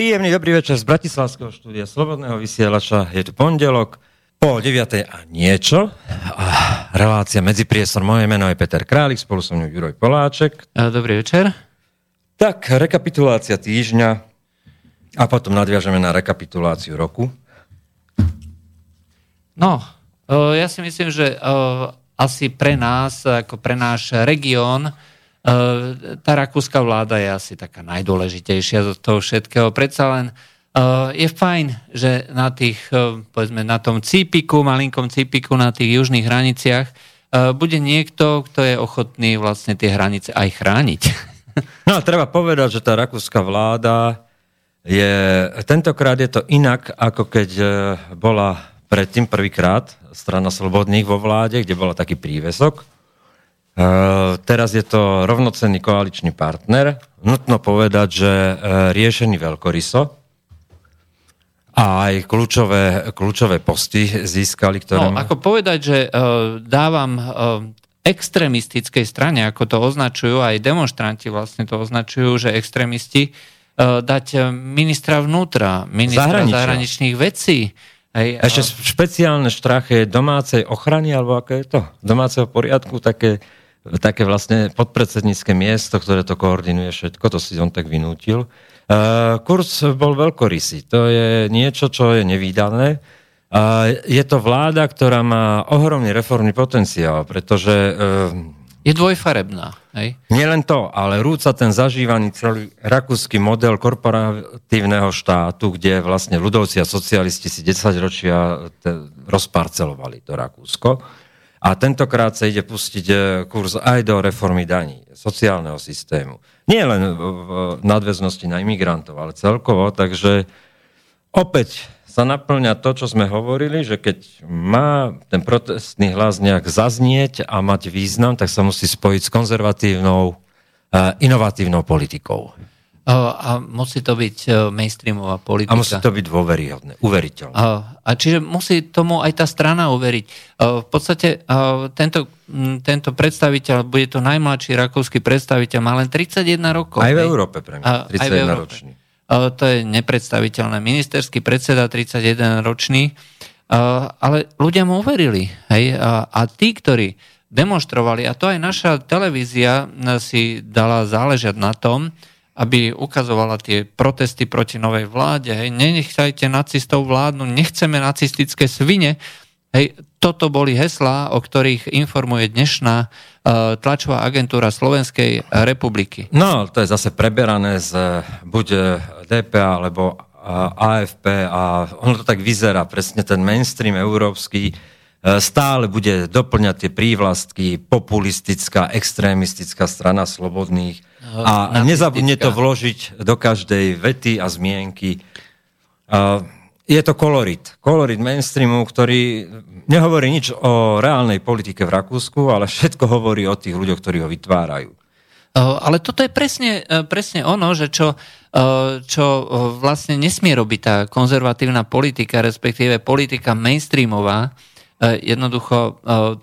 Príjemný dobrý večer z Bratislavského štúdia Slobodného vysielača. Je tu pondelok, pol 9. a niečo. A relácia Medzipriestor. Moje meno je Peter Králik, spolu so mnou Juroj Poláček. Dobrý večer. Tak, rekapitulácia týždňa a potom nadviažeme na rekapituláciu roku. No, ja si myslím, že asi pre nás, ako pre náš región, tá rakúska vláda je asi taká najdôležitejšia z toho všetkého. Predsa len eh, je fajn, že na tých, eh, povedzme, na tom cípiku, malinkom cípiku na tých južných hraniciach bude niekto, kto je ochotný vlastne tie hranice aj chrániť. No a treba povedať, že tá rakúska vláda je, tentokrát je to inak, ako keď bola predtým prvýkrát strana Slobodných vo vláde, kde bola taký prívesok, teraz je to rovnocenný koaličný partner. Nutno povedať, že uh, riešený veľkoryso a aj kľúčové, kľúčové posty získali, ktoré... No, ako povedať, že uh, dávam uh, extrémistickej strane, ako to označujú, aj demonstranti vlastne to označujú, že extrémisti uh, dať ministra vnútra, ministra Zahraničia. zahraničných vecí. Hej, Ešte špeciálne štrachy domácej ochrany, alebo ako je to? Domáceho poriadku, také také vlastne podpredsednícke miesto, ktoré to koordinuje všetko, to si on tak vynútil. Uh, kurz bol veľkorysý. To je niečo, čo je nevýdané. Je to vláda, ktorá má ohromný reformný potenciál, pretože... Uh, je dvojfarebná. Hej? Nielen to, ale rúca ten zažívaný celý rakúsky model korporatívneho štátu, kde vlastne ľudovci a socialisti si 10 ročia rozparcelovali to Rakúsko. A tentokrát sa ide pustiť e, kurz aj do reformy daní, sociálneho systému. Nie len v nadväznosti na imigrantov, ale celkovo. Takže opäť sa naplňa to, čo sme hovorili, že keď má ten protestný hlas nejak zaznieť a mať význam, tak sa musí spojiť s konzervatívnou, inovatívnou politikou. A musí to byť e, mainstreamová politika. A musí to byť dôveryhodné, uveriteľné. A čiže musí tomu aj tá strana uveriť. V podstate tento, tento predstaviteľ, bude to najmladší rakúsky predstaviteľ, má len 31 rokov. Aj v Európe pre mňa, 31 ročný. To je nepredstaviteľné. Ministerský predseda 31 ročný, ale ľudia mu uverili. Hej? A tí, ktorí demonstrovali, a to aj naša televízia si dala záležať na tom, aby ukazovala tie protesty proti novej vláde. Hej, nenechajte nacistov vládnu, nechceme nacistické svine. Hej, toto boli heslá, o ktorých informuje dnešná uh, tlačová agentúra Slovenskej republiky. No, to je zase preberané z buď DPA alebo AFP a ono to tak vyzerá, presne ten mainstream európsky stále bude doplňať tie prívlastky populistická, extrémistická strana slobodných, a nezabudne to vložiť do každej vety a zmienky. Je to kolorit. Kolorit mainstreamu, ktorý nehovorí nič o reálnej politike v Rakúsku, ale všetko hovorí o tých ľuďoch, ktorí ho vytvárajú. Ale toto je presne, e, presne ono, že čo, e, čo e, vlastne nesmie robiť tá konzervatívna politika, respektíve politika mainstreamová. Jednoducho,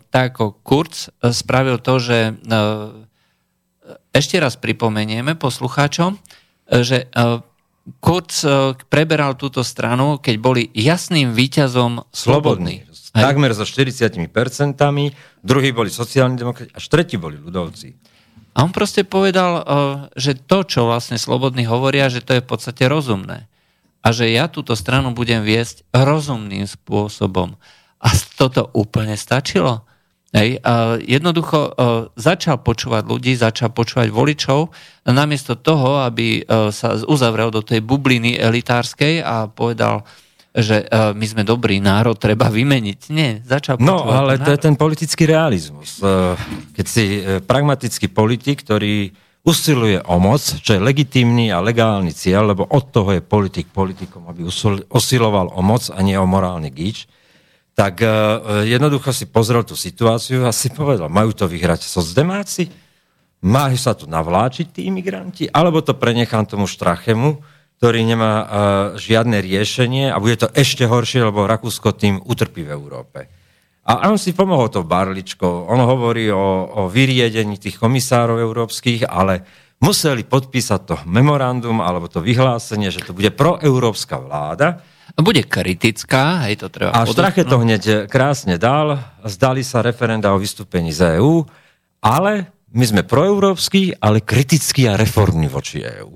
tak ako Kurz spravil to, že ešte raz pripomenieme poslucháčom, že e, Kurz e, preberal túto stranu, keď boli jasným výťazom slobodní. Takmer so 40%, druhí boli sociálni demokrati, až tretí boli ľudovci. A on proste povedal, e, že to, čo vlastne slobodní hovoria, že to je v podstate rozumné. A že ja túto stranu budem viesť rozumným spôsobom. A toto úplne stačilo. Hej, a jednoducho uh, začal počúvať ľudí, začal počúvať voličov, namiesto toho, aby uh, sa uzavrel do tej bubliny elitárskej a povedal, že uh, my sme dobrý národ, treba vymeniť. Nie, začal No, ale to je ten politický realizmus. Keď si pragmatický politik, ktorý usiluje o moc, čo je legitímny a legálny cieľ, lebo od toho je politik politikom, aby usiloval o moc a nie o morálny gíč, tak uh, jednoducho si pozrel tú situáciu a si povedal, majú to vyhrať socdemáci? Majú sa tu navláčiť tí imigranti? Alebo to prenechám tomu Štrachemu, ktorý nemá uh, žiadne riešenie a bude to ešte horšie, lebo Rakúsko tým utrpí v Európe. A on si pomohol to Barličko. On hovorí o, o vyriedení tých komisárov európskych, ale museli podpísať to memorandum alebo to vyhlásenie, že to bude proeurópska vláda. Bude kritická, hej, to treba A Štrache to hneď krásne dal, zdali sa referenda o vystúpení z EÚ, ale my sme proeurópsky, ale kritický a reformný voči EÚ.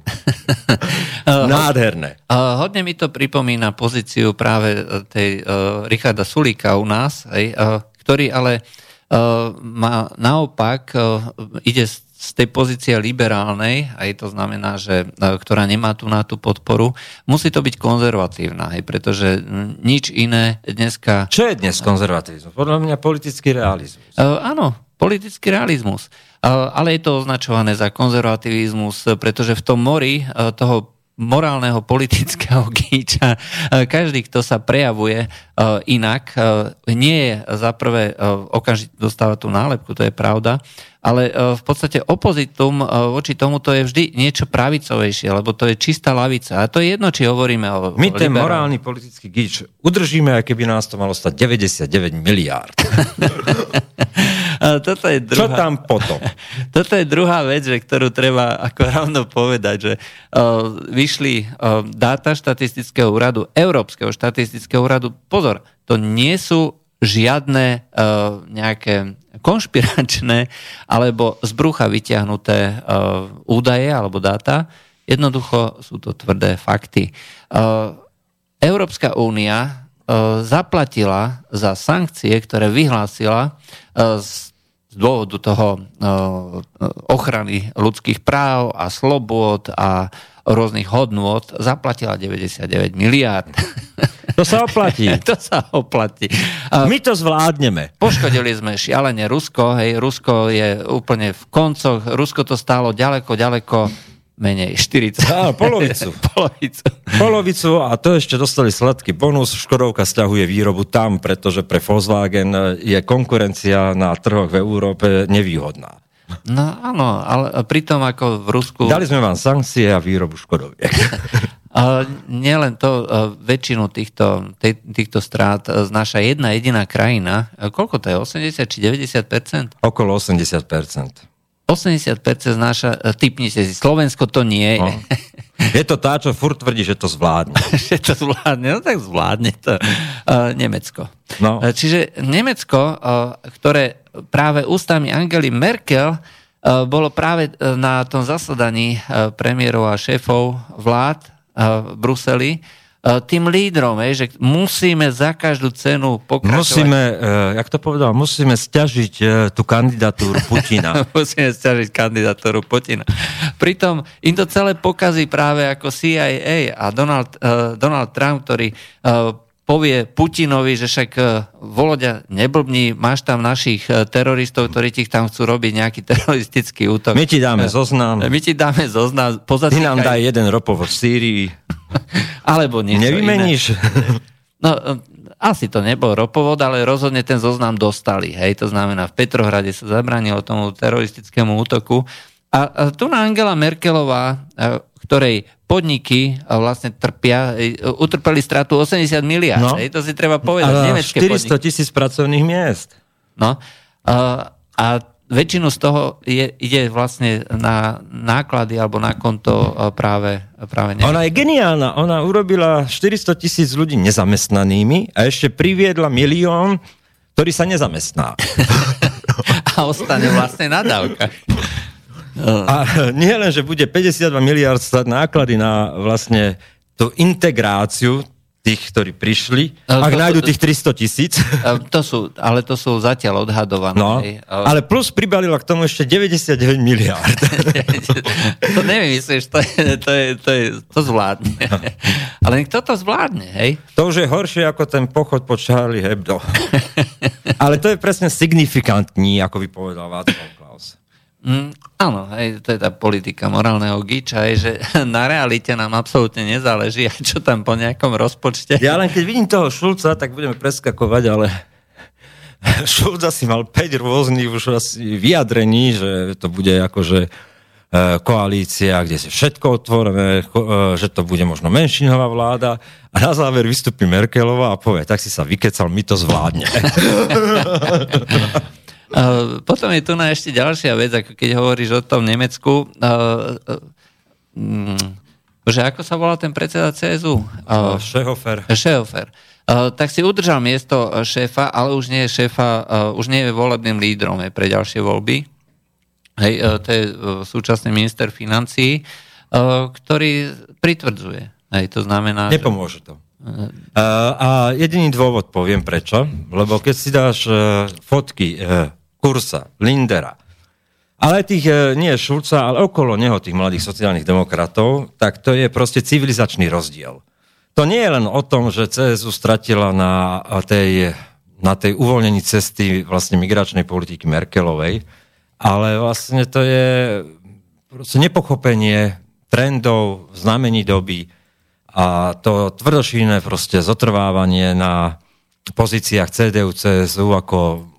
Nádherné. Hodne mi to pripomína pozíciu práve e, tej uh, Richarda Sulíka u nás, hej, uh, ktorý ale uh, má naopak uh, ide z tej pozície liberálnej, aj to znamená, že ktorá nemá tu na tú podporu, musí to byť konzervatívna, hej, pretože nič iné dneska... Čo je dnes konzervatívizmus? Podľa mňa politický realizmus. Uh, áno, politický realizmus. Ale je to označované za konzervativizmus, pretože v tom mori toho morálneho politického gíča. Každý, kto sa prejavuje inak, nie je za prvé okamžite dostáva tú nálepku, to je pravda, ale v podstate opozitum voči tomu to je vždy niečo pravicovejšie, lebo to je čistá lavica. A to je jedno, či hovoríme o... My ten morálny politický gíč udržíme, aj keby nás to malo stať 99 miliárd. toto je druhá, Čo tam potom? Toto je druhá vec, že, ktorú treba ako rovno povedať, že uh, vyšli uh, dáta štatistického úradu, Európskeho štatistického úradu. Pozor, to nie sú žiadne uh, nejaké konšpiračné alebo z brucha vyťahnuté uh, údaje alebo dáta. Jednoducho sú to tvrdé fakty. Uh, Európska únia zaplatila za sankcie, ktoré vyhlásila z z dôvodu toho ochrany ľudských práv a slobod a rôznych hodnôt zaplatila 99 miliárd. To sa oplatí. to sa oplatí. My to zvládneme. Poškodili sme šialene Rusko, hej, Rusko je úplne v koncoch, Rusko to stálo ďaleko, ďaleko menej, 40. Á, polovicu. polovicu. Polovicu a to ešte dostali sladký bonus. Škodovka stiahuje výrobu tam, pretože pre Volkswagen je konkurencia na trhoch v Európe nevýhodná. No áno, ale pritom ako v Rusku... Dali sme vám sankcie a výrobu Škodoviek. Nielen to, väčšinu týchto, týchto strát znáša jedna jediná krajina. Koľko to je? 80 či 90% Okolo 80% 80% znáša, e, typnite si, Slovensko to nie je. No. Je to tá, čo furt tvrdí, že to zvládne. že to zvládne, no tak zvládne to uh, Nemecko. No. Čiže Nemecko, uh, ktoré práve ústami Angely Merkel uh, bolo práve na tom zasadaní uh, premiérov a šéfov vlád v Bruseli, E, tým lídrom, že musíme za každú cenu pokračovať. Musíme, jak to povedal, musíme stiažiť tú kandidatúru Putina. musíme stiažiť kandidatúru Putina. Pritom im to celé pokazí práve ako CIA a Donald, Donald Trump, ktorý povie Putinovi, že však Volodia, neblbní, máš tam našich teroristov, ktorí ti tam chcú robiť nejaký teroristický útok. My ti dáme zoznam. My ti dáme zoznam. Ty nám daj jeden ropovod v Sýrii. Alebo niečo Nevymeníš? Iné. No, asi to nebol ropovod, ale rozhodne ten zoznam dostali. Hej, to znamená, v Petrohrade sa zabranilo tomu teroristickému útoku. A, a tu na Angela Merkelová, ktorej podniky vlastne trpia, e, utrpeli stratu 80 miliard. No. Hej, to si treba povedať. A 400 tisíc pracovných miest. No. A, a väčšinu z toho je, ide vlastne na náklady alebo na konto e, práve, práve neviem. Ona je geniálna. Ona urobila 400 tisíc ľudí nezamestnanými a ešte priviedla milión, ktorý sa nezamestná. a ostane vlastne na dávkach. A nie len, že bude 52 miliard stať náklady na vlastne tú integráciu tých, ktorí prišli, ak to, nájdu tých 300 tisíc. To sú, ale to sú zatiaľ odhadované. No, ale plus pribalila k tomu ešte 99 miliárd. to nevymyslíš, to, je, to, je, to, je, to zvládne. Ale kto to zvládne, hej? To už je horšie ako ten pochod po Charlie Hebdo. ale to je presne signifikantní, ako by povedal Václav Mm, áno, hej, to je tá politika morálneho gíča, hej, že na realite nám absolútne nezáleží, a čo tam po nejakom rozpočte. Ja len keď vidím toho Šulca, tak budeme preskakovať, ale Šulc asi mal 5 rôznych už asi vyjadrení, že to bude akože e, koalícia, kde si všetko otvorené, e, že to bude možno menšinová vláda a na záver vystupí Merkelová a povie, tak si sa vykecal, my to zvládne. Potom je tu na ešte ďalšia vec, ako keď hovoríš o tom Nemecku. Že ako sa volá ten predseda CSU? Šehofer. Šehofer. Tak si udržal miesto šéfa, ale už nie je šéfa, už nie je volebným lídrom pre ďalšie voľby. Hej, to je súčasný minister financí, ktorý pritvrdzuje. Hej, to znamená... Nepomôže to. A jediný dôvod poviem prečo, lebo keď si dáš fotky Kursa, Lindera, ale tých e, nie Šulca, ale okolo neho tých mladých sociálnych demokratov, tak to je proste civilizačný rozdiel. To nie je len o tom, že CSU stratila na tej, na tej uvoľnení cesty vlastne migračnej politiky Merkelovej, ale vlastne to je proste nepochopenie trendov, znamení doby, a to tvrdošíne proste zotrvávanie na pozíciách CDU, CSU ako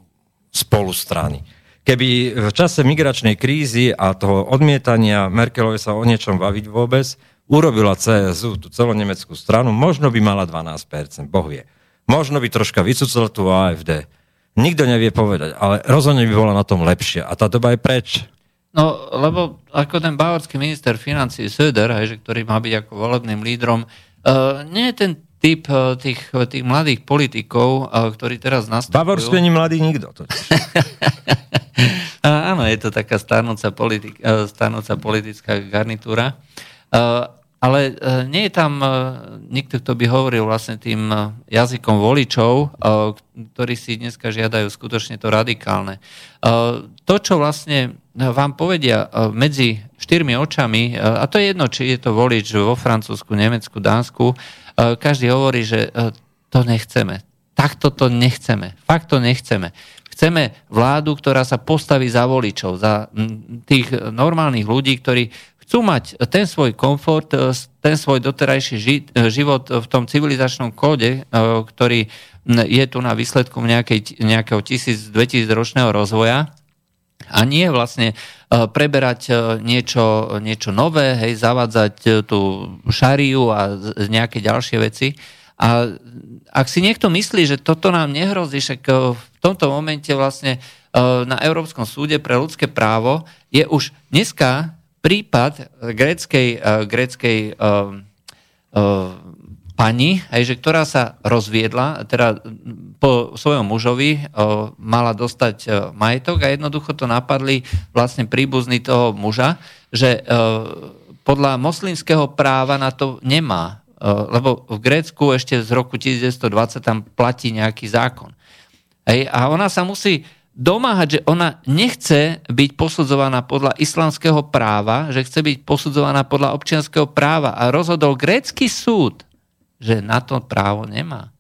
spolustrany. Keby v čase migračnej krízy a toho odmietania Merkelovej sa o niečom baviť vôbec, urobila CSU, tú celonemeckú stranu, možno by mala 12%, boh vie. Možno by troška vycúcala tú AFD. Nikto nevie povedať, ale rozhodne by bola na tom lepšia. A tá doba je preč. No, lebo ako ten bavorský minister financí Söder, hej, že, ktorý má byť ako volebným lídrom, uh, nie je ten typ uh, tých, tých mladých politikov, uh, ktorí teraz nastupujú. Bavorsku není mladý nikto. Áno, je to taká starnúca, politik, uh, starnúca politická garnitúra. Ale nie je tam nikto, kto by hovoril vlastne tým jazykom voličov, ktorí si dneska žiadajú skutočne to radikálne. To, čo vlastne vám povedia e, medzi štyrmi očami, e, a to je jedno, či je to volič vo Francúzsku, Nemecku, Dánsku, e, každý hovorí, že to nechceme. Takto to nechceme. Fakt to nechceme. Chceme vládu, ktorá sa postaví za voličov, za tých normálnych ľudí, ktorí chcú mať ten svoj komfort, ten svoj doterajší život v tom civilizačnom kóde, ktorý je tu na výsledku nejakej, nejakého tisíc, 2000 ročného rozvoja, a nie vlastne e, preberať e, niečo, niečo nové, hej, zavádzať e, tú šariu a nejaké ďalšie veci. A ak si niekto myslí, že toto nám nehrozí, však v tomto momente vlastne na Európskom súde pre ľudské právo je už dneska prípad gréckej, gréckej pani, aj, že ktorá sa rozviedla, teda po svojom mužovi o, mala dostať o, majetok a jednoducho to napadli vlastne príbuzní toho muža, že o, podľa moslimského práva na to nemá, o, lebo v Grécku ešte z roku 1920 tam platí nejaký zákon. Hej, a ona sa musí domáhať, že ona nechce byť posudzovaná podľa islamského práva, že chce byť posudzovaná podľa občianského práva a rozhodol grécky súd, že na to právo nemá.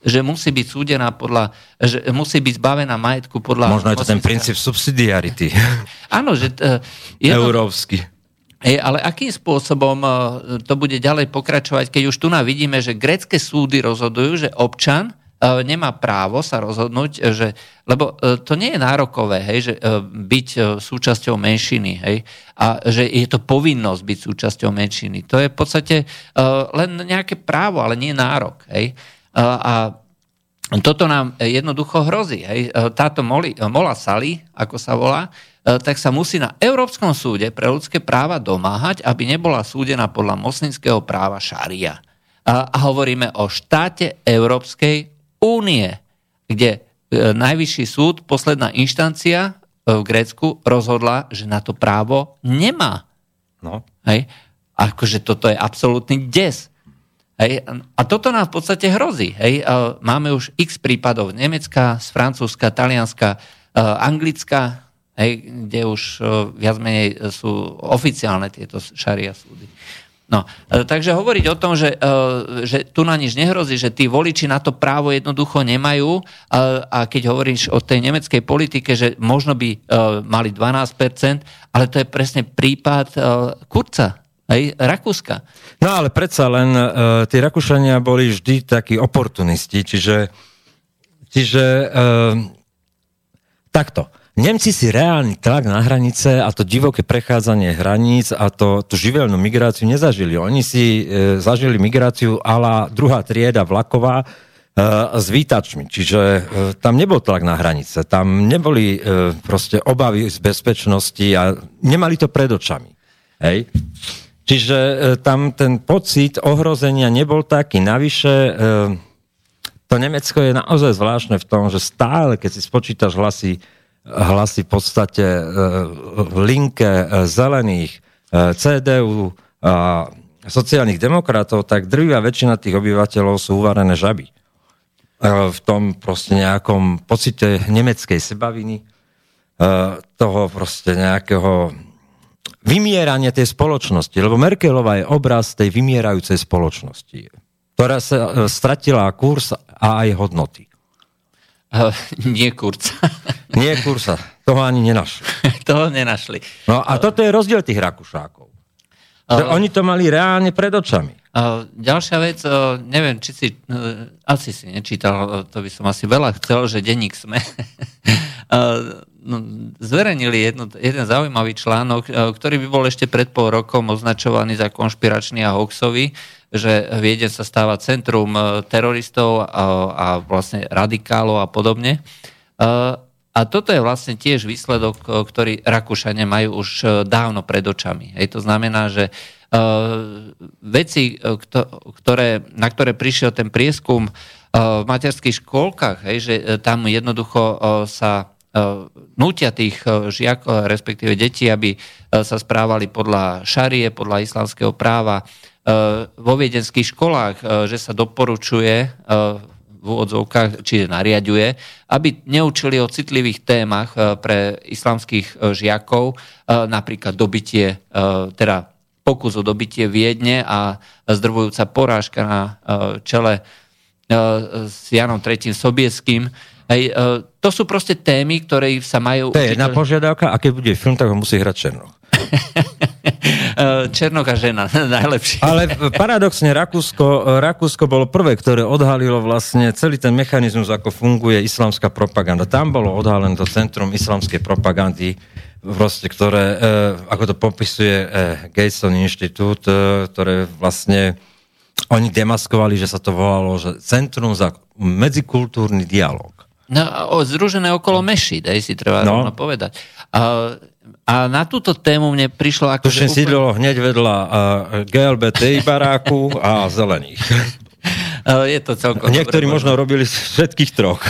Že musí byť súdená podľa, že musí byť zbavená majetku podľa... Možno je to ten princíp subsidiarity. Áno, že... Uh, Európsky. Ej, ale akým spôsobom uh, to bude ďalej pokračovať, keď už tu na vidíme, že grecké súdy rozhodujú, že občan nemá právo sa rozhodnúť, že, lebo uh, to nie je nárokové, hej, že byť súčasťou menšiny, hej, a že je to povinnosť byť súčasťou menšiny. To je v podstate len nejaké právo, ale nie nárok. Hej. A toto nám jednoducho hrozí. Hej. Táto Moli, Mola Sali, ako sa volá, tak sa musí na Európskom súde pre ľudské práva domáhať, aby nebola súdená podľa moslimského práva šaria. A hovoríme o štáte Európskej únie, kde najvyšší súd, posledná inštancia, v Grécku rozhodla, že na to právo nemá. No. Hej? Akože toto je absolútny des. Hej? A toto nám v podstate hrozí. Hej? Máme už x prípadov Nemecka, z Francúzska, Talianska, Anglicka, hej? kde už viac menej sú oficiálne tieto šaria súdy. No, e, takže hovoriť o tom, že, e, že tu na nič nehrozí, že tí voliči na to právo jednoducho nemajú a, a keď hovoríš o tej nemeckej politike, že možno by e, mali 12%, ale to je presne prípad Kurca, aj Rakúska. No ale predsa len tí Rakúšania boli vždy takí oportunisti, čiže, čiže takto. Nemci si reálny tlak na hranice a to divoké prechádzanie hraníc a to, tú živelnú migráciu nezažili. Oni si e, zažili migráciu ala druhá trieda vlaková, s výtačmi. Čiže tam nebol tlak na hranice, tam neboli proste obavy z bezpečnosti a nemali to pred očami. Hej? Čiže tam ten pocit ohrozenia nebol taký. Navyše to Nemecko je naozaj zvláštne v tom, že stále, keď si spočítaš hlasy, hlasy v podstate linke zelených, CDU a sociálnych demokratov, tak drvivá väčšina tých obyvateľov sú uvarené žaby. V tom proste nejakom pocite nemeckej sebaviny, toho proste nejakého vymierania tej spoločnosti. Lebo Merkelová je obraz tej vymierajúcej spoločnosti, ktorá sa e, stratila kurz a aj hodnoty. Uh, nie kurca. nie kurca. Toho ani nenašli. Toho nenašli. No a toto je rozdiel tých Rakušákov. Uh, oni to mali reálne pred očami. Uh, ďalšia vec, uh, neviem, či si, uh, asi si nečítal, to by som asi veľa chcel, že denník sme no, zverejnili jedno, jeden zaujímavý článok, ktorý by bol ešte pred pol rokom označovaný za konšpiračný a hoxový, že Viedeň sa stáva centrum teroristov a, a vlastne radikálov a podobne. Uh, a toto je vlastne tiež výsledok, ktorý Rakúšania majú už dávno pred očami. Hej, to znamená, že veci, ktoré, na ktoré prišiel ten prieskum v materských škôlkach, hej, že tam jednoducho sa nutia tých žiakov, respektíve detí, aby sa správali podľa šarie, podľa islamského práva. Vo viedenských školách, že sa doporučuje v úvodzovkách, čiže nariaduje, aby neučili o citlivých témach pre islamských žiakov, napríklad dobitie, teda pokus o dobitie Viedne a zdrvujúca porážka na čele s Janom III. Sobieským. Hej, to sú proste témy, ktoré sa majú... To je jedna požiadavka a keď bude film, tak ho musí hrať Černoch. Černocha žena, najlepšie. Ale paradoxne Rakúsko, Rakúsko bolo prvé, ktoré odhalilo vlastne celý ten mechanizmus, ako funguje islamská propaganda. Tam bolo odhalené to centrum islamskej propagandy, proste, ktoré, eh, ako to popisuje eh, Gateson Inštitút, eh, ktoré vlastne oni demaskovali, že sa to volalo, že Centrum za medzikultúrny dialog. No, združené okolo Meši, daj si treba no. povedať. A a na túto tému mne prišlo ako... Tuším, úplne... sídlo hneď vedľa uh, GLBT baráku a zelených. Je to celkom Niektorí dobre, možno robili všetkých troch.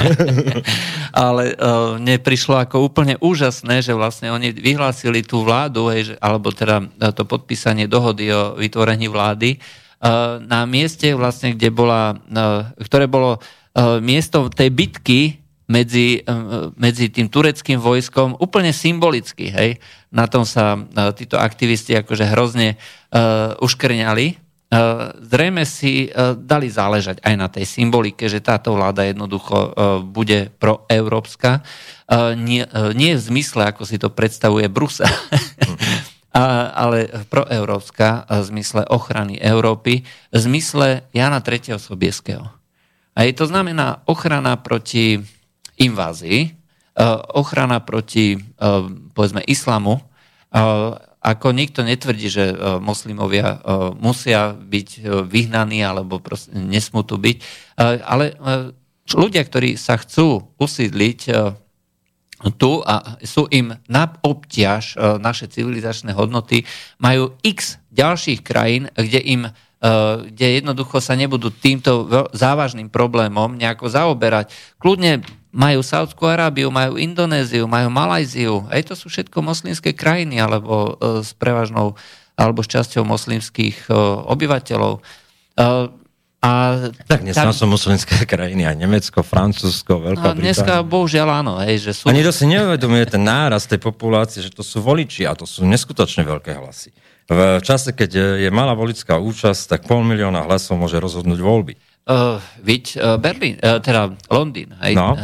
Ale uh, mne prišlo ako úplne úžasné, že vlastne oni vyhlásili tú vládu, hej, že, alebo teda to podpísanie dohody o vytvorení vlády uh, na mieste vlastne, kde bola, uh, ktoré bolo uh, miesto tej bitky medzi, eh, medzi tým tureckým vojskom úplne symbolicky. Hej? Na tom sa eh, títo aktivisti akože hrozne uh, uškrňali. Uh, zrejme si uh, dali záležať aj na tej symbolike, že táto vláda jednoducho uh, bude proeurópska. Uh, nie, uh, nie v zmysle, ako si to predstavuje Brusel, a, ale proeurópska v zmysle ochrany Európy, v zmysle Jana III. Sobieského. A je to znamená ochrana proti invázii, e, ochrana proti, e, povedzme, islamu, e, ako nikto netvrdí, že moslimovia musia byť vyhnaní alebo nesmú tu byť, ale ľudia, ktorí sa chcú usídliť tu a sú im na obťaž naše civilizačné hodnoty, majú x ďalších krajín, kde im kde jednoducho sa nebudú týmto závažným problémom nejako zaoberať. Kľudne majú Saudskú Arábiu, majú Indonéziu, majú Malajziu. Aj to sú všetko moslimské krajiny, alebo e, s prevažnou, alebo s časťou moslimských e, obyvateľov. E, a tak dnes tam, sú moslimské krajiny, aj Nemecko, Francúzsko, Veľká no, Dneska bohužiaľ áno. Hej, že sú... A niekto si neuvedomuje ten náraz tej populácie, že to sú voliči a to sú neskutočne veľké hlasy. V čase, keď je malá volická účasť, tak pol milióna hlasov môže rozhodnúť voľby. Uh, viď uh, Berlín, uh, teda Londýn. Hej. No.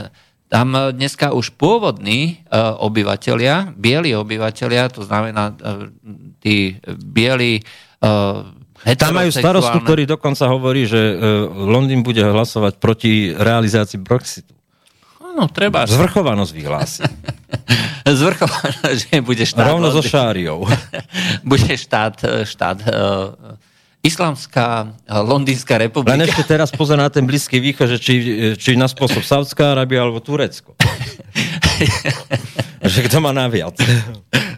Tam dneska už pôvodní uh, obyvateľia, bieli obyvateľia, to znamená uh, tí bieli uh, tam majú starostu, ktorý dokonca hovorí, že uh, Londýn bude hlasovať proti realizácii Brexitu. No, treba. Zvrchovanosť vyhlási. Zvrchovanosť, že bude štát. Rovno so šáriou. bude štát, štát uh, Islamská Londýnska republika. Len ešte teraz pozor na ten Blízky východ, že či, či na spôsob Saudská Arábia alebo Turecko. že kto má naviac.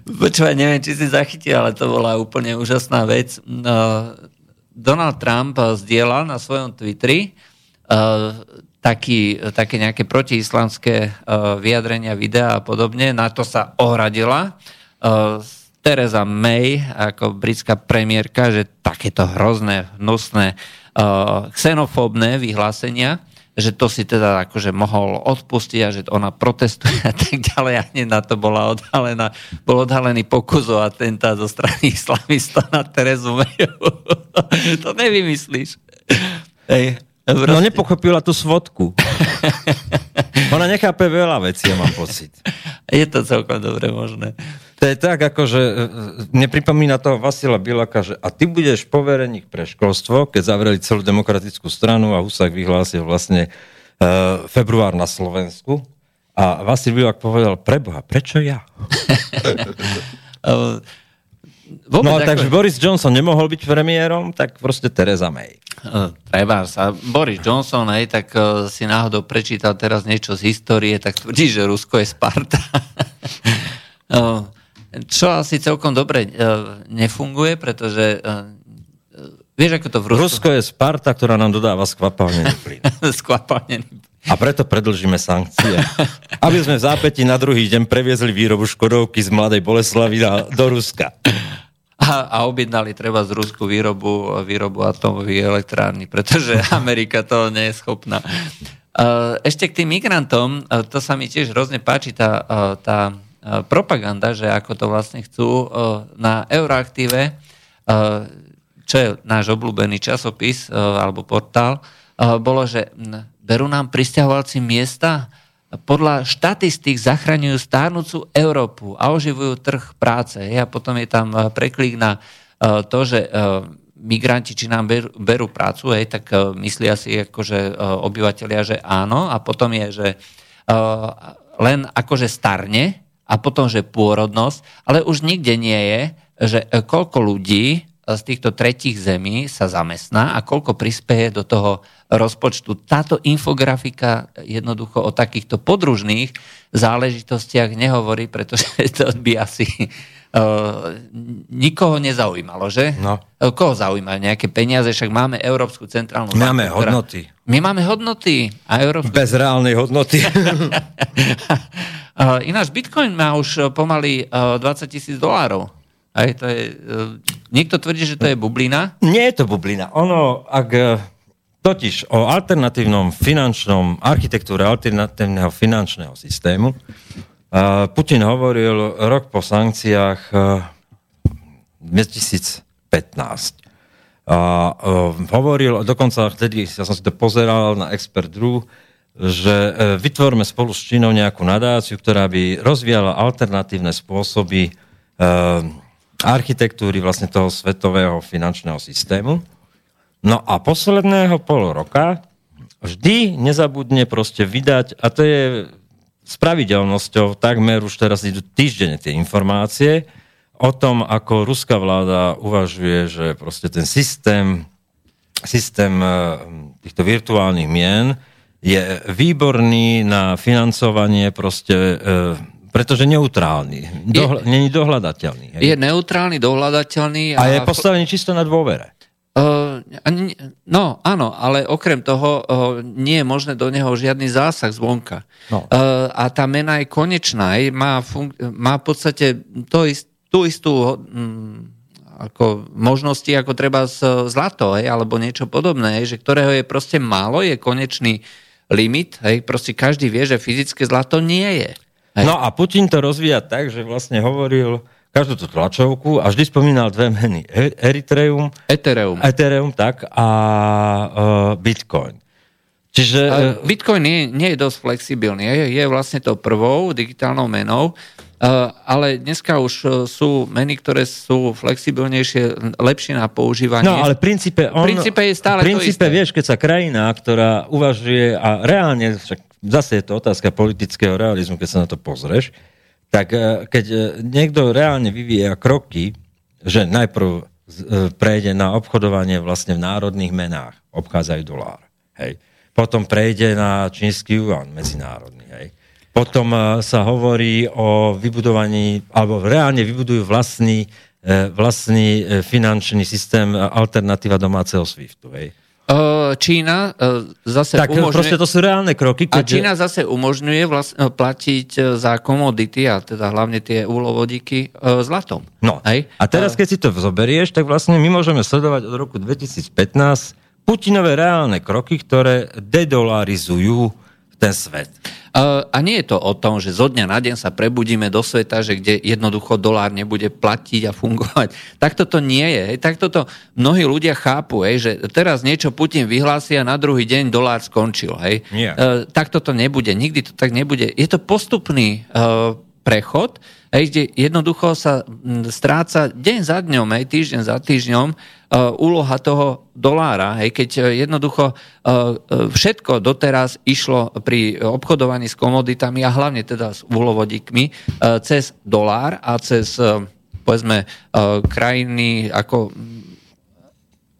Počúvaj, neviem, či si zachytil, ale to bola úplne úžasná vec. No, Donald Trump zdieľal na svojom Twitteri taký, také nejaké protiislamské vyjadrenia, videa a podobne. Na to sa ohradila Teresa May ako britská premiérka, že takéto hrozné, hnusné, uh, xenofóbne vyhlásenia, že to si teda akože mohol odpustiť a že ona protestuje a tak ďalej a hneď na to bola odhalená, bol odhalený pokus o atentát zo strany islamistov na Terezu Mayu. to nevymyslíš. Ej, proste... No nepochopila tú svodku. ona nechápe veľa vecí, ja mám pocit. Je to celkom dobre možné. To je tak, ako že e, e, nepripomína toho Vasila Bilaka, že a ty budeš povereník pre školstvo, keď zavreli celú demokratickú stranu a Husak vyhlásil vlastne uh, február na Slovensku. A Vasil Bilak povedal, preboha, prečo ja? Vôbec no ako... takže Boris Johnson nemohol byť premiérom, tak proste Teresa May. Treba sa. Boris Johnson, hej, tak uh, si náhodou prečítal teraz niečo z histórie, tak tvrdí, že Rusko je Sparta. uh, čo asi celkom dobre uh, nefunguje, pretože uh, vieš, ako to v Rusku... Rusko je Sparta, ktorá nám dodáva skvapalnený plyn. skvapalnený a preto predlžíme sankcie. Aby sme v zápäti na druhý deň previezli výrobu Škodovky z Mladej Boleslavy do Ruska. A, a objednali treba z Rusku výrobu, výrobu atomových elektrárny, pretože Amerika to nie je schopná. Ešte k tým migrantom, to sa mi tiež hrozne páči, tá, tá E, propaganda, že ako to vlastne chcú e, na Euroaktíve, e, čo je náš obľúbený časopis alebo portál, bolo, že berú nám pristahovalci miesta, podľa štatistík zachraňujú stárnúcu Európu a oživujú trh práce. A potom je tam preklik na to, že migranti, či nám berú, berú prácu, hej, tak myslia si akože obyvateľia, že áno. A potom je, že len akože starne, a potom, že pôrodnosť, ale už nikde nie je, že e, koľko ľudí e, z týchto tretích zemí sa zamestná a koľko prispieje do toho rozpočtu. Táto infografika jednoducho o takýchto podružných záležitostiach nehovorí, pretože to by asi uh, nikoho nezaujímalo, že? No. Koho zaujíma? Nejaké peniaze? Však máme Európsku centrálnu banku. Máme hodnoty. My máme hodnoty. A Európsku... Bez reálnej hodnoty. Uh, ináč Bitcoin má už uh, pomaly uh, 20 tisíc dolárov. Aj, to je, niekto tvrdí, že to je bublina. Nie je to bublina. Ono, ak totiž o alternatívnom finančnom, architektúre alternatívneho finančného systému, Putin hovoril rok po sankciách uh, 2015. A hovoril, dokonca vtedy, ja som si to pozeral na Expert Drew, že e, vytvorme spolu s Čínou nejakú nadáciu, ktorá by rozvíjala alternatívne spôsoby e, architektúry vlastne toho svetového finančného systému. No a posledného pol roka vždy nezabudne proste vydať, a to je s pravidelnosťou, takmer už teraz idú týždenne tie informácie o tom, ako ruská vláda uvažuje, že proste ten systém, systém e, týchto virtuálnych mien je výborný na financovanie proste, e, pretože neutrálny. Dohľa, je, není dohľadateľný. Hej. Je neutrálny, dohľadateľný. A, a je postavený čisto na dôvere. Uh, no, áno, ale okrem toho uh, nie je možné do neho žiadny zásah zvonka. No. Uh, a tá mena je konečná, je, má, fun- má v podstate to ist, tú istú um, ako možnosti, ako treba z zlato, hej, alebo niečo podobné, hej, že ktorého je proste málo, je konečný limit, hej, proste každý vie, že fyzické zlato nie je. Hej. No a Putin to rozvíja tak, že vlastne hovoril každú tú tlačovku a vždy spomínal dve meny. E- Eritreum. Ethereum. Ethereum, tak, a uh, Bitcoin. Čiže... Uh, Bitcoin nie, nie je dosť flexibilný. Je, je vlastne to prvou digitálnou menou, ale dneska už uh, sú meny, ktoré sú flexibilnejšie, lepšie na používanie. No ale v princípe, on, v princípe je stále v princípe, to isté. vieš, keď sa krajina, ktorá uvažuje a reálne, však zase je to otázka politického realizmu, keď sa na to pozrieš, tak uh, keď niekto reálne vyvíja kroky, že najprv prejde na obchodovanie vlastne v národných menách, obchádzajú dolár. Hej. Potom prejde na čínsky yuan medzinárodný. Potom sa hovorí o vybudovaní, alebo reálne vybudujú vlastný, vlastný finančný systém alternatíva domáceho SWIFTu. Hej. Čína zase tak, umožňuje... proste to sú reálne kroky. Keď... A Čína zase umožňuje vlast... platiť za komodity, a teda hlavne tie úlovodíky, zlatom. No. Hej? A teraz, keď si to zoberieš, tak vlastne my môžeme sledovať od roku 2015 Putinové reálne kroky, ktoré dedolarizujú ten svet. A nie je to o tom, že zo dňa na deň sa prebudíme do sveta, že kde jednoducho dolár nebude platiť a fungovať. Takto to nie je. Hej. Takto to mnohí ľudia chápu, hej, že teraz niečo Putin vyhlási a na druhý deň dolár skončil. Hej. Uh, takto to nebude. Nikdy to tak nebude. Je to postupný uh, prechod, hej, kde jednoducho sa stráca deň za dňom, hej, týždeň za týždňom úloha toho dolára. Hej, keď uh, jednoducho uh, všetko doteraz išlo pri obchodovaní s komoditami a hlavne teda s úlovodíkmi uh, cez dolár a cez povedzme krajiny ako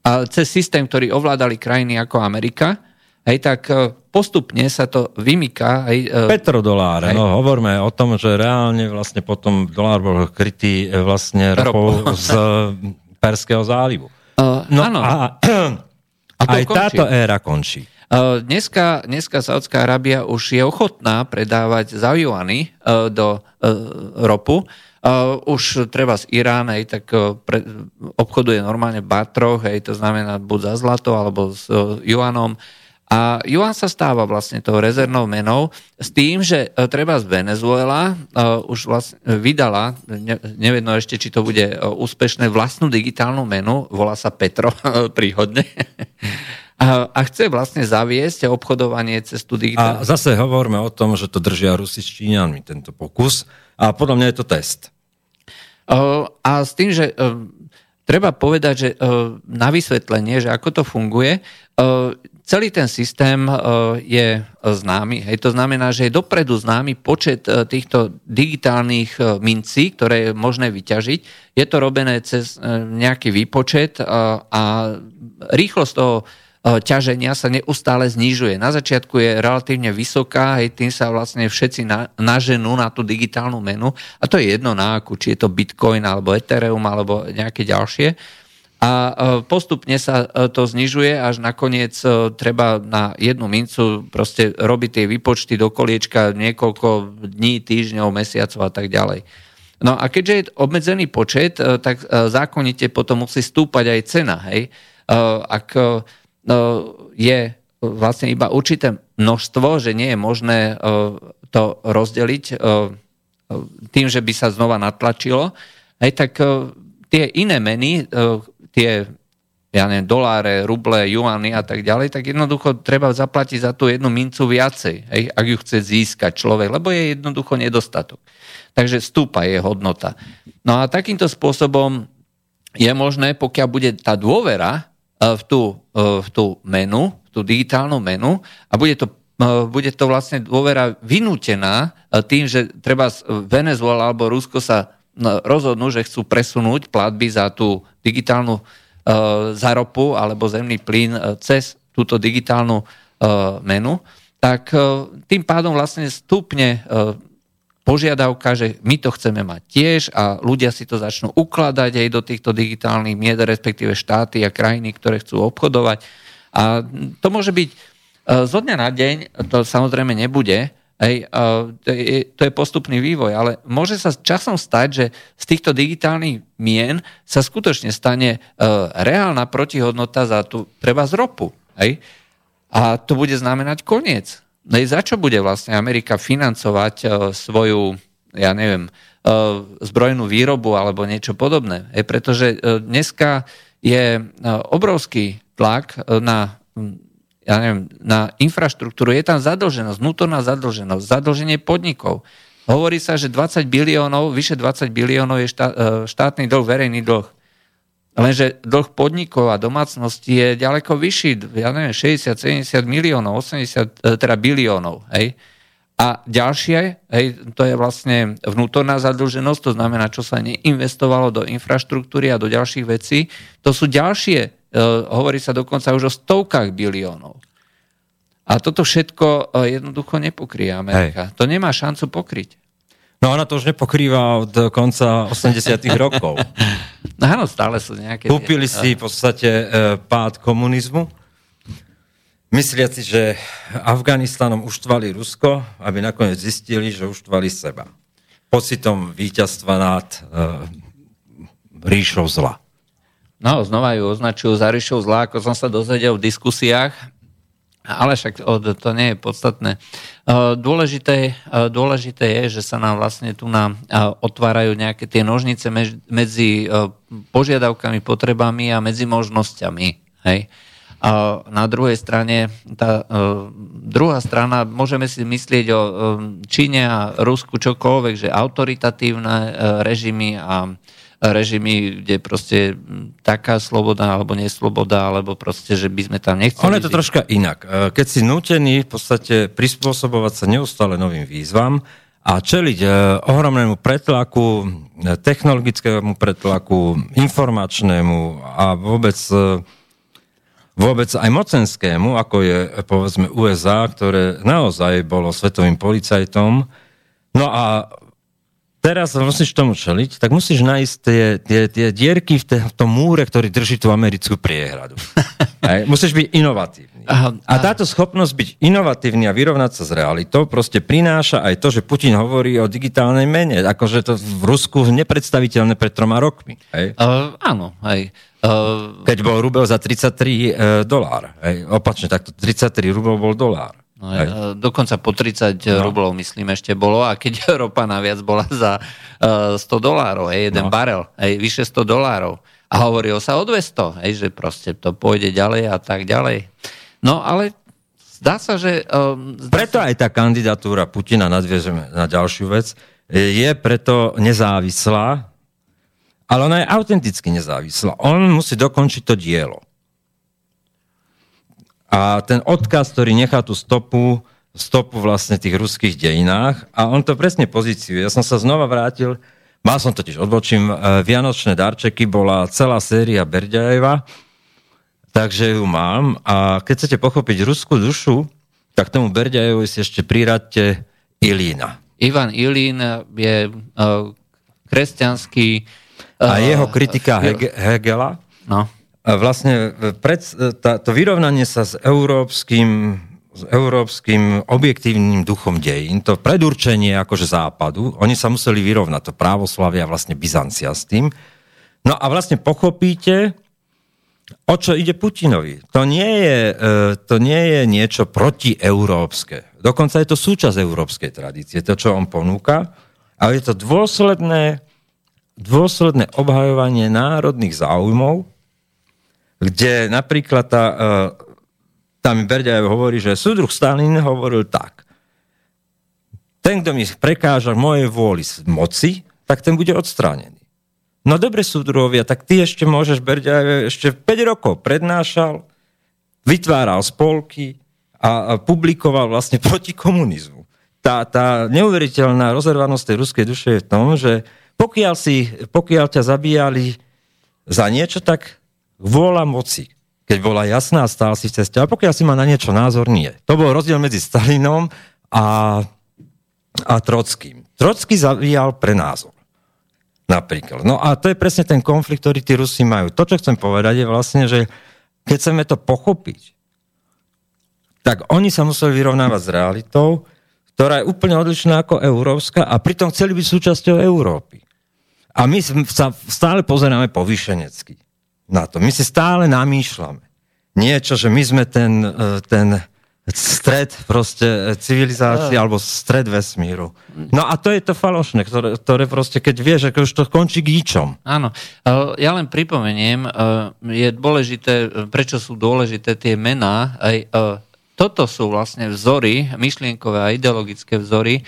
a cez systém, ktorý ovládali krajiny ako Amerika, hej, tak postupne sa to vymyká. Aj, e, Petrodoláre, no hovorme o tom, že reálne vlastne potom dolár bol krytý vlastne ropou z Perského zálivu. Uh, no áno. A, a aj končí. táto éra končí. Uh, dneska, dneska Saudská Arábia už je ochotná predávať za juany uh, do uh, ropu. Uh, už treba z Irán, hej, tak uh, pre, obchoduje normálne batroch, hej, to znamená buď za zlato alebo s uh, juanom. A Juan sa stáva vlastne tou rezervnou menou s tým, že e, treba z Venezuela uh, už vlastne vydala, ne, nevedno ešte, či to bude uh, úspešné, vlastnú digitálnu menu, volá sa Petro, príhodne. a, a chce vlastne zaviesť obchodovanie cez tú digitálnu... A zase hovoríme o tom, že to držia Rusi s Číňanmi, tento pokus. A podľa mňa je to test. Uh, a s tým, že treba povedať, že na vysvetlenie, že ako to funguje, Celý ten systém e, je známy. Hej. To znamená, že je dopredu známy počet e, týchto digitálnych e, mincí, ktoré je možné vyťažiť. Je to robené cez nejaký výpočet a rýchlosť toho ťaženia sa neustále znižuje. Na začiatku je relatívne vysoká, hej, tým sa vlastne všetci na, naženú na tú digitálnu menu a to je jedno na akú, či je to Bitcoin alebo Ethereum alebo nejaké ďalšie a e, postupne sa e, to znižuje, až nakoniec e, treba na jednu mincu proste robiť tie výpočty do koliečka niekoľko dní, týždňov, mesiacov a tak ďalej. No a keďže je obmedzený počet, tak zákonite potom musí stúpať aj cena. Hej? Ak je vlastne iba určité množstvo, že nie je možné to rozdeliť tým, že by sa znova natlačilo, hej, tak tie iné meny, tie ja neviem, doláre, ruble, juany a tak ďalej, tak jednoducho treba zaplatiť za tú jednu mincu viacej, hej, ak ju chce získať človek, lebo je jednoducho nedostatok. Takže stúpa je hodnota. No a takýmto spôsobom je možné, pokiaľ bude tá dôvera e, v tú, e, v tú menu, v tú digitálnu menu a bude to, e, bude to vlastne dôvera vynútená tým, že treba Venezuela alebo Rusko sa rozhodnú, že chcú presunúť platby za tú digitálnu uh, zaropu alebo zemný plyn uh, cez túto digitálnu uh, menu, tak tým pádom vlastne stupne požiadavka, že my to chceme mať tiež a ľudia si to začnú ukladať aj do týchto digitálnych mied, respektíve štáty a krajiny, ktoré chcú obchodovať. A to môže byť zo dňa na deň, to samozrejme nebude, Hej, to, je, postupný vývoj, ale môže sa časom stať, že z týchto digitálnych mien sa skutočne stane uh, reálna protihodnota za tú treba z ropu. Hej? A to bude znamenať koniec. Hej, za čo bude vlastne Amerika financovať uh, svoju, ja neviem, uh, zbrojnú výrobu alebo niečo podobné? Hej, pretože dneska je obrovský tlak na ja neviem, na infraštruktúru, je tam zadlženosť, vnútorná zadlženosť, zadlženie podnikov. Hovorí sa, že 20 biliónov, vyše 20 biliónov je štát, e, štátny dlh, verejný dlh. Lenže dlh podnikov a domácnosti je ďaleko vyšší, ja neviem, 60, 70 miliónov, 80, e, teda biliónov. Hej? A ďalšie, hej, to je vlastne vnútorná zadlženosť, to znamená, čo sa neinvestovalo do infraštruktúry a do ďalších vecí. To sú ďalšie, e, hovorí sa dokonca už o stovkách biliónov. A toto všetko e, jednoducho nepokrie Amerika. Hej. To nemá šancu pokryť. No ona to už nepokrýva od konca 80 rokov. No áno, stále sú nejaké... Kúpili si v podstate e, pád komunizmu mysliaci, že Afganistanom uštvali Rusko, aby nakoniec zistili, že uštvali seba. Pocitom víťazstva nad uh, ríšou zla. No, znova ju označujú za ríšou zla, ako som sa dozvedel v diskusiách, ale však to nie je podstatné. E, dôležité, e, dôležité je, že sa nám vlastne tu nám otvárajú nejaké tie nožnice medzi požiadavkami, potrebami a medzi možnosťami. Hej? A na druhej strane, tá uh, druhá strana, môžeme si myslieť o Číne a Rusku čokoľvek, že autoritatívne uh, režimy a režimy, kde proste taká sloboda alebo nesloboda, alebo proste, že by sme tam nechceli... Ono je to troška inak. E, keď si nutený v podstate prispôsobovať sa neustále novým výzvam a čeliť ohromnému pretlaku, technologickému pretlaku, informačnému a vôbec vôbec aj mocenskému, ako je povedzme USA, ktoré naozaj bolo svetovým policajtom. No a teraz musíš tomu čeliť, tak musíš nájsť tie, tie, tie dierky v, te, v tom múre, ktorý drží tú americkú priehradu. Aj, musíš byť inovatívny. Aha, a táto schopnosť byť inovatívny a vyrovnať sa s realitou proste prináša aj to, že Putin hovorí o digitálnej mene. Akože to v Rusku nepredstaviteľné pred troma rokmi. Hej? Uh, áno, hej. Uh, Keď bol rubel za 33 uh, dolár. Hej. Opačne, takto 33 rubel bol dolár. No, hej. Dokonca po 30 no. rublov, myslím, ešte bolo. A keď ropa naviac bola za uh, 100 dolárov, hej, jeden no. barel, hej, vyše 100 dolárov. A hovorilo sa o 200, hej, že proste to pôjde ďalej a tak ďalej. No ale zdá sa, že... Um, zdá preto sa... aj tá kandidatúra Putina, nadviežeme na ďalšiu vec, je preto nezávislá, ale ona je autenticky nezávislá. On musí dokončiť to dielo. A ten odkaz, ktorý nechá tú stopu, stopu vlastne tých ruských dejinách, a on to presne pozíciuje. Ja som sa znova vrátil, mal som totiž odbočím, e, Vianočné darčeky bola celá séria Berďajeva, takže ju mám. A keď chcete pochopiť ruskú dušu, tak tomu Berďajevovi si ešte priradte Ilína. Ivan Ilín je uh, kresťanský a jeho kritika Hege, Hegela no. Vlastne pred, tá, to vyrovnanie sa s európskym s európskym objektívnym duchom dejín, to predurčenie akože západu, oni sa museli vyrovnať, to právoslavia vlastne Byzancia s tým. No a vlastne pochopíte, o čo ide Putinovi. To nie je, e, to nie je niečo protieurópske. Dokonca je to súčasť európskej tradície, to, čo on ponúka, ale je to dôsledné dôsledné obhajovanie národných záujmov, kde napríklad tá, e, tam Berďajev hovorí, že súdruh Stalin hovoril tak. Ten, kto mi prekáža mojej vôli moci, tak ten bude odstránený. No dobre, súdruhovia, tak ty ešte môžeš, Berďajev ešte 5 rokov prednášal, vytváral spolky a publikoval vlastne proti komunizmu. Tá, tá neuveriteľná rozervanosť tej ruskej duše je v tom, že pokiaľ, si, pokiaľ ťa zabíjali za niečo, tak vôľa moci, keď bola jasná, stál si v ceste. A pokiaľ si má na niečo názor, nie. To bol rozdiel medzi Stalinom a, a Trockým. Trocký zabíjal pre názor. Napríklad. No a to je presne ten konflikt, ktorý tí Rusi majú. To, čo chcem povedať, je vlastne, že keď chceme to pochopiť, tak oni sa museli vyrovnávať s realitou, ktorá je úplne odlišná ako európska a pritom chceli byť súčasťou Európy. A my sa stále pozeráme povýšenecky na to. My si stále namýšľame. Niečo, že my sme ten, e, ten stred proste civilizácie no. alebo stred vesmíru. No a to je to falošné, ktoré, ktoré proste, keď vieš, že už to končí k ničom. Áno. E, ja len pripomeniem, e, je dôležité, prečo sú dôležité tie mená, aj toto sú vlastne vzory, myšlienkové a ideologické vzory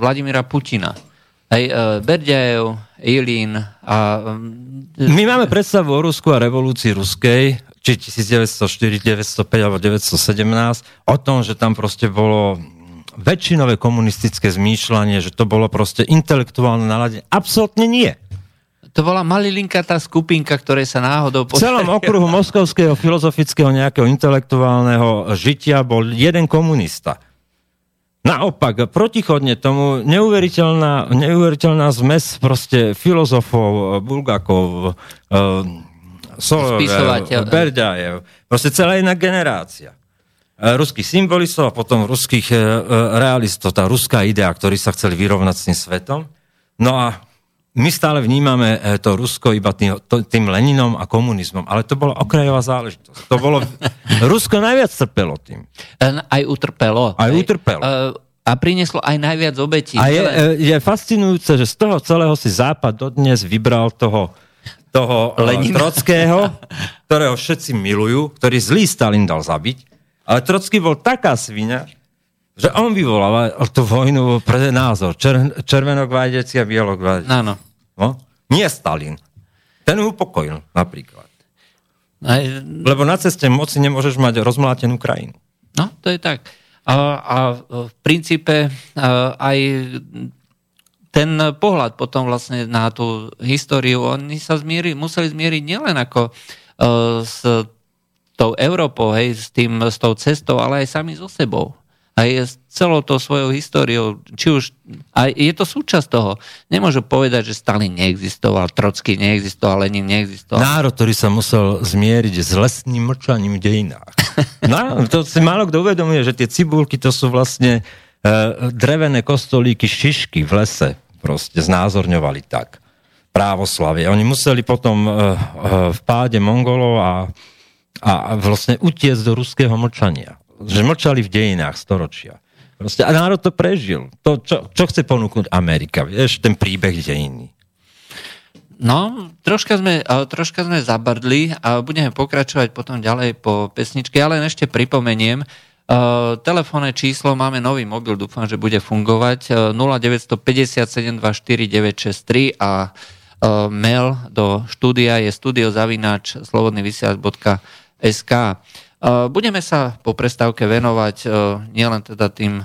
Vladimíra Putina. Aj uh, Ilín a... Um, My máme predstavu o Rusku a revolúcii ruskej, či 1904, 905 alebo 917, o tom, že tam proste bolo väčšinové komunistické zmýšľanie, že to bolo proste intelektuálne naladenie. Absolutne nie. To bola malilinka tá skupinka, ktoré sa náhodou... V celom okruhu moskovského filozofického nejakého intelektuálneho žitia bol jeden komunista. Naopak, protichodne tomu neuveriteľná, neuveriteľná zmes proste filozofov, Bulgakov, uh, Solovev, Berďajev, proste celá jedna generácia. Uh, ruských symbolistov a potom ruských uh, realistov, tá ruská idea, ktorí sa chceli vyrovnať s tým svetom. No a my stále vnímame eh, to Rusko iba tým, tým Leninom a komunizmom, ale to bola okrajová záležitosť. To bolo... Rusko najviac trpelo tým. Aj utrpelo. Aj utrpelo. Uh, a prinieslo aj najviac obetí. A je, je fascinujúce, že z toho celého si Západ dodnes vybral toho, toho Lenina. Trockého, ktorého všetci milujú, ktorý zlý Stalin dal zabiť. Ale Trocký bol taká svinia, že on vyvoláva tú vojnu pre názor. Čer, červenok vajdeci a bielok vajdeci. Áno. No? Nie Stalin. Ten upokojil napríklad. Aj... Lebo na ceste moci nemôžeš mať rozmlátenú krajinu. No, to je tak. A, a v princípe aj ten pohľad potom vlastne na tú históriu, oni sa zmieri, museli zmieriť nielen ako uh, s tou Európou, hej, s, tým, s tou cestou, ale aj sami so sebou aj s celou tou svojou históriou, či už, a je to súčasť toho. Nemôžu povedať, že Stalin neexistoval, Trocký neexistoval, Lenin neexistoval. Národ, ktorý sa musel zmieriť s lesným mlčaním v dejinách. No, to si málo kto uvedomuje, že tie cibulky to sú vlastne uh, drevené kostolíky, šišky v lese proste znázorňovali tak. Právoslavie. Oni museli potom uh, uh, v páde Mongolov a, a vlastne utiecť do ruského mlčania že mlčali v dejinách storočia. Proste, a národ to prežil. To, čo, čo chce ponúknuť Amerika? Vieš, ten príbeh dejiny. No, troška sme, troška sme zabrdli a budeme pokračovať potom ďalej po pesničke, ale ešte pripomeniem, Uh, telefónne číslo, máme nový mobil, dúfam, že bude fungovať, uh, 0957249963 a uh, mail do štúdia je studiozavináč slobodnyvysielač.sk. Budeme sa po prestávke venovať e, nielen teda tým e,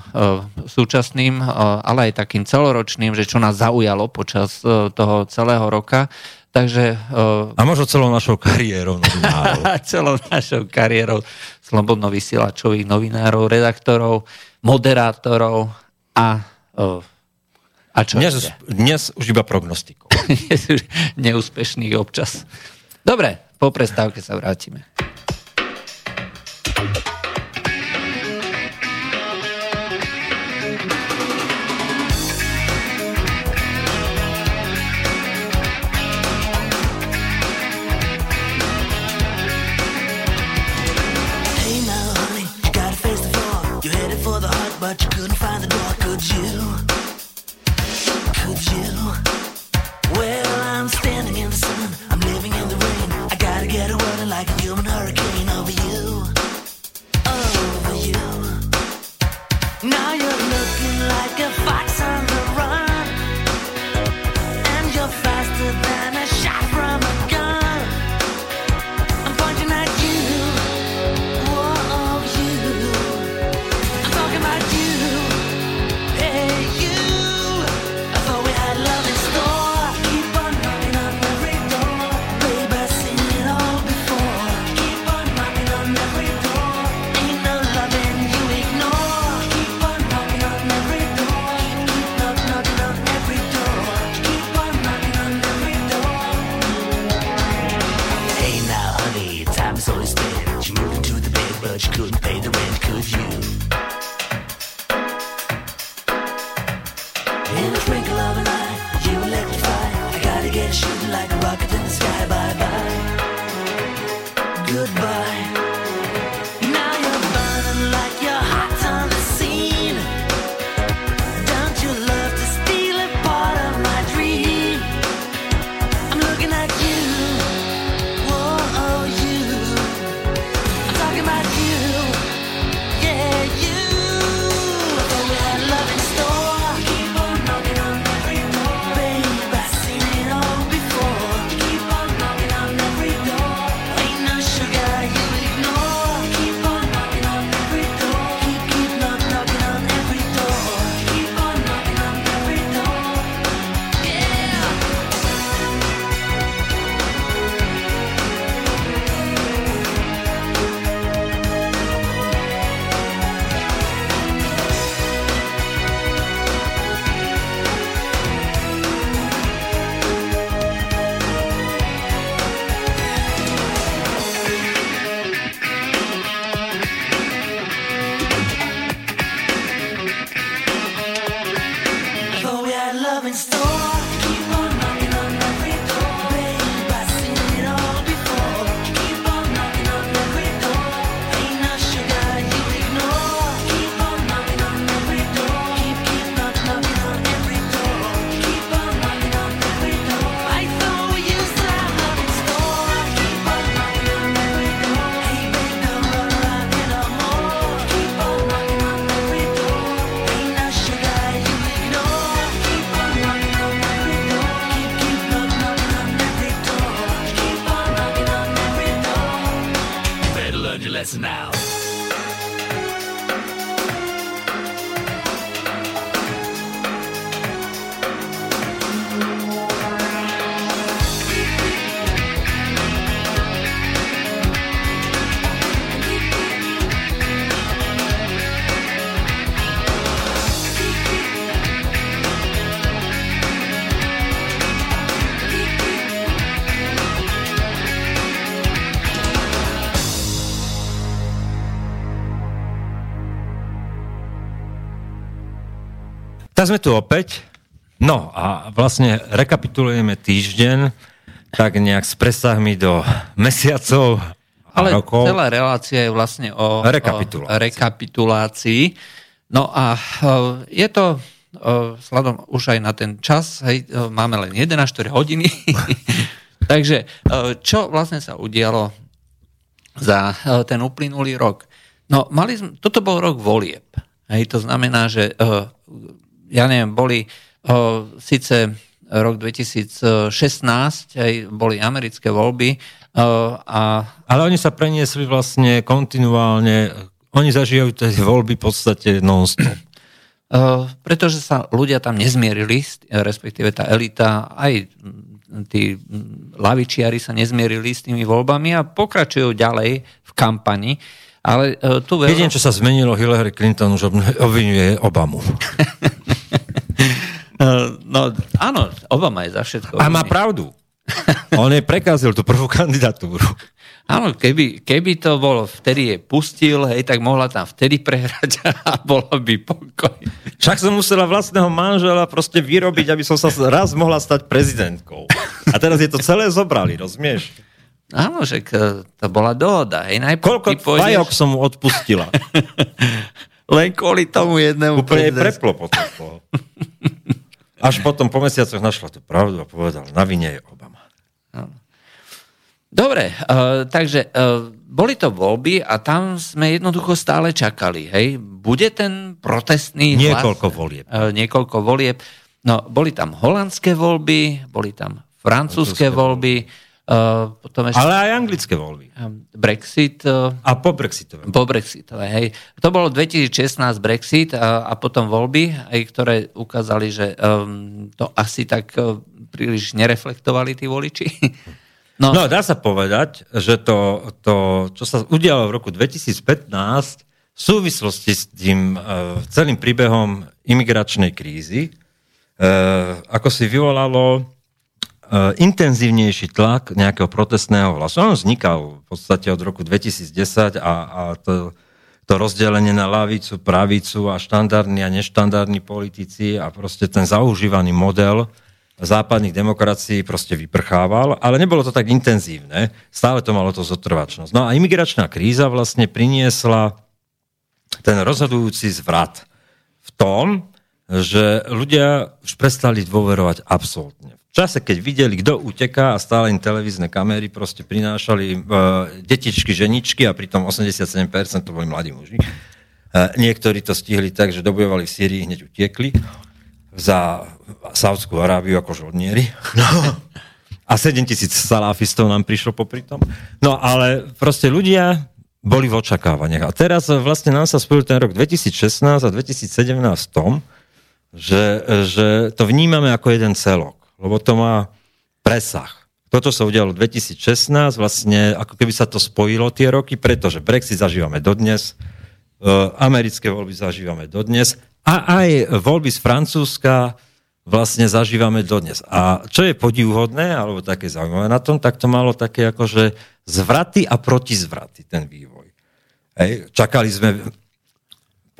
súčasným, ale aj takým celoročným, že čo nás zaujalo počas toho celého roka. Takže, A možno celou našou kariérou novinárov. celou našou kariérou slobodno-vysielačových novinárov, redaktorov, moderátorov a, a čo dnes, dnes už iba prognostikou. Neúspešných občas. Dobre, po prestávke sa vrátime. Sme tu opäť. No a vlastne rekapitulujeme týždeň, tak nejak s presahmi do mesiacov a Ale rokov. celá relácia je vlastne o, Rekapitulácii. o rekapitulácii. No a e, je to, e, sladom už aj na ten čas, hej, e, máme len 1,4 hodiny, takže e, čo vlastne sa udialo za e, ten uplynulý rok? No, mali sme, toto bol rok volieb. Hej, to znamená, že e, ja neviem, boli o, síce rok 2016, aj boli americké voľby o, a Ale oni sa preniesli vlastne kontinuálne, oni zažívajú tie voľby v podstate non-stop. Pretože sa ľudia tam nezmierili, respektíve tá elita, aj tí lavičiari sa nezmierili s tými voľbami a pokračujú ďalej v kampani. Ale tu v Jediné, čo sa zmenilo, Hillary Clinton už ob- obvinuje Obamu. Uh, no áno, Obama je za všetko. A má pravdu. On jej prekazil tú prvú kandidatúru. Áno, keby, keby to bolo, vtedy je pustil, hej, tak mohla tam vtedy prehrať a bolo by pokoj. Však som musela vlastného manžela proste vyrobiť, aby som sa raz mohla stať prezidentkou. A teraz je to celé zobrali, rozumieš? Áno, že to bola dohoda. Hej, najprv Koľko pôjdeš- som mu odpustila. Len kvôli tomu jednému Úplne jej prezidentskému. preplo potom toho. Až potom po mesiacoch našla tú pravdu a povedala, na vine je Obama. Dobre, uh, takže uh, boli to voľby a tam sme jednoducho stále čakali. Hej? Bude ten protestný Niekoľko hlas? volieb. Uh, niekoľko volieb. No, boli tam holandské voľby, boli tam francúzske Francúzske voľby, uh, potom ešte Ale aj anglické voľby. um, Brexit, uh, A po Brexitové. po Brexitové, hej. To bolo 2016 Brexit a, a potom voľby, aj ktoré ukázali, že um, to asi tak uh, príliš nereflektovali tí voliči. No, No, dá sa povedať, že to, to, čo sa udialo v roku 2015, v súvislosti s tým uh, celým príbehom imigračnej krízy, uh, ako si vyvolalo intenzívnejší tlak nejakého protestného hlasu. On vznikal v podstate od roku 2010 a, a to, to rozdelenie na lavicu, pravicu a štandardní a neštandardní politici a proste ten zaužívaný model západných demokracií proste vyprchával, ale nebolo to tak intenzívne, stále to malo to zotrvačnosť. No a imigračná kríza vlastne priniesla ten rozhodujúci zvrat v tom, že ľudia už prestali dôverovať absolútne. V čase, keď videli, kto uteká a stále im televízne kamery proste prinášali e, detičky, ženičky a pritom 87% to boli mladí muži. E, niektorí to stihli tak, že dobojovali v Syrii, hneď utiekli za Saudskú Arábiu ako žoldnieri. No. A 7 tisíc salafistov nám prišlo popri tom. No ale proste ľudia boli v očakávaniach. A teraz vlastne nám sa spojil ten rok 2016 a 2017 v tom, že, že to vnímame ako jeden celok. Lebo to má presah. Toto sa udialo 2016, vlastne ako keby sa to spojilo tie roky, pretože Brexit zažívame dodnes, e, americké voľby zažívame dodnes a aj voľby z Francúzska vlastne zažívame dodnes. A čo je podivhodné, alebo také zaujímavé na tom, tak to malo také akože zvraty a protizvraty, ten vývoj. Hej. Čakali sme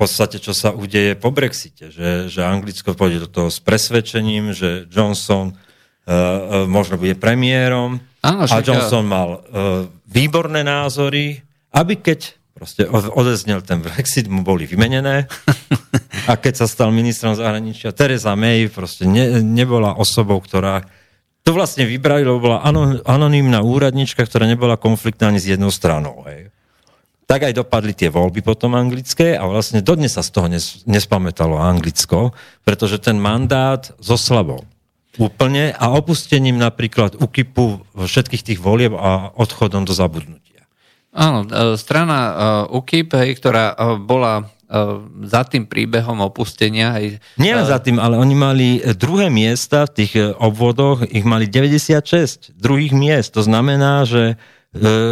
podstate, čo sa udeje po Brexite, že, že Anglicko pôjde do toho s presvedčením, že Johnson uh, možno bude premiérom Áno, a však, Johnson mal uh, výborné názory, aby keď proste od- odeznel ten Brexit, mu boli vymenené a keď sa stal ministrom zahraničia, Teresa May proste ne, nebola osobou, ktorá to vlastne vybrali, lebo bola ano, anonimná úradnička, ktorá nebola konfliktná ani s jednou stranou. Hej. Tak aj dopadli tie voľby potom anglické a vlastne dodnes sa z toho nes, nespamätalo Anglicko, pretože ten mandát zoslabol úplne a opustením napríklad UKIPu všetkých tých volieb a odchodom do zabudnutia. Áno, e, strana uh, UKIP, ktorá uh, bola za tým príbehom opustenia. Hej, Nielen za tým, ale oni mali e, druhé miesta v tých e, obvodoch, ich mali 96 druhých miest. To znamená, že e,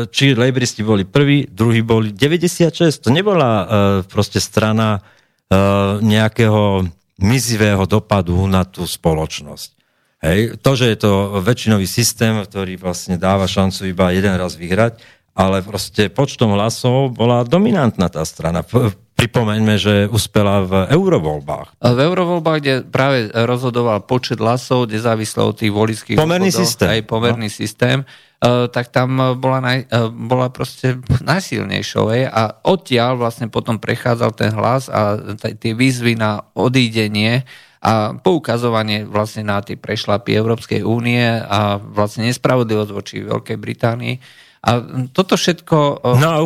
či lejbristi boli prví, druhí boli 96. To nebola e, proste strana e, nejakého mizivého dopadu na tú spoločnosť. Hej. To, že je to väčšinový systém, ktorý vlastne dáva šancu iba jeden raz vyhrať, ale proste počtom hlasov bola dominantná tá strana. Pripomeňme, že uspela v eurovoľbách. V eurovoľbách, kde práve rozhodoval počet hlasov, nezávisle od tých volických Pomerný systém. Aj pomerný no. systém, tak tam bola, naj, bola proste najsilnejšou. Hej, a odtiaľ vlastne potom prechádzal ten hlas a tie výzvy na odídenie a poukazovanie vlastne na tie prešlapy Európskej únie a vlastne nespravodlivosť voči Veľkej Británii a toto všetko... No a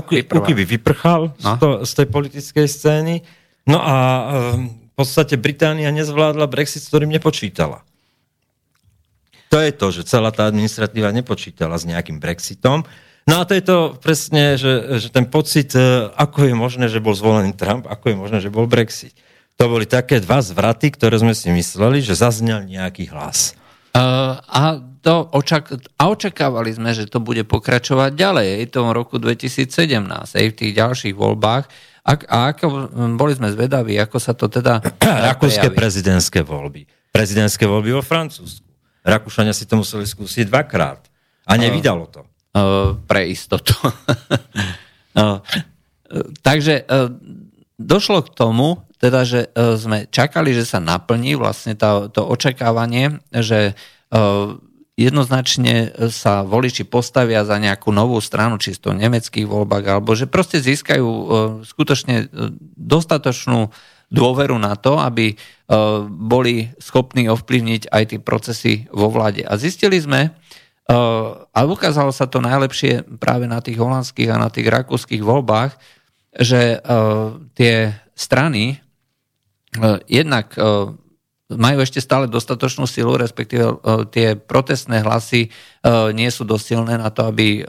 by vyprchal no. z, to, z tej politickej scény. No a v podstate Británia nezvládla Brexit, s ktorým nepočítala. To je to, že celá tá administratíva nepočítala s nejakým Brexitom. No a to je to presne, že, že ten pocit, e, ako je možné, že bol zvolený Trump, ako je možné, že bol Brexit. To boli také dva zvraty, ktoré sme si mysleli, že zaznel nejaký hlas. Uh, a, to očak- a očakávali sme, že to bude pokračovať ďalej aj v tom roku 2017, aj v tých ďalších voľbách. A, a ako, boli sme zvedaví, ako sa to teda... Rakúske prezidentské voľby. Prezidentské voľby vo Francúzsku. Rakúšania si to museli skúsiť dvakrát. A nevydalo to. Uh, pre istotu. uh, takže uh, došlo k tomu, teda, že e, sme čakali, že sa naplní vlastne tá, to očakávanie, že e, jednoznačne sa voliči postavia za nejakú novú stranu, čisto v nemeckých voľbách, alebo že proste získajú skutočne dostatočnú dôveru na to, aby boli schopní ovplyvniť aj tie procesy vo vláde. A zistili sme, a ukázalo sa to najlepšie práve na tých holandských a na tých rakúskych voľbách, že tie strany, E, jednak e, majú ešte stále dostatočnú silu, respektíve e, tie protestné hlasy nie sú dosilné na to, aby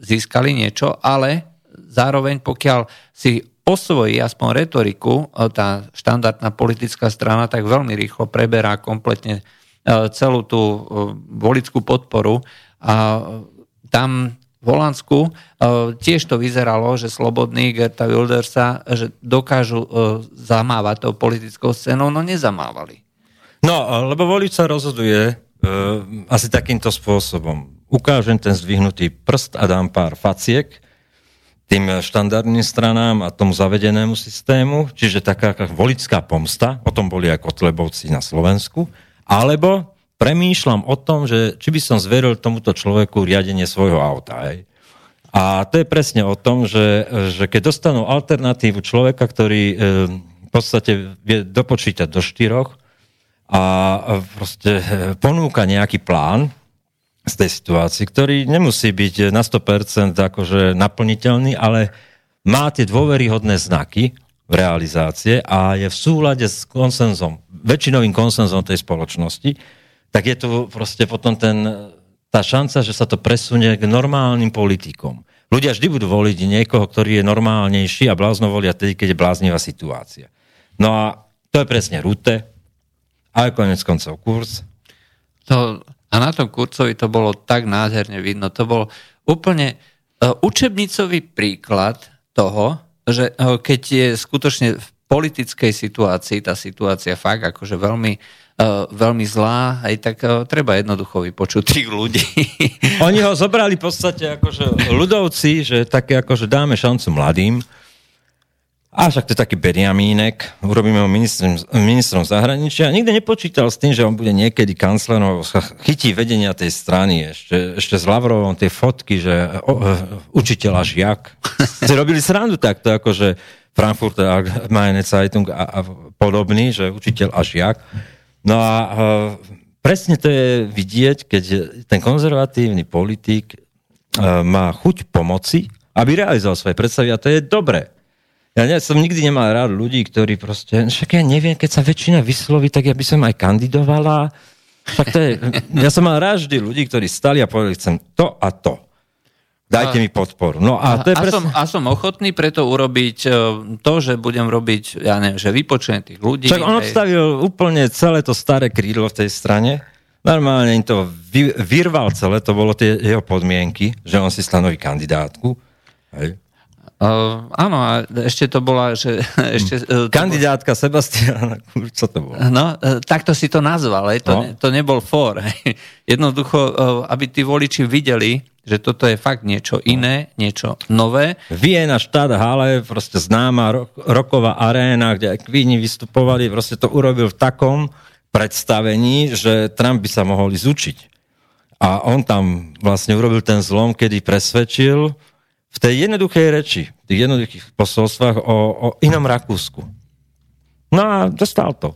získali niečo, ale zároveň pokiaľ si osvojí aspoň retoriku, tá štandardná politická strana, tak veľmi rýchlo preberá kompletne celú tú volickú podporu a tam v Holandsku e, tiež to vyzeralo, že slobodní Gerta Wildersa, že dokážu e, zamávať tou politickou scénou, no nezamávali. No, lebo volič sa rozhoduje e, asi takýmto spôsobom. Ukážem ten zdvihnutý prst a dám pár faciek tým štandardným stranám a tomu zavedenému systému, čiže taká volická pomsta, o tom boli aj Kotlebovci na Slovensku, alebo premýšľam o tom, že či by som zveril tomuto človeku riadenie svojho auta. Hej. A to je presne o tom, že, že keď dostanú alternatívu človeka, ktorý e, v podstate vie dopočítať do štyroch a proste e, ponúka nejaký plán z tej situácii, ktorý nemusí byť na 100% akože naplniteľný, ale má tie dôveryhodné znaky v realizácie a je v súlade s konsenzom, väčšinovým konsenzom tej spoločnosti, tak je tu proste potom ten, tá šanca, že sa to presunie k normálnym politikom. Ľudia vždy budú voliť niekoho, ktorý je normálnejší a blázno volia tedy, keď je bláznivá situácia. No a to je presne Rute, ale konec koncov kurz. To, a na tom kurcovi to bolo tak nádherne vidno. To bol úplne uh, učebnicový príklad toho, že uh, keď je skutočne v politickej situácii, tá situácia fakt akože veľmi Uh, veľmi zlá, aj tak treba jednoducho vypočuť tých ľudí. Oni ho zobrali v podstate akože ľudovci, že také akože dáme šancu mladým, a však to je taký Beriamínek, urobíme ho ministrom, ministrom zahraničia. Nikde nepočítal s tým, že on bude niekedy kanclerom, chytí vedenia tej strany. Ešte, ešte s Lavrovom tie fotky, že o, o, učiteľ a žiak. Si robili srandu takto, akože Frankfurt Allgemeine Zeitung a, a podobný, že učiteľ a žiak. No a uh, presne to je vidieť, keď ten konzervatívny politik uh, má chuť pomoci, aby realizoval svoje predstavy a to je dobré. Ja ne, som nikdy nemal rád ľudí, ktorí proste, však ja neviem, keď sa väčšina vysloví, tak ja by som aj kandidovala. Tak to je, ja som mal rád vždy ľudí, ktorí stali a povedali, chcem to a to. Dajte a, mi podporu. No a, to je a, presne... som, a som ochotný preto urobiť e, to, že budem robiť, ja neviem, že vypočujem tých ľudí. Tak on odstavil úplne celé to staré krídlo v tej strane. Normálne im to vy, vyrval celé, to bolo tie jeho podmienky, že on si stanoví kandidátku. Hej. Uh, áno, a ešte to bola, že... Ešte, uh, Kandidátka bol... Sebastiana, čo to bolo? No, uh, takto si to nazval, to, no. ne, to nebol for. Jednoducho, uh, aby tí voliči videli, že toto je fakt niečo iné, niečo nové. Viena, štát, Hale, proste známa roková aréna, kde aj Queeni vystupovali, proste to urobil v takom predstavení, že Trump by sa mohol ísť učiť. A on tam vlastne urobil ten zlom, kedy presvedčil v tej jednoduchej reči, v tých jednoduchých posolstvách o, o inom Rakúsku. No a dostal to.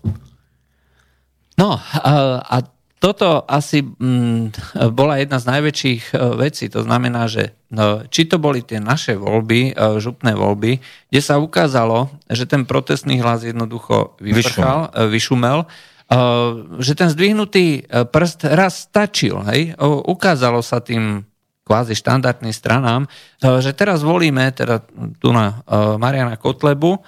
No a, toto asi mm, bola jedna z najväčších e, vecí. To znamená, že no, či to boli tie naše voľby, e, župné voľby, kde sa ukázalo, že ten protestný hlas jednoducho vyprchal, vyšumel, vyšumel že ten zdvihnutý e, prst raz stačil. Hej? Ukázalo sa tým kvázi štandardným stranám, že teraz volíme teda tu na Mariana Kotlebu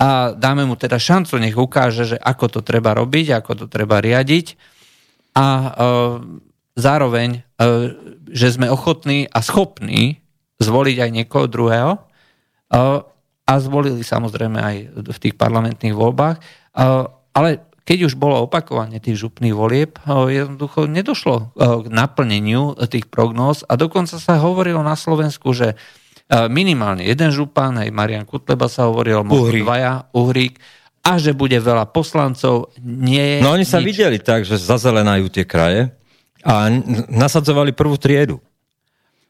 a dáme mu teda šancu, nech ukáže, že ako to treba robiť, ako to treba riadiť. A zároveň, že sme ochotní a schopní zvoliť aj niekoho druhého a zvolili samozrejme aj v tých parlamentných voľbách, ale keď už bolo opakovanie tých župných volieb, jednoducho nedošlo k naplneniu tých prognóz. A dokonca sa hovorilo na Slovensku, že minimálne jeden župan, aj Marian Kutleba sa hovoril, možno dvaja, Uhrík, a že bude veľa poslancov, nie No oni sa nič. videli tak, že zazelenajú tie kraje a nasadzovali prvú triedu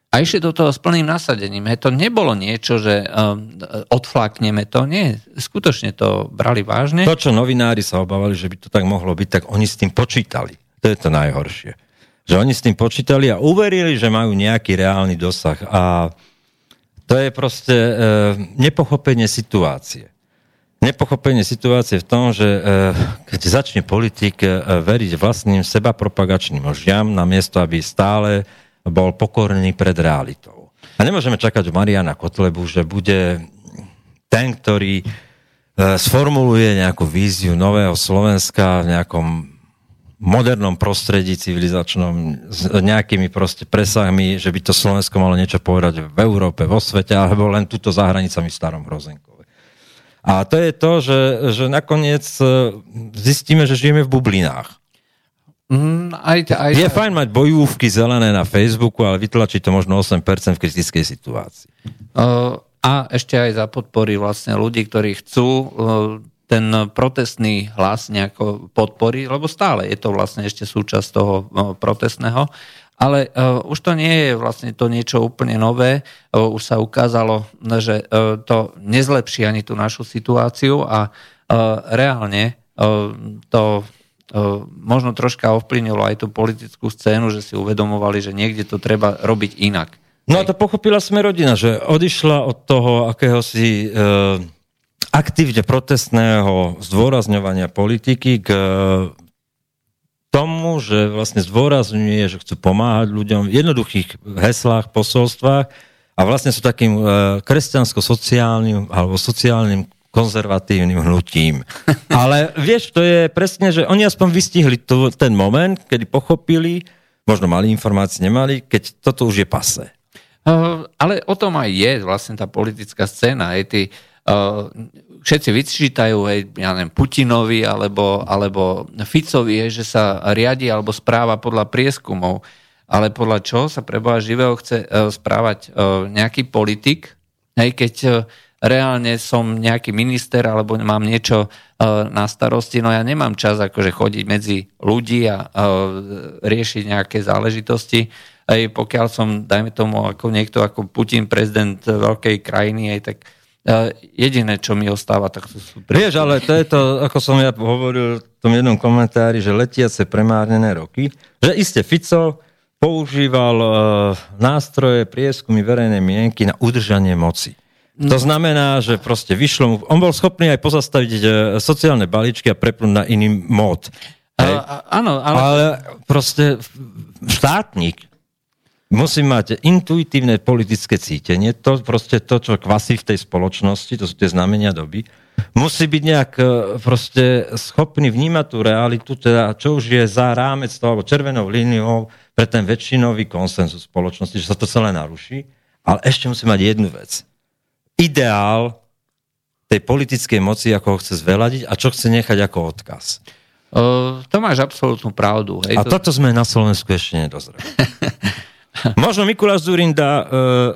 a išli do toho s plným nasadením. He, to nebolo niečo, že um, odflakneme to. Nie, skutočne to brali vážne. To, čo novinári sa obávali, že by to tak mohlo byť, tak oni s tým počítali. To je to najhoršie. Že oni s tým počítali a uverili, že majú nejaký reálny dosah. A to je proste e, nepochopenie situácie. Nepochopenie situácie v tom, že e, keď začne politik e, veriť vlastným seba propagačným lžiam, namiesto aby stále bol pokorný pred realitou. A nemôžeme čakať od Mariana Kotlebu, že bude ten, ktorý e, sformuluje nejakú víziu nového Slovenska v nejakom modernom prostredí civilizačnom s nejakými proste presahmi, že by to Slovensko malo niečo povedať v Európe, vo svete, alebo len túto za hranicami v starom Hrozenkove. A to je to, že, že nakoniec e, zistíme, že žijeme v bublinách. Mm, aj, aj, je fajn mať bojúvky zelené na Facebooku, ale vytlačiť to možno 8% v kritickej situácii. Uh, a ešte aj za podpory vlastne ľudí, ktorí chcú uh, ten protestný hlas nejako podporiť, lebo stále je to vlastne ešte súčasť toho protestného. Ale uh, už to nie je vlastne to niečo úplne nové. Uh, už sa ukázalo, že uh, to nezlepší ani tú našu situáciu a uh, reálne uh, to možno troška ovplyvnilo aj tú politickú scénu, že si uvedomovali, že niekde to treba robiť inak. No a to pochopila sme rodina, že odišla od toho akéhosi e, aktívne protestného zdôrazňovania politiky k tomu, že vlastne zdôrazňuje, že chcú pomáhať ľuďom v jednoduchých heslách, posolstvách a vlastne sú takým e, kresťansko-sociálnym alebo sociálnym konzervatívnym hnutím. Ale vieš, to je presne, že oni aspoň vystihli to, ten moment, kedy pochopili, možno mali informácie, nemali, keď toto už je pase. Uh, ale o tom aj je vlastne tá politická scéna. Aj tí, uh, všetci vyčítajú, hej, ja neviem, Putinovi alebo, alebo Ficovi, hej, že sa riadi alebo správa podľa prieskumov. Ale podľa čo sa preboha živého chce uh, správať uh, nejaký politik, hej, keď uh, reálne som nejaký minister alebo mám niečo e, na starosti, no ja nemám čas akože chodiť medzi ľudí a e, riešiť nejaké záležitosti. Aj pokiaľ som, dajme tomu, ako niekto ako Putin, prezident veľkej krajiny, aj tak e, jediné, čo mi ostáva, tak to sú... Vieš, ale to je to, ako som ja hovoril v tom jednom komentári, že letiace premárnené roky, že iste Fico používal nástroje prieskumy verejnej mienky na udržanie moci. To znamená, že proste vyšlo mu, on bol schopný aj pozastaviť e, sociálne balíčky a prepnúť na iný mód. áno, ale... ale proste štátnik musí mať intuitívne politické cítenie, to proste to, čo kvasí v tej spoločnosti, to sú tie znamenia doby, musí byť nejak e, proste schopný vnímať tú realitu, teda čo už je za rámec toho, alebo červenou líniou pre ten väčšinový konsenzus spoločnosti, že sa to celé naruší, ale ešte musí mať jednu vec ideál tej politickej moci, ako ho chce zveladiť a čo chce nechať ako odkaz. Uh, to máš absolútnu pravdu. Hej, a to... toto sme na Slovensku ešte nedozreli. Možno Mikuláš Zurinda, uh,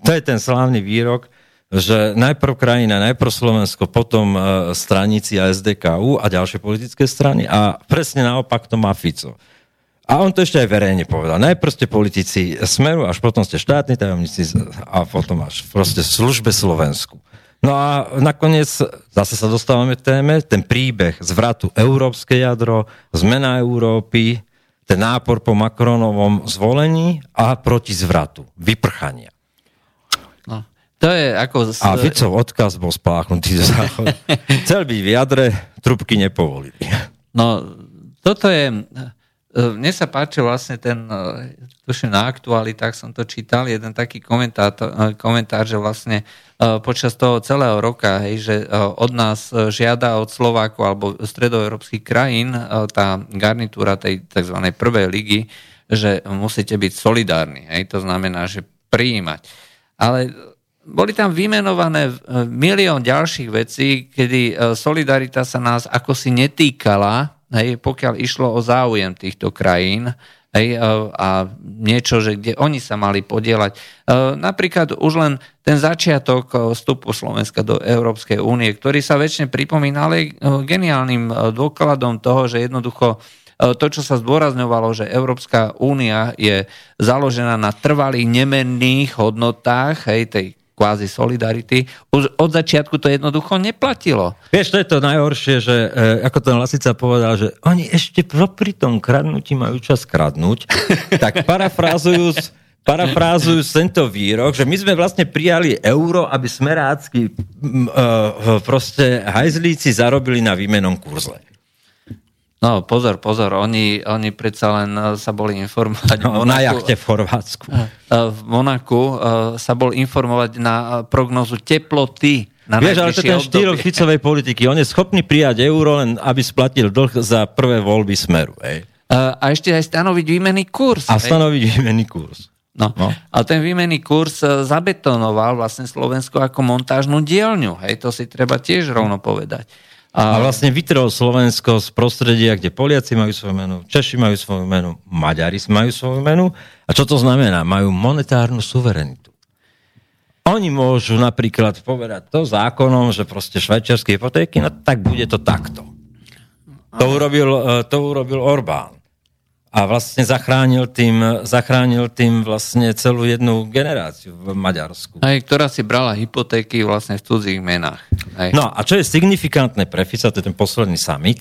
to je ten slávny výrok, že najprv krajina, najprv Slovensko, potom uh, straníci a SDKU a ďalšie politické strany a presne naopak to má Fico. A on to ešte aj verejne povedal. Najprv ste politici Smeru, až potom ste štátni tajomníci a potom až proste službe Slovensku. No a nakoniec zase sa dostávame k téme, ten príbeh zvratu európske jadro, zmena Európy, ten nápor po Macronovom zvolení a proti zvratu, vyprchania. No, to je ako... Z... A Ficov odkaz bol spláchnutý do záchodu. Chcel byť v jadre, trubky nepovolili. No, toto je mne sa páči vlastne ten, e, tuším na aktualitách som to čítal, jeden taký e, komentár že vlastne počas toho celého roka, hej, že od nás žiada od Slovákov alebo stredoeurópskych krajín tá garnitúra tej tzv. prvej ligy, že musíte byť solidárni. Hej, to znamená, že prijímať. Ale boli tam vymenované milión ďalších vecí, kedy solidarita sa nás ako si netýkala, hej, pokiaľ išlo o záujem týchto krajín, hej, a niečo, že kde oni sa mali podielať. Napríklad už len ten začiatok vstupu Slovenska do Európskej únie, ktorý sa väčšine pripomína, ale geniálnym dôkladom toho, že jednoducho to, čo sa zdôrazňovalo, že Európska únia je založená na trvalých nemenných hodnotách hej, tej kvázi solidarity. Už od začiatku to jednoducho neplatilo. Vieš, to je to najhoršie, že e, ako ten Lasica povedal, že oni ešte pri tom kradnutí majú čas kradnúť, tak parafrázujú parafrázujú tento výrok, že my sme vlastne prijali euro, aby smerácky e, proste hajzlíci zarobili na výmenom kurze. No pozor, pozor, oni, oni predsa len eh, sa boli informovať... No, Monaku, na jachte v Chorvátsku. Eh, v Monaku eh, sa bol informovať na prognozu teploty na Vieš, ale to je ten štýl Ficovej politiky. On je schopný prijať euro, len aby splatil dlh za prvé voľby Smeru. Ej. A ešte aj stanoviť výmenný kurz. A stanoviť výmenný kurz. No. no. A ten výmenný kurz zabetonoval vlastne Slovensko ako montážnu dielňu. Hej, to si treba tiež rovno povedať. A, vlastne vytrhol Slovensko z prostredia, kde Poliaci majú svoju menu, Češi majú svoju menu, Maďari majú svoju menu. A čo to znamená? Majú monetárnu suverenitu. Oni môžu napríklad povedať to zákonom, že proste švajčiarske hypotéky, no tak bude to takto. To urobil, e, to urobil Orbán a vlastne zachránil tým, zachránil tým vlastne celú jednu generáciu v Maďarsku. Aj, ktorá si brala hypotéky vlastne v cudzích menách. Aj. No a čo je signifikantné pre FISA, to je ten posledný summit,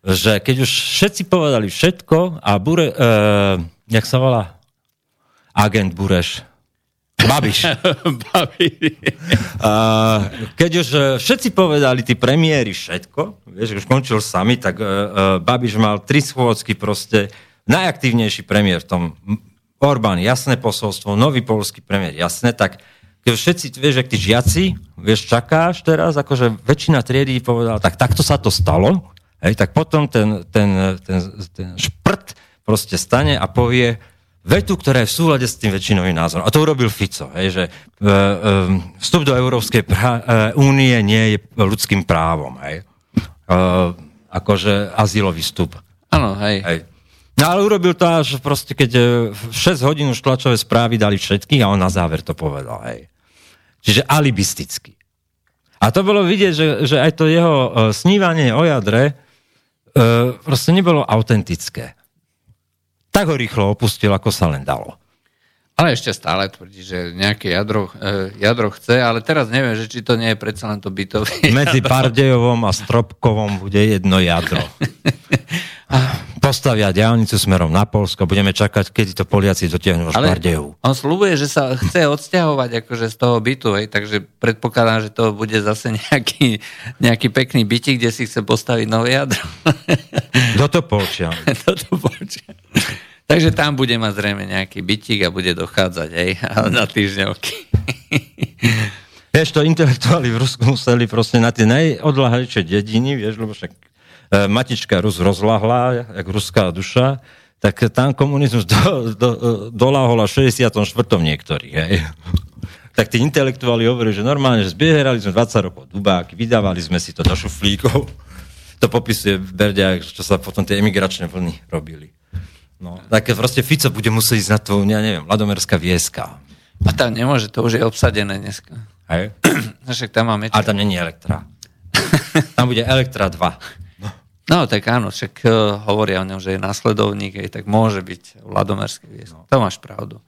že keď už všetci povedali všetko a Bure, e, jak sa volá? Agent Bureš. Babiš. keď už e, všetci povedali, tí premiéry všetko, vieš, už končil sami, tak uh, Babiš mal tri schôdzky proste najaktívnejší premiér v tom, Orbán, jasné posolstvo, nový polský premiér, jasné, tak keď všetci, vieš, ak tí žiaci, vieš, čakáš teraz, akože väčšina triedy povedala, tak takto sa to stalo, hej, tak potom ten, ten, ten, ten šprt proste stane a povie vetu, ktorá je v súlade s tým väčšinovým názorom. A to urobil Fico, hej, že e, e, vstup do Európskej pra- e, únie nie je ľudským právom, hej. Akože azylový vstup. Áno, hej. hej. No ale urobil to až proste, keď v e, 6 hodín už tlačové správy dali všetkých a on na záver to povedal. Hej. Čiže alibisticky. A to bolo vidieť, že, že aj to jeho uh, snívanie o jadre uh, proste nebolo autentické. Tak ho rýchlo opustil, ako sa len dalo. Ale ešte stále tvrdí, že nejaké jadro, uh, jadro chce, ale teraz neviem, že či to nie je predsa len to bytové. Medzi Pardejovom a Stropkovom bude jedno jadro. postavia diálnicu smerom na Polsko, budeme čakať, kedy to Poliaci dotiahnu až Bardeju. On slúbuje, že sa chce odsťahovať akože z toho bytu, hej, takže predpokladám, že to bude zase nejaký, nejaký pekný bytik, kde si chce postaviť nové jadro. Do to polčia. Do to polčia. Takže tam bude mať zrejme nejaký bytik a bude dochádzať, hej, na týždňovky. Vieš, to intelektuáli v Rusku museli proste na tie najodlahlejšie dediny, vieš, lebo však matička Rus rozlahla, jak ruská duša, tak tam komunizmus do, do, doláhol až v 64. niektorých. Hej. Tak tí intelektuáli hovorili, že normálne, že zbierali sme 20 rokov dubáky, vydávali sme si to do šuflíkov. To popisuje Berdia, čo sa potom tie emigračné vlny robili. No, tak proste Fico bude musieť ísť na to, ja neviem, Ladomerská vieska. A tam nemôže, to už je obsadené dneska. Hej? Však tam máme... Ale tam není Elektra. tam bude Elektra 2. No tak áno, však uh, hovoria o ňom, že je následovník, aj tak môže byť Ladomerský viesk. No. To máš pravdu.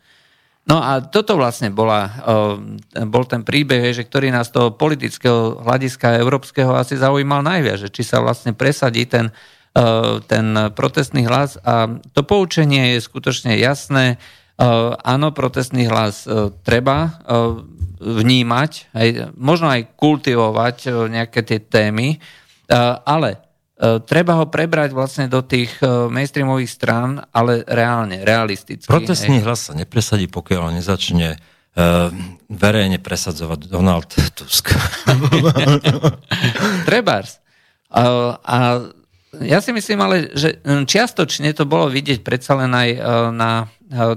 No a toto vlastne bola, uh, bol ten príbeh, že ktorý nás toho politického hľadiska európskeho asi zaujímal najviac, že či sa vlastne presadí ten Eh, ten protestný hlas a to poučenie je skutočne jasné. Eh, áno, protestný hlas eh, treba vnímať, aj, možno aj kultivovať nejaké tie témy, ale treba ho prebrať vlastne do tých mainstreamových strán, ale reálne, realisticky. Protestný hlas sa nepresadí, pokiaľ nezačne verejne presadzovať Donald Tusk. Trebárs. a ja si myslím ale, že čiastočne to bolo vidieť predsa len aj e, na e,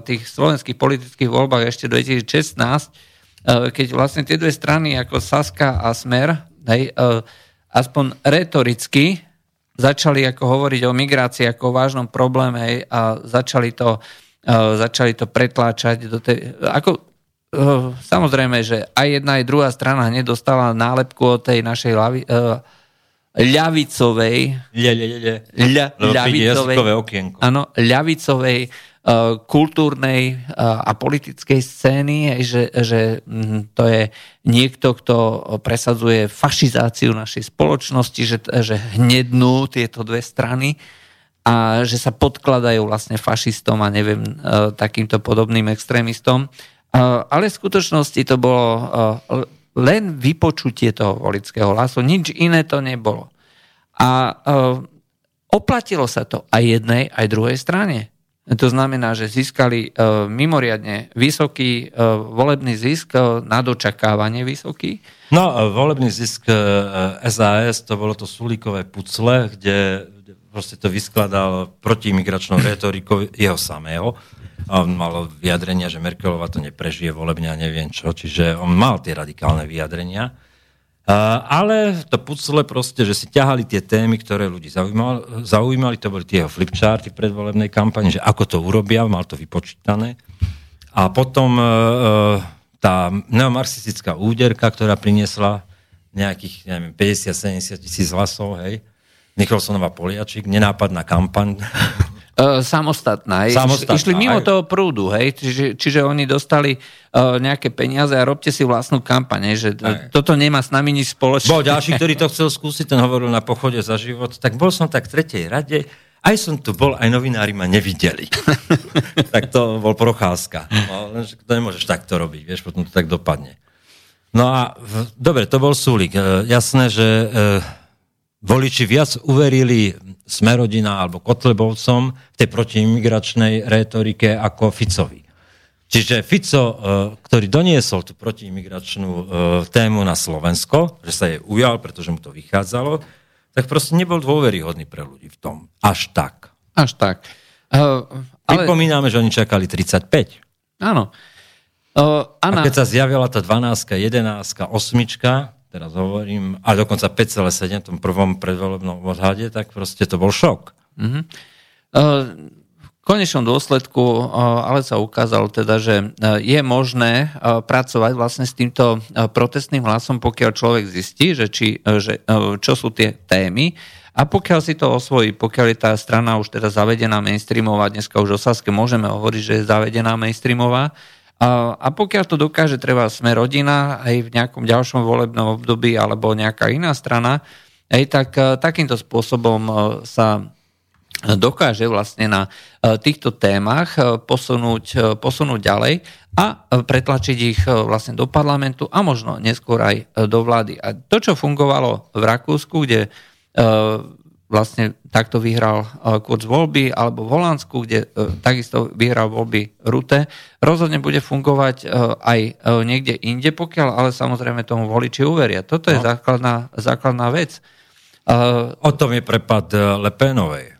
tých slovenských politických voľbách ešte 2016, e, keď vlastne tie dve strany ako Saska a Smer hej, aspoň retoricky začali ako hovoriť o migrácii ako o vážnom probléme a začali to, začali to pretláčať do tej... Ako, samozrejme, že aj jedna, aj druhá strana hneď dostala nálepku od tej našej lavi, ľavicovej, ľa, ľa, ľa, ľa, ľavicovej, áno, ľavicovej uh, kultúrnej uh, a politickej scény, že, že hm, to je niekto, kto presadzuje fašizáciu našej spoločnosti, že, že hnednú tieto dve strany a že sa podkladajú vlastne fašistom a neviem, uh, takýmto podobným extrémistom. Ale v skutočnosti to bolo len vypočutie toho volického hlasu, nič iné to nebolo. A uh, oplatilo sa to aj jednej, aj druhej strane. To znamená, že získali uh, mimoriadne vysoký uh, volebný zisk, uh, na dočakávanie vysoký. No, volebný zisk SAS, to bolo to sulíkové pucle, kde, proste to vyskladal protiimigračnou retorikou jeho samého on mal vyjadrenia, že Merkelová to neprežije volebne a neviem čo, čiže on mal tie radikálne vyjadrenia. Ale to pucle proste, že si ťahali tie témy, ktoré ľudí zaujímali, zaujímali to boli tie jeho flipcharty predvolebnej kampani, že ako to urobia, mal to vypočítané. A potom uh, tá neomarxistická úderka, ktorá priniesla nejakých, neviem, 50-70 tisíc hlasov, hej, Nikolsonová Poliačik, nenápadná kampaň, samostatná. samostatná. Išli mimo aj. toho prúdu, hej? Čiže, čiže oni dostali uh, nejaké peniaze a robte si vlastnú kampaň, že aj. toto nemá s nami nič spoločné. Bol ďalší, ktorý to chcel skúsiť, ten hovoril na pochode za život, tak bol som tak v tretej rade, aj som tu bol, aj novinári ma nevideli. tak to bol procházka. No, to nemôžeš takto robiť, vieš, potom to tak dopadne. No a v, dobre, to bol súlik. E, jasné, že e, voliči viac uverili Smerodina alebo Kotlebovcom v tej protiimigračnej rétorike ako Ficovi. Čiže Fico, e, ktorý doniesol tú protiimigračnú e, tému na Slovensko, že sa jej ujal, pretože mu to vychádzalo, tak proste nebol dôveryhodný pre ľudí v tom. Až tak. Až tak. Uh, ale... Pripomíname, že oni čakali 35. Áno. Uh, Anna... A keď sa zjavila tá 12, 11, 8, teraz hovorím, a dokonca 5,7 v tom prvom predvolebnom odhade, tak proste to bol šok. Mm-hmm. v konečnom dôsledku ale sa ukázalo teda, že je možné pracovať vlastne s týmto protestným hlasom, pokiaľ človek zistí, že, či, že čo sú tie témy a pokiaľ si to osvojí, pokiaľ je tá strana už teda zavedená mainstreamová, dneska už o môžeme hovoriť, že je zavedená mainstreamová, a, pokiaľ to dokáže treba sme rodina aj v nejakom ďalšom volebnom období alebo nejaká iná strana, aj tak e, takýmto spôsobom e, sa dokáže vlastne na e, týchto témach posunúť, posunúť ďalej a pretlačiť ich vlastne do parlamentu a možno neskôr aj do vlády. A to, čo fungovalo v Rakúsku, kde vlastne takto vyhral e, kurz voľby, alebo v Holandsku, kde e, takisto vyhral voľby Rute, rozhodne bude fungovať e, aj niekde inde, pokiaľ ale samozrejme tomu voliči uveria. Toto je no. základná, základná vec. O tom je prepad Lepenovej,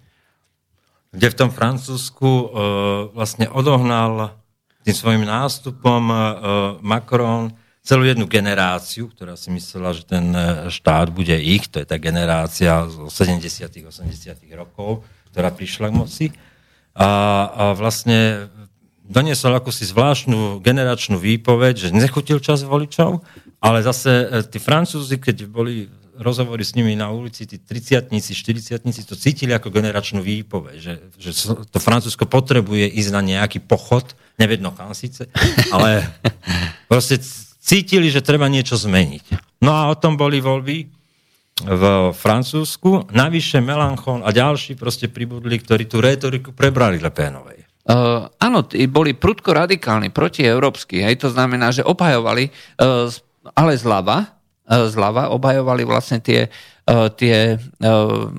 kde v tom Francúzsku vlastne odohnal tým svojim nástupom Macron celú jednu generáciu, ktorá si myslela, že ten e, štát bude ich, to je tá generácia z 70 80 rokov, ktorá prišla k moci. a, a vlastne doniesol akúsi zvláštnu generačnú výpoveď, že nechutil čas voličov, ale zase e, tí Francúzi, keď boli rozhovory s nimi na ulici, tí 30 40 to cítili ako generačnú výpoveď, že, že to Francúzsko potrebuje ísť na nejaký pochod, nevedno kam síce, ale proste cítili, že treba niečo zmeniť. No a o tom boli voľby v Francúzsku. Navyše Melanchon a ďalší proste pribudli, ktorí tú rétoriku prebrali Lepénovej. Uh, áno, boli prudko radikálni, protieurópsky. Hej, to znamená, že obhajovali, uh, ale zľava, uh, zľava obhajovali vlastne tie, uh, tie uh,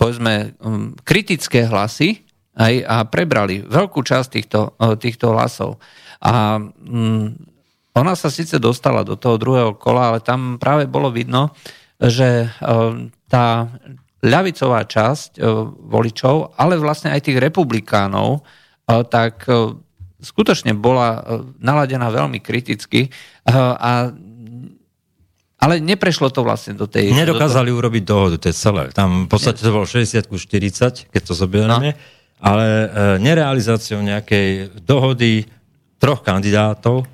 povedzme, um, kritické hlasy aj, a prebrali veľkú časť týchto, uh, týchto hlasov. A um, ona sa síce dostala do toho druhého kola, ale tam práve bolo vidno, že uh, tá ľavicová časť e, voličov, ale vlastne aj tých republikánov, e, tak e, skutočne bola naladená veľmi kriticky a ale neprešlo to vlastne do tej... Nedokázali do toho... urobiť dohodu, to je celé. Tam v podstate to bolo 60 ku 40, keď to zoberieme, no. ale nerealizáciou nejakej dohody troch kandidátov,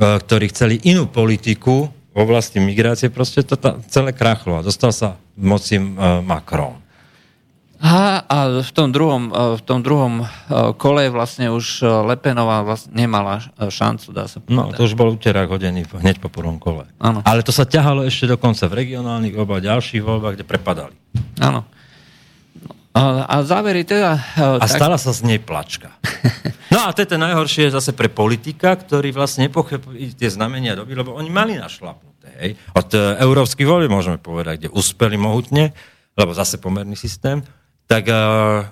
ktorí chceli inú politiku, v oblasti migrácie proste to ta, celé krachlo a dostal sa moci uh, Macron. A, a v tom druhom, e, v tom druhom e, kole vlastne už Lepenová vlastne nemala šancu, dá sa povedať. No, to už bol úterák hodený hneď po prvom kole. Ano. Ale to sa ťahalo ešte dokonca v regionálnych voľbách, ďalších voľbách, kde prepadali. Áno. A závery teda... A tak... stala sa z nej plačka. No a to je to najhoršie zase pre politika, ktorý vlastne nepochopí tie znamenia doby, lebo oni mali našlapnuté. Hej. Od e, európskych volieb môžeme povedať, kde uspeli mohutne, lebo zase pomerný systém, tak uh,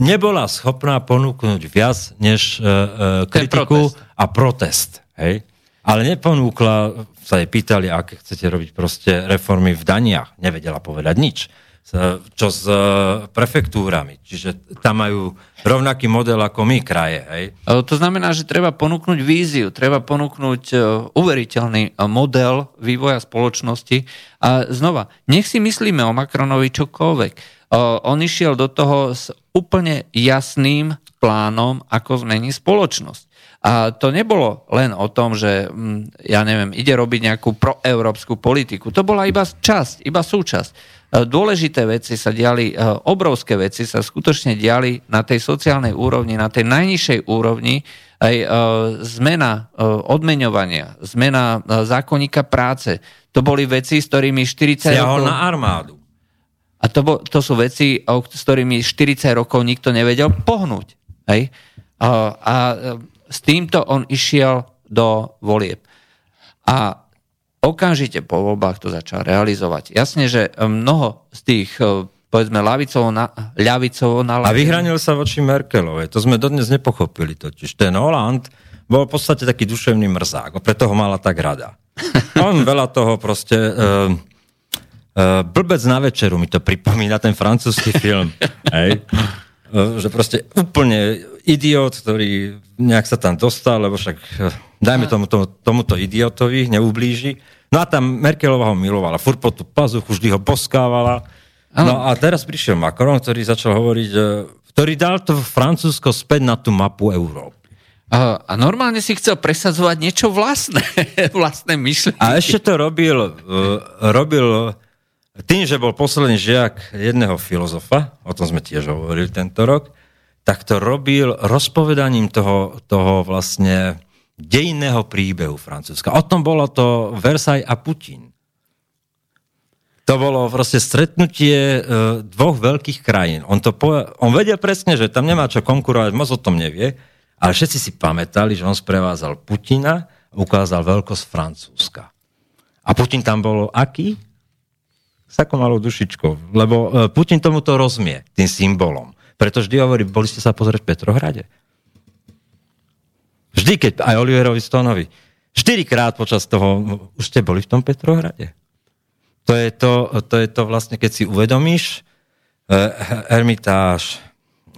nebola schopná ponúknuť viac než uh, kritiku protest. a protest. Hej. Ale neponúkla, sa jej pýtali, aké chcete robiť proste reformy v daniach. Nevedela povedať nič čo s e, prefektúrami. Čiže tam majú rovnaký model ako my kraje. Hej? To znamená, že treba ponúknuť víziu, treba ponúknuť e, uveriteľný e, model vývoja spoločnosti. A znova, nech si myslíme o Macronovi čokoľvek. On išiel do toho s úplne jasným plánom, ako zmení spoločnosť. A to nebolo len o tom, že, mm, ja neviem, ide robiť nejakú proeurópsku politiku. To bola iba časť, iba súčasť. E, dôležité veci sa diali, e, obrovské veci sa skutočne diali na tej sociálnej úrovni, na tej najnižšej úrovni, aj e, zmena odmeňovania, zmena zákonníka práce. To boli veci, s ktorými 40 Siahol rokov... na armádu. A to, bo, to sú veci, s ktorými 40 rokov nikto nevedel pohnúť. Hej? A, a s týmto on išiel do volieb. A okamžite po voľbách to začal realizovať. Jasne, že e, mnoho z tých e, povedzme lavicovo na, ľavicovo na A vyhranil sa voči Merkelovej. To sme dodnes nepochopili totiž. Ten Holland bol v podstate taký duševný mrzák. Preto ho mala tak rada. On veľa toho proste... Uh, uh, blbec na večeru mi to pripomína, ten francúzsky film. Hej? Uh, že proste úplne idiot, ktorý nejak sa tam dostal, lebo však dajme tomu, tomu, tomuto idiotovi, neublíži. No a tam Merkelová ho milovala, furt po tú pazuchu, vždy ho poskávala. No a teraz prišiel Macron, ktorý začal hovoriť, e, ktorý dal to Francúzsko späť na tú mapu Európy. A, normálne si chcel presadzovať niečo vlastné, vlastné myšlienky. A ešte to robil, uh, robil tým, že bol posledný žiak jedného filozofa, o tom sme tiež hovorili tento rok, tak to robil rozpovedaním toho, toho vlastne dejinného príbehu Francúzska. O tom bolo to Versailles a Putin. To bolo proste stretnutie e, dvoch veľkých krajín. On, to po, on vedel presne, že tam nemá čo konkurovať, moc o tom nevie, ale všetci si pamätali, že on sprevázal Putina a ukázal veľkosť Francúzska. A Putin tam bol aký? S takou malou dušičkou. Lebo e, Putin tomuto rozmie, tým symbolom. Preto vždy hovorí, boli ste sa pozrieť v Petrohrade? Vždy, keď aj Oliverovi Stonovi. Štyrikrát počas toho, už ste boli v tom Petrohrade. To je to, to, je to vlastne, keď si uvedomíš eh, Ermitáž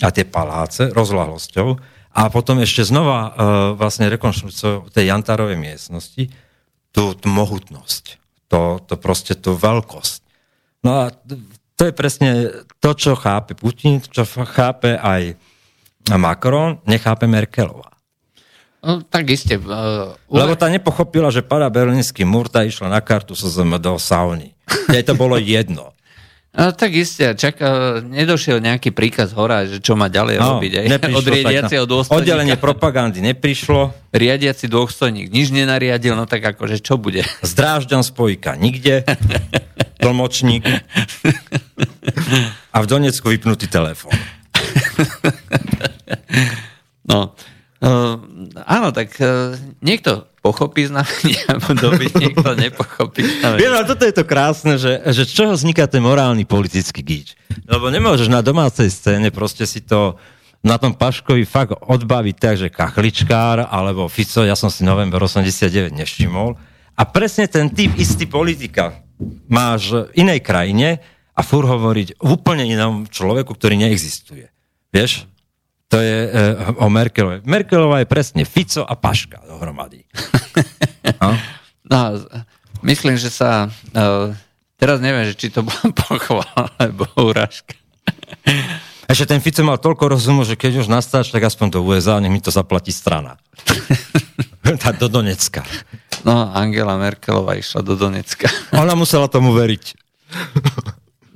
a tie paláce rozlahlosťou a potom ešte znova eh, vlastne rekonštrukciou tej Jantárovej miestnosti tú, tú mohutnosť, to, to proste tú veľkosť. No a To je presne to, čo chápe Putin, čo chápe aj Macron, nechápe Merkelová. No, tak iste. Uh, Lebo tá nepochopila, že pada berlínsky múr, tá išla na kartu SZM do sauny. Jej to bolo jedno. No, tak isté, čak, nedošiel nejaký príkaz hora, že čo má ďalej no, robiť. Aj. Od riadiaceho dôstojníka. Oddelenie propagandy neprišlo. Riadiaci dôstojník nič nenariadil, no tak akože čo bude? Zdrážďan spojka nikde. Tlmočník. A v Donecku vypnutý telefón. no, Uh, áno, tak uh, niekto pochopí znamenie, alebo niekto nepochopí znamenie. Vieš, ale toto je to krásne, že, že z čoho vzniká ten morálny politický gíč. Lebo nemôžeš na domácej scéne proste si to na tom Paškovi fakt odbaviť tak, že kachličkár alebo Fico, ja som si november 89 nevšimol. A presne ten typ istý politika máš v inej krajine a fur hovoriť v úplne inom človeku, ktorý neexistuje. Vieš? To je uh, o Merkelovej. Merkelová je presne Fico a Paška dohromady. no? no, myslím, že sa... Uh, teraz neviem, že či to bola pochvala, alebo urážka. Ešte ten Fico mal toľko rozumu, že keď už nastáč, tak aspoň do USA, nech mi to zaplatí strana. tá do Donecka. No, Angela Merkelová išla do Donecka. Ona musela tomu veriť.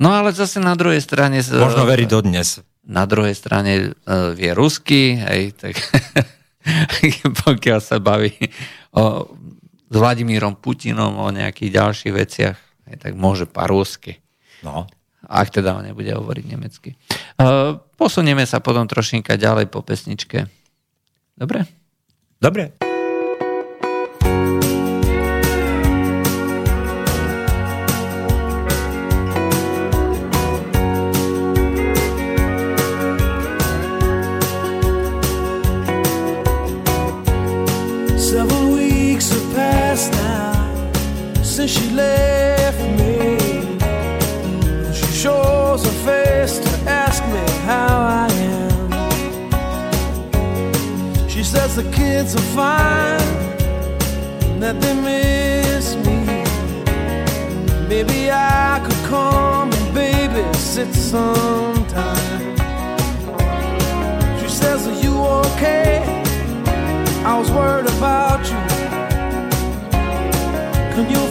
No ale zase na druhej strane... Možno verí dodnes na druhej strane uh, vie rusky, hej, tak pokiaľ sa baví o, s Vladimírom Putinom o nejakých ďalších veciach, hej, tak môže pa rusky. No. Ak teda on nebude hovoriť nemecky. Uh, posunieme sa potom trošinka ďalej po pesničke. Dobre? Dobre.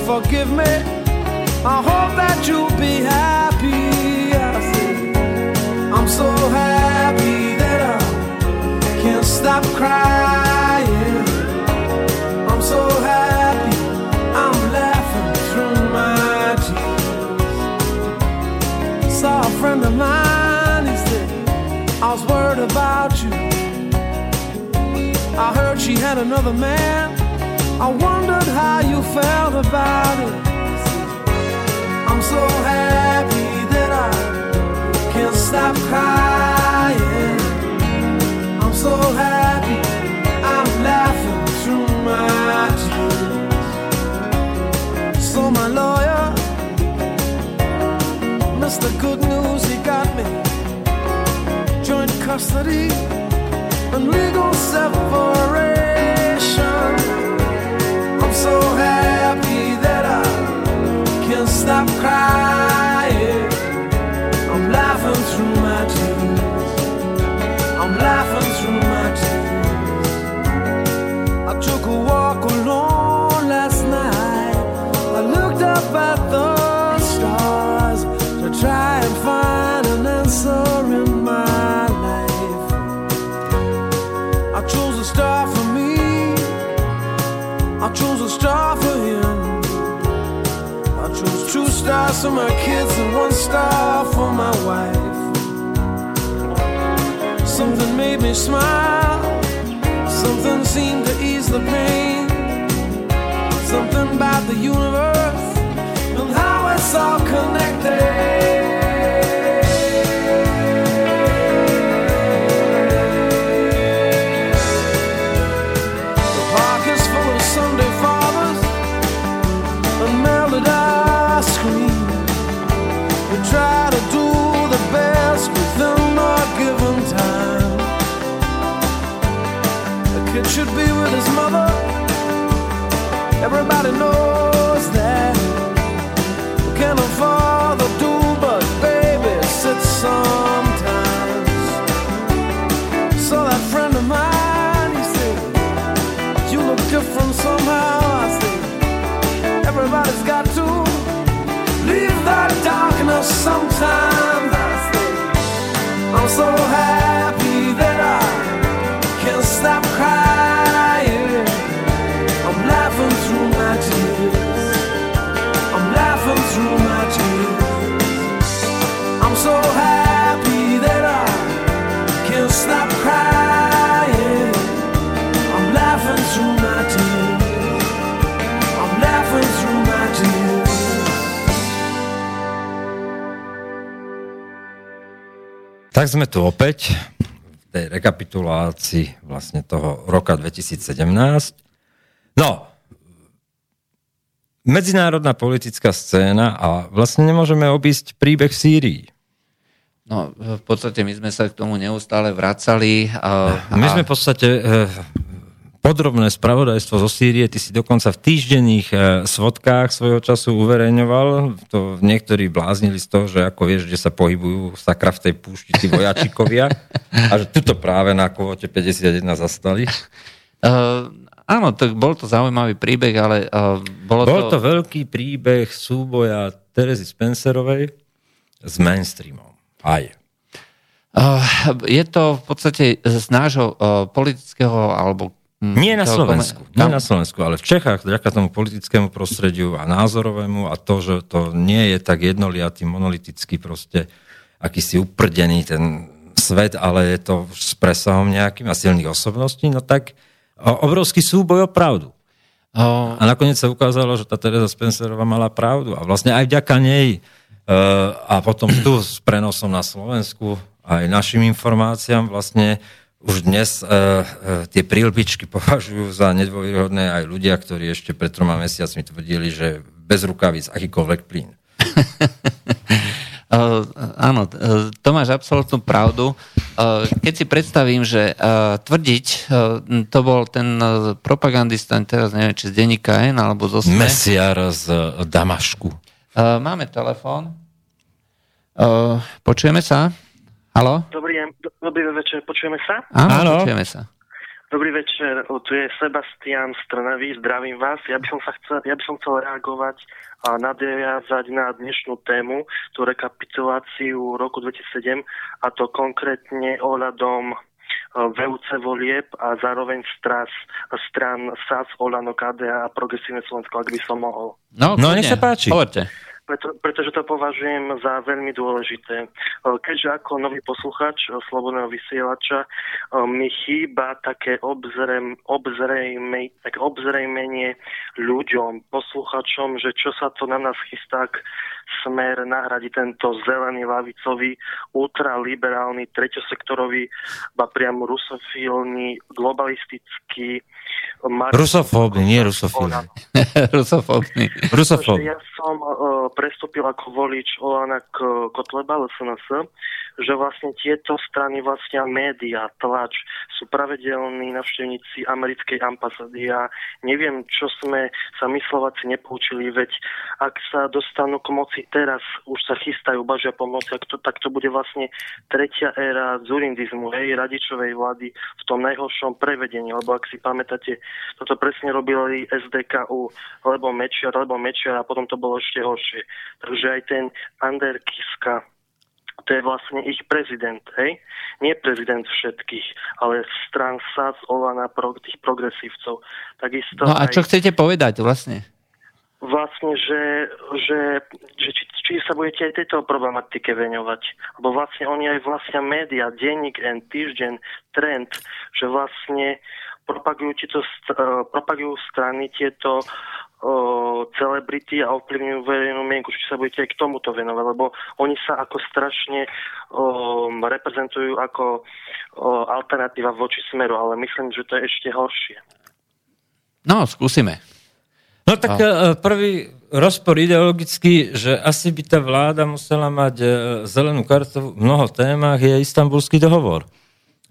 Forgive me? I hope that you'll be happy. I I'm so happy that I can't stop crying. I'm so happy I'm laughing through my tears. Saw a friend of mine, he said, I was worried about you. I heard she had another man. I wondered how you felt about it. I'm so happy that I can't stop crying. I'm so happy I'm laughing through my tears. So my lawyer, Mr. Good News, he got me joint custody and legal separation so happy that I can't stop crying. I'm laughing through my tears. I'm laughing through my tears. I took stars for my kids and one star for my wife. Something made me smile. Something seemed to ease the pain. Something about the universe and how it's all connected. Everybody knows that we can afford the do, but babysit sometimes. So that friend of mine, he said, you look different somehow. I said, everybody's got to leave that darkness sometimes. I said, I'm so Tak sme tu opäť v tej rekapitulácii vlastne toho roka 2017. No, medzinárodná politická scéna a vlastne nemôžeme obísť príbeh v Sýrii. No, v podstate my sme sa k tomu neustále vracali. A, My sme v podstate eh, podrobné spravodajstvo zo Sýrie, ty si dokonca v týždenných eh, svodkách svojho času uverejňoval, to niektorí bláznili z toho, že ako vieš, kde sa pohybujú sakra v tej púšti tí vojačikovia a že tuto práve na kvote 51 zastali. Uh, áno, tak bol to zaujímavý príbeh, ale uh, bolo Bol to to... veľký príbeh súboja Terezy Spencerovej s mainstreamom. Aj. Uh, je to v podstate z nášho uh, politického alebo... hm, Nie na Slovensku, kome- nie na Slovensku, ale v Čechách, vďaka tomu politickému prostrediu a názorovému a to, že to nie je tak jednoliatý, monolitický proste, akýsi uprdený ten svet, ale je to s presahom nejakým a silných osobností, no tak obrovský súboj o pravdu. A nakoniec sa ukázalo, že tá Teresa Spencerová mala pravdu a vlastne aj vďaka nej e, a potom tu s prenosom na Slovensku aj našim informáciám vlastne už dnes e, e, tie prílbičky považujú za nedôveryhodné aj ľudia, ktorí ešte pred troma mesiacmi tvrdili, že bez rukavíc akýkoľvek plyn. Uh, áno, uh, to máš absolútnu pravdu. Uh, keď si predstavím, že uh, tvrdiť, uh, to bol ten uh, propagandista, teraz neviem, či z denníka N alebo zo SME. Mesiar z e, Damašku. Uh, máme telefón. Uh, počujeme sa? Halo? Dobrý, deň, dobrý večer, počujeme sa? Áno, počujeme sa. Dobrý večer, o, tu je Sebastian z Trnavy, zdravím vás. Ja by som, sa chcel, ja by som chcel reagovať a nadviazať na dnešnú tému, tú rekapituláciu roku 2007, a to konkrétne ohľadom e, VUC volieb a zároveň stras, stran SAS, Olano, KDA a Progresívne Slovensko, ak by som mohol. No, No, nech sa páči. Hovorte. Preto, pretože to považujem za veľmi dôležité. E, Keďže ako nový posluchač e, Slobodného vysielača e, mi chýba také obzrem, obzrejme, také obzrejmenie ľuďom, posluchačom, že čo sa to na nás chystá, smer nahradí tento zelený, lavicový, ultraliberálny, treťosektorový, ba priam rusofilný, globalistický, Rusofóbny, nie rusofílny. Rusofóbny. Rusofób. Ja som uh, prestúpil ako volič Olana k Kotleba, LSNS, že vlastne tieto strany vlastnia média, tlač, sú pravidelní navštevníci americkej ambasády a neviem, čo sme sa my Slováci nepoučili, veď ak sa dostanú k moci teraz, už sa chystajú, bažia pomoci, ak to, tak to bude vlastne tretia éra zurindizmu, hej, radičovej vlády v tom najhoršom prevedení, lebo ak si pamätáte, toto presne robili SDKU, lebo Mečiar, lebo Mečiar a potom to bolo ešte horšie. Takže aj ten Ander Kiska, to je vlastne ich prezident, hej? Nie prezident všetkých, ale strán SAS, Olana, pro, tých progresívcov. Takisto No a aj, čo chcete povedať vlastne? vlastne, že, že, že či, či sa budete aj tejto problematike veňovať. Lebo vlastne oni aj vlastnia média, denník N, týždeň, trend, že vlastne propagujú, tieto, propagujú strany tieto celebrity a ovplyvňujú verejnú mienku, či sa budete aj k tomuto venovať, lebo oni sa ako strašne o, reprezentujú ako o, alternatíva voči smeru, ale myslím, že to je ešte horšie. No, skúsime. No tak e, prvý rozpor ideologický, že asi by tá vláda musela mať e, zelenú kartu v mnoho témach, je istambulský dohovor.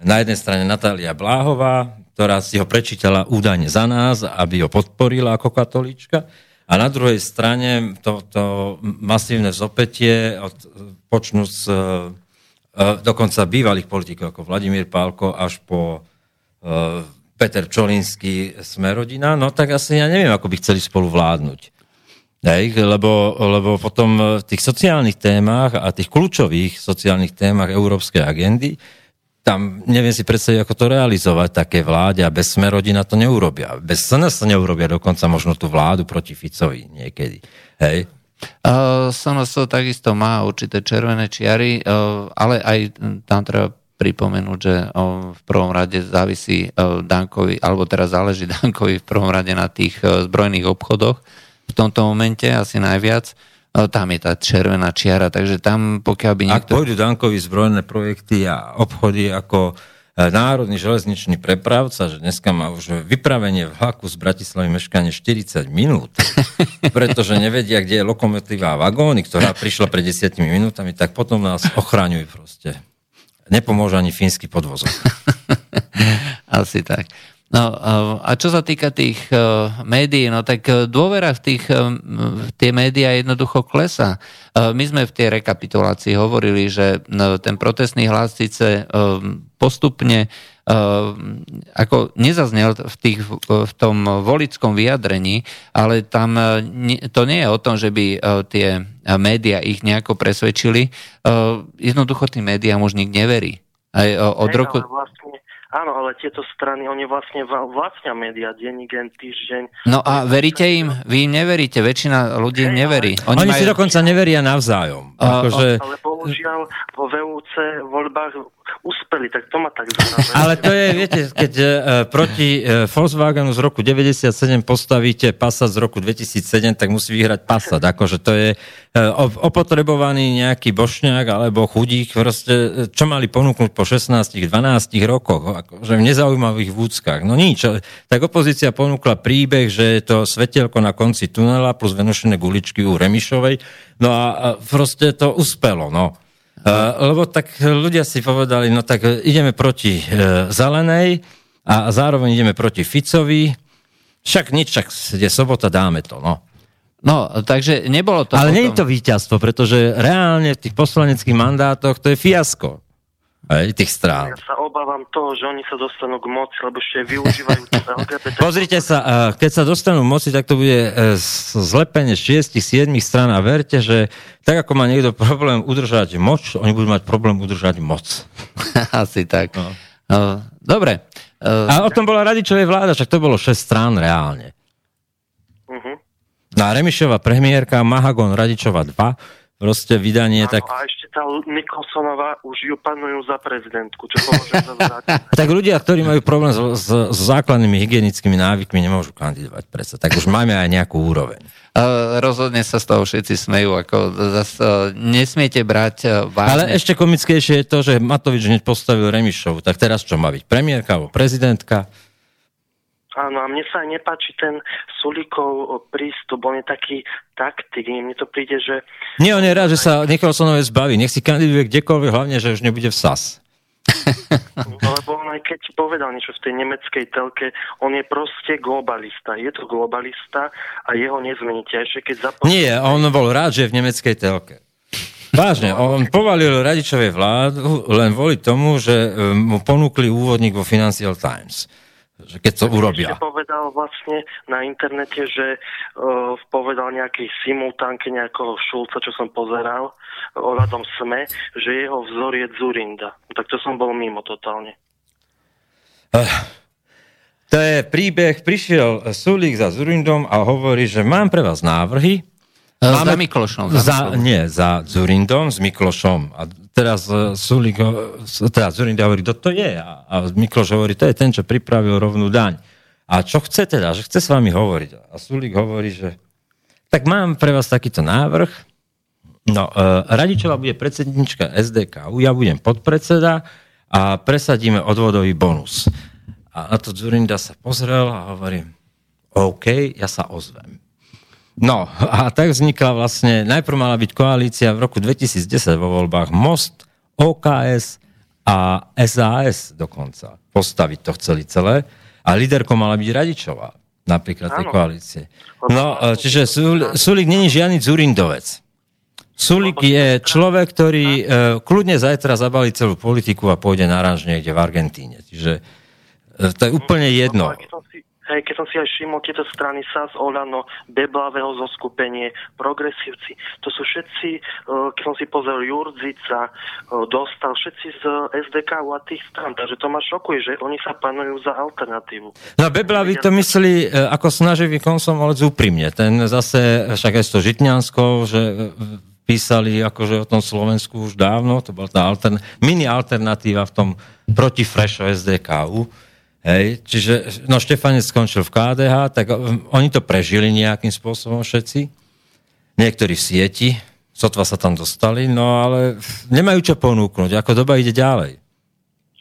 Na jednej strane Natália Bláhová, ktorá si ho prečítala údajne za nás, aby ho podporila ako katolíčka. A na druhej strane to, to masívne zopetie, od, počnú z e, dokonca bývalých politikov ako Vladimír Pálko až po e, Peter Čolinský sme rodina, no tak asi ja neviem, ako by chceli spolu vládnuť. Hej, lebo, lebo potom v tých sociálnych témach a tých kľúčových sociálnych témach európskej agendy, tam neviem si predstaviť, ako to realizovať také vláde a bez sme rodina to neurobia. Bez SNS neurobia dokonca možno tú vládu proti Ficovi niekedy. Hej. Uh, SNS takisto má určité červené čiary, ale aj tam treba pripomenúť, že v prvom rade závisí Dankovi, alebo teraz záleží Dankovi v prvom rade na tých zbrojných obchodoch, v tomto momente asi najviac. Tam je tá červená čiara, takže tam pokiaľ by niekto... Ak pôjdu Dankovi zbrojné projekty a obchody ako e, národný železničný prepravca, že dneska má už vypravenie vlaku z Bratislavy meškanie 40 minút, pretože nevedia, kde je lokomotíva a vagóny, ktorá prišla pred 10 minútami, tak potom nás ochraňujú proste. Nepomôže ani fínsky podvozok. Asi tak. No a čo sa týka tých uh, médií, no tak e, dôvera v tých, um, tie médiá jednoducho klesa. Uh, my sme v tej rekapitulácii hovorili, že ten protestný hlas síce postupne ako nezaznel v, tých, v tom volickom vyjadrení, ale tam to nie je o tom, že by tie médiá ich nejako presvedčili. Jednoducho tým médiám už nik neverí. Aj, od roku... Vlastne Áno, ale tieto strany, oni vlastne vlastnia médiá, denní gen, týždeň. No a veríte im? Vy im neveríte, väčšina ľudí im neverí. Oni, oni majú... si dokonca neveria navzájom. A, akože... Ale bohužiaľ vo VUC voľbách uspeli, tak to ma tak zaujímavé. Ale to je, viete, keď uh, proti uh, Volkswagenu z roku 97 postavíte Passat z roku 2007, tak musí vyhrať Passat. Akože to je uh, opotrebovaný nejaký bošňák alebo chudík, proste, čo mali ponúknuť po 16-12 rokoch, akože v nezaujímavých vúckach. No nič. Tak opozícia ponúkla príbeh, že je to svetelko na konci tunela plus venušené guličky u Remišovej. No a proste to uspelo, no. Uh, lebo tak ľudia si povedali, no tak ideme proti uh, zelenej a zároveň ideme proti Ficovi. Však nič, však je sobota, dáme to, no. No, takže nebolo to... Ale potom... nie je to víťazstvo, pretože reálne v tých poslaneckých mandátoch to je fiasko aj tých strán. Ja sa obávam toho, že oni sa dostanú k moci, lebo ešte využívajú LGBT. Pozrite sa, keď sa dostanú k moci, tak to bude e, zlepenie 6-7 strán a verte, že tak ako má niekto problém udržať moc, oni budú mať problém udržať moc. Asi tak. No. No, dobre. A o tom bola radičovej vláda, však to bolo 6 strán reálne. Uh-huh. Na Remišova premiérka, Mahagon Radičova 2, proste vydanie Áno, tak... A ešte tá Nikolsonová už ju panujú za prezidentku, čo považujem za Tak ľudia, ktorí majú problém s, s, s základnými hygienickými návykmi, nemôžu kandidovať predsa. Tak už máme aj nejakú úroveň. Uh, rozhodne sa z toho všetci smejú, ako zas, uh, nesmiete brať uh, vážne. Ale ešte komickejšie je to, že Matovič hneď postavil Remišovu. Tak teraz čo má byť? Premiérka alebo prezidentka? Áno, a mne sa aj nepáči ten Sulíkov prístup, on je taký taktik, mne to príde, že... Nie, on je rád, že sa Nikolsonové zbaví, nech si kandiduje kdekoľvek, hlavne, že už nebude v SAS. No, lebo on aj keď povedal niečo v tej nemeckej telke, on je proste globalista. Je to globalista a jeho nezmeníte. Ešte keď zapomínate... Nie, on bol rád, že je v nemeckej telke. Vážne, on povalil radičovej vládu len kvôli tomu, že eh, mu ponúkli úvodník vo Financial Times že keď to urobia. Ešte povedal vlastne na internete, že uh, povedal nejakej simultánke nejakého Šulca, čo som pozeral, ohľadom SME, že jeho vzor je Zurinda. Tak to som bol mimo totálne. Uh, to je príbeh, prišiel Sulík za Zurindom a hovorí, že mám pre vás návrhy, Máme, za Miklošom. Za, za, nie, za Zurindom s Miklošom. A teraz uh, Sulik, teda Zurinda hovorí, kto to je? A Mikloš hovorí, to je ten, čo pripravil rovnú daň. A čo chce teda? Že chce s vami hovoriť. A Sulik hovorí, že tak mám pre vás takýto návrh. No, uh, Radičová bude predsednička SDK, ja budem podpredseda a presadíme odvodový bonus. A na to Zurinda sa pozrel a hovorí, OK, ja sa ozvem. No a tak vznikla vlastne, najprv mala byť koalícia v roku 2010 vo voľbách Most, OKS a SAS dokonca. Postaviť to chceli celé. A líderkou mala byť Radičová, napríklad tej koalície. No, e, čiže Sulik není žiadny Zurindovec. Sulik je človek, ktorý uh, kľudne zajtra zabalí celú politiku a pôjde na ranž niekde v Argentíne. Čiže uh, to je úplne jedno. Hej, keď som si aj všimol, tieto strany SAS, Olano, Beblavého zo skupenie, Progresívci, to sú všetci, e, keď som si pozrel Jurdzica, e, dostal všetci z SDK a tých stran, takže to ma šokuje, že oni sa panujú za alternatívu. No Beblavý to myslí e, ako snaživý komsomolec úprimne. Ten zase, však aj s to Žitňanskou, že písali akože o tom Slovensku už dávno, to bola tá altern- mini alternatíva v tom proti Fresho SDKU, Hej, čiže no Štefanec skončil v KDH, tak um, oni to prežili nejakým spôsobom všetci. Niektorí v sieti, sotva sa tam dostali, no ale nemajú čo ponúknuť, ako doba ide ďalej.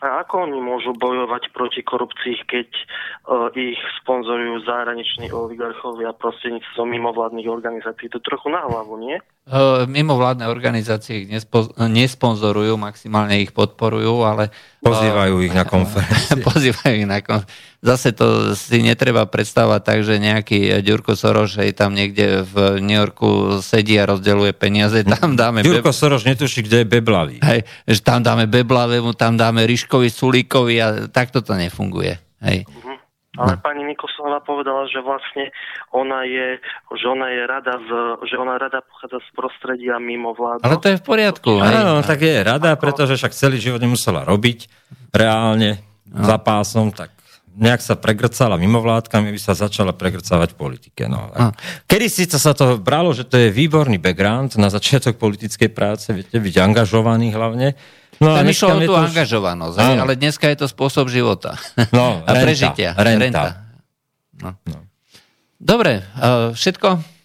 A ako oni môžu bojovať proti korupcii, keď uh, ich sponzorujú zahraniční oligarchovia prostredníctvom mimovládnych organizácií? To trochu na hlavu, nie? Uh, mimovládne organizácie ich nespo, nesponzorujú, maximálne ich podporujú, ale Pozývajú ich na konferencie. Pozývajú ich na konferencie. Zase to si netreba predstavať tak, že nejaký Ďurko Soroš hej, tam niekde v New Yorku sedí a rozdeluje peniaze. Tam dáme... Ďurko Soroš netuší, kde je Beblavý. Hej, že tam dáme Beblavému, tam dáme Ryškovi, Sulíkovi a takto to nefunguje. Hej. Uh-huh. Ale no. pani Nikolsonová povedala, že vlastne ona je, že ona je rada, z, že ona rada pochádza z prostredia mimo vládu. Ale to je v poriadku. Áno, tak je rada, Ako? pretože však celý život nemusela robiť reálne no. za pásom, tak nejak sa pregrcala mimovládkami, aby sa začala pregrcávať v politike. No. no. Kedy síce sa to bralo, že to je výborný background na začiatok politickej práce, viete, byť angažovaný hlavne, No, Tam išlo o tú už... angažovanosť, ale dneska je to spôsob života. No, a renta, prežitia. Renta. renta. No. No. Dobre, uh, všetko?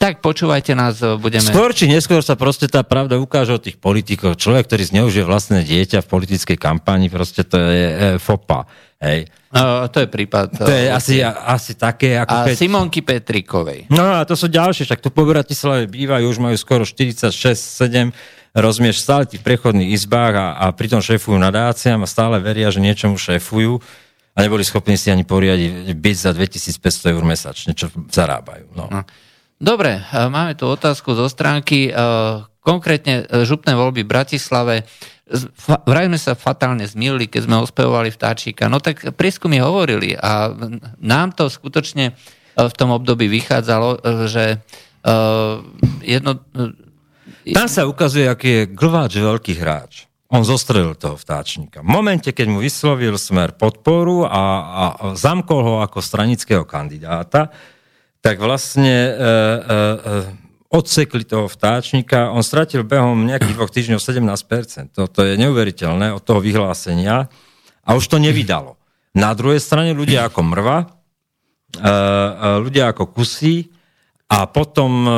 Tak počúvajte nás, budeme... Skôr či neskôr sa proste tá pravda ukáže od tých politikov. Človek, ktorý zneužije vlastné dieťa v politickej kampani, proste to je e, fopa. Hej. Uh, to je prípad. To je asi, asi také, ako A keď... Simonky Petrikovej. No a to sú ďalšie, však tu po Bratislave bývajú, už majú skoro 46, 7 rozumieš, stále tých prechodných izbách a, a pritom šéfujú nadáciám a stále veria, že niečomu šéfujú a neboli schopní si ani poriadiť byť za 2500 eur mesačne, čo zarábajú. No. No. Dobre, e, máme tu otázku zo stránky. E, konkrétne e, župné voľby v Bratislave. Vraj sme sa fatálne zmilili, keď sme ospevovali vtáčika. No tak prieskumy hovorili a nám to skutočne v tom období vychádzalo, že jedno, tam sa ukazuje, aký je glváč veľký hráč. On zostrelil toho vtáčnika. V momente, keď mu vyslovil smer podporu a, a zamkol ho ako stranického kandidáta, tak vlastne e, e, e, odsekli toho vtáčnika. On stratil behom nejakých dvoch týždňov 17%. To, je neuveriteľné od toho vyhlásenia. A už to nevydalo. Na druhej strane ľudia ako mrva, e, e, ľudia ako kusy a potom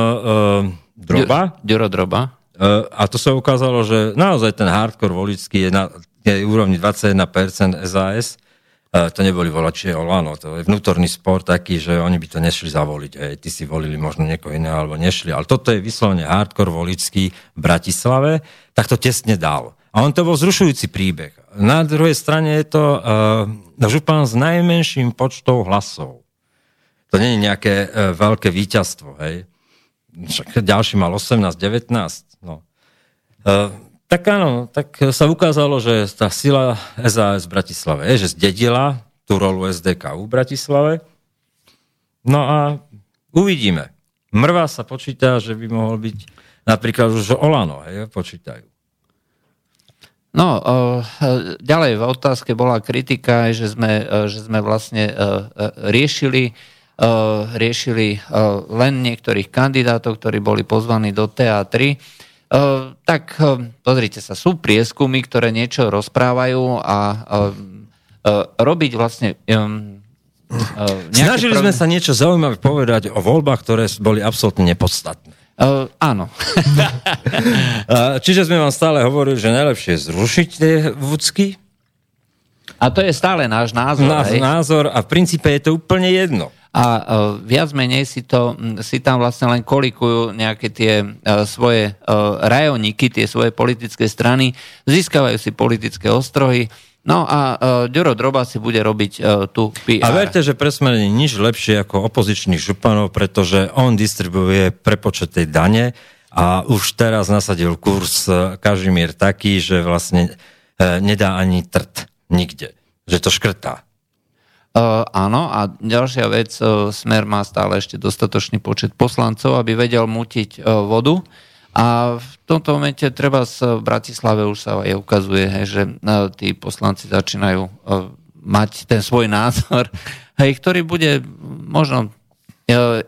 Droba. Ďuro Droba. Uh, a to sa ukázalo, že naozaj ten hardcore voličský je na je úrovni 21% SAS. Uh, to neboli volači Olano, to je vnútorný spor taký, že oni by to nešli zavoliť. Hej. Ty si volili možno niekoho iného, alebo nešli. Ale toto je vyslovene hardcore voličský v Bratislave, tak to tesne dal. A on to bol zrušujúci príbeh. Na druhej strane je to uh, župan s najmenším počtom hlasov. To nie je nejaké uh, veľké víťazstvo, hej však ďalší mal 18, 19. No. E, tak áno, tak sa ukázalo, že tá sila SAS v Bratislave je, že zdedila tú rolu SDK v Bratislave. No a uvidíme. Mrva sa počíta, že by mohol byť napríklad už Olano, hej, počítajú. No, uh, ďalej v otázke bola kritika, že sme, uh, že sme vlastne uh, riešili riešili eh, len niektorých kandidátov, ktorí boli pozvaní do TA3. Eh, tak pozrite sa, sú prieskumy, ktoré niečo rozprávajú a robiť vlastne Snažili sme sa niečo zaujímavé povedať o voľbách, ktoré boli absolútne nepodstatné. Uh, áno. Čiže sme vám stále hovorili, že najlepšie zrušiť tie vúcky. A to je stále náš názor. Náš hej? názor a v princípe je to úplne jedno a uh, viac menej si, to, si tam vlastne len kolikujú nejaké tie uh, svoje uh, rajoníky, tie svoje politické strany, získavajú si politické ostrohy, No a uh, Ďuro Droba si bude robiť uh, tú PR. A verte, že presmer nič lepšie ako opozičných županov, pretože on distribuje prepočet tej dane a už teraz nasadil kurz Kažimír taký, že vlastne uh, nedá ani trt nikde. Že to škrtá. Uh, áno, a ďalšia vec, uh, Smer má stále ešte dostatočný počet poslancov, aby vedel mutiť uh, vodu. A v tomto momente treba v Bratislave už sa aj ukazuje, hej, že tí poslanci začínajú mať ten svoj názor, hej, ktorý bude možno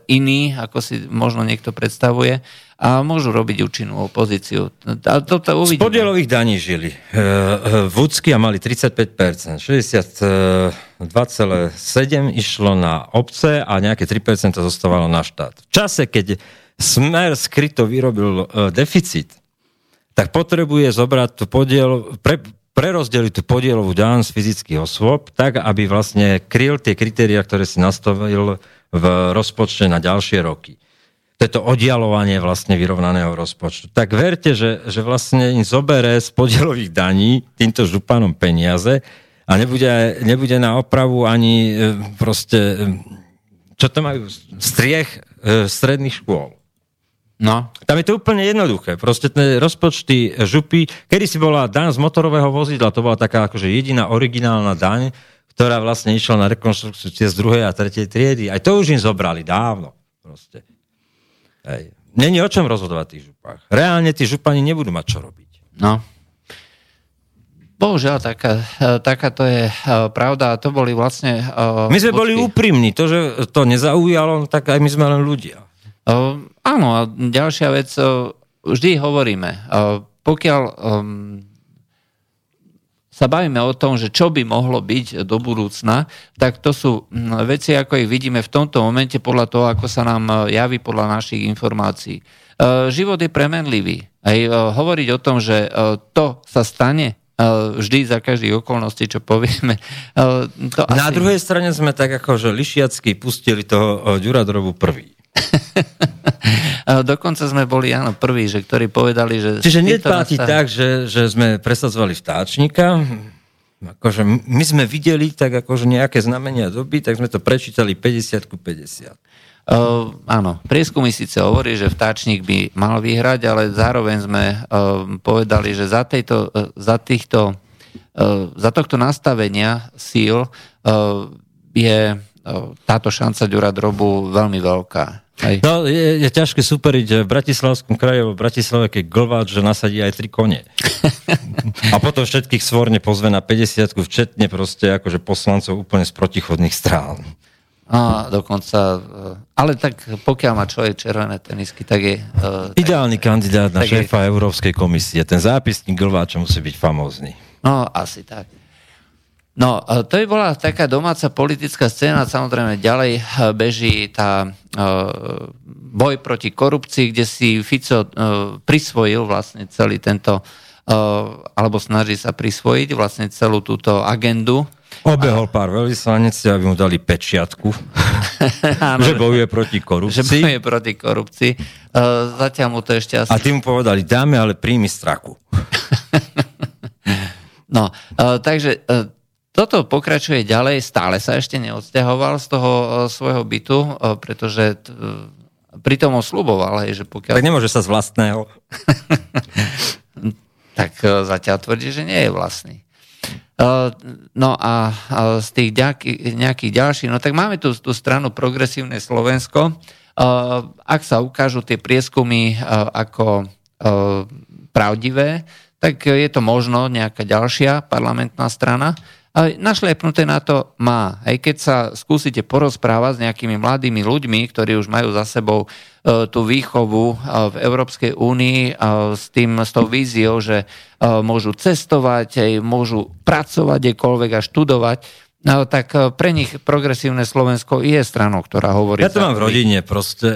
iný, ako si možno niekto predstavuje a môžu robiť účinnú opozíciu. A to, to Z podielových daní žili. Uh, Vúcky a mali 35%, 62,7 išlo na obce a nejaké 3% zostávalo na štát. V čase, keď Smer skryto vyrobil deficit, tak potrebuje zobrať tú podiel, pre, prerozdeliť tú podielovú daň z fyzických osôb tak, aby vlastne kryl tie kritéria, ktoré si nastavil v rozpočte na ďalšie roky to je to oddialovanie vlastne vyrovnaného rozpočtu. Tak verte, že, že vlastne im zobere z podielových daní týmto županom peniaze a nebude, nebude na opravu ani e, proste, e, čo to majú, striech e, stredných škôl. No. Tam je to úplne jednoduché. Proste tie rozpočty župy, kedy si bola daň z motorového vozidla, to bola taká akože jediná originálna daň, ktorá vlastne išla na rekonstrukciu z druhej a tretej triedy. Aj to už im zobrali dávno. Proste. Hej. Není o čom rozhodovať tých župách. Reálne tí župani nebudú mať čo robiť. No. Bohužiaľ, taká, taká to je uh, pravda a to boli vlastne... Uh, my sme boli úprimní, to, že to nezaujalo, tak aj my sme len ľudia. Uh, áno, a ďalšia vec, uh, vždy hovoríme, uh, pokiaľ um, sa bavíme o tom, že čo by mohlo byť do budúcna, tak to sú hm, veci, ako ich vidíme v tomto momente podľa toho, ako sa nám e, javí podľa našich informácií. E, život je premenlivý. Aj e, hovoriť o tom, že to sa stane vždy za každých okolností, čo povieme. To Na asi... druhej strane sme tak ako, že lišiacky pustili toho Ďuradrovu prvý. Dokonca sme boli, áno, prví, že, ktorí povedali, že... Čiže neplatí nastav... tak, že, že sme presadzovali vtáčnika, akože my sme videli tak akože nejaké znamenia doby, tak sme to prečítali 50 ku 50. Uh, áno, prieskumy síce hovorí, že vtáčnik by mal vyhrať, ale zároveň sme uh, povedali, že za, tejto, uh, za týchto uh, za tohto nastavenia síl uh, je uh, táto šanca Ďura Drobu veľmi veľká. Hej. No, je, je ťažké superiť v Bratislavskom kraji, v Bratislave, keď glváč, že nasadí aj tri kone. A potom všetkých svorne pozve na 50 včetne proste akože poslancov úplne z protichodných strán. A dokonca, e, ale tak pokiaľ má človek červené tenisky, tak je... Ideálny tak, kandidát na šéfa je... Európskej komisie. Ten zápisník glváča musí byť famózny. No, asi tak. No, e, to by bola taká domáca politická scéna, samozrejme ďalej e, beží tá uh, boj proti korupcii, kde si Fico prisvojil vlastne celý tento, alebo snaží sa prisvojiť vlastne celú túto agendu. Obehol pár veľvyslanectiev, aby mu dali pečiatku, Áno, že bojuje proti korupcii. Že bojuje proti korupcii. Zatiaľ mu to ešte asi... A tým mu povedali, dáme ale príjmy straku. no, takže toto pokračuje ďalej, stále sa ešte neodsťahoval z toho e, svojho bytu, e, pretože t- e, pritom osluboval, hej, že pokiaľ... Tak nemôže sa z vlastného. tak zatiaľ tvrdí, že nie je vlastný. No a z tých nejakých ďalších, no tak máme tu tú stranu Progresívne Slovensko. Ak sa ukážu tie prieskumy ako pravdivé, tak je to možno nejaká ďalšia parlamentná strana. Ale našlepnuté na to má. Aj keď sa skúsite porozprávať s nejakými mladými ľuďmi, ktorí už majú za sebou e, tú výchovu e, v Európskej únii s, tým, s tou víziou, že e, môžu cestovať, môžu pracovať kdekoľvek a študovať, No, tak pre nich progresívne Slovensko je stranou, ktorá hovorí... Ja to mám v rodine, proste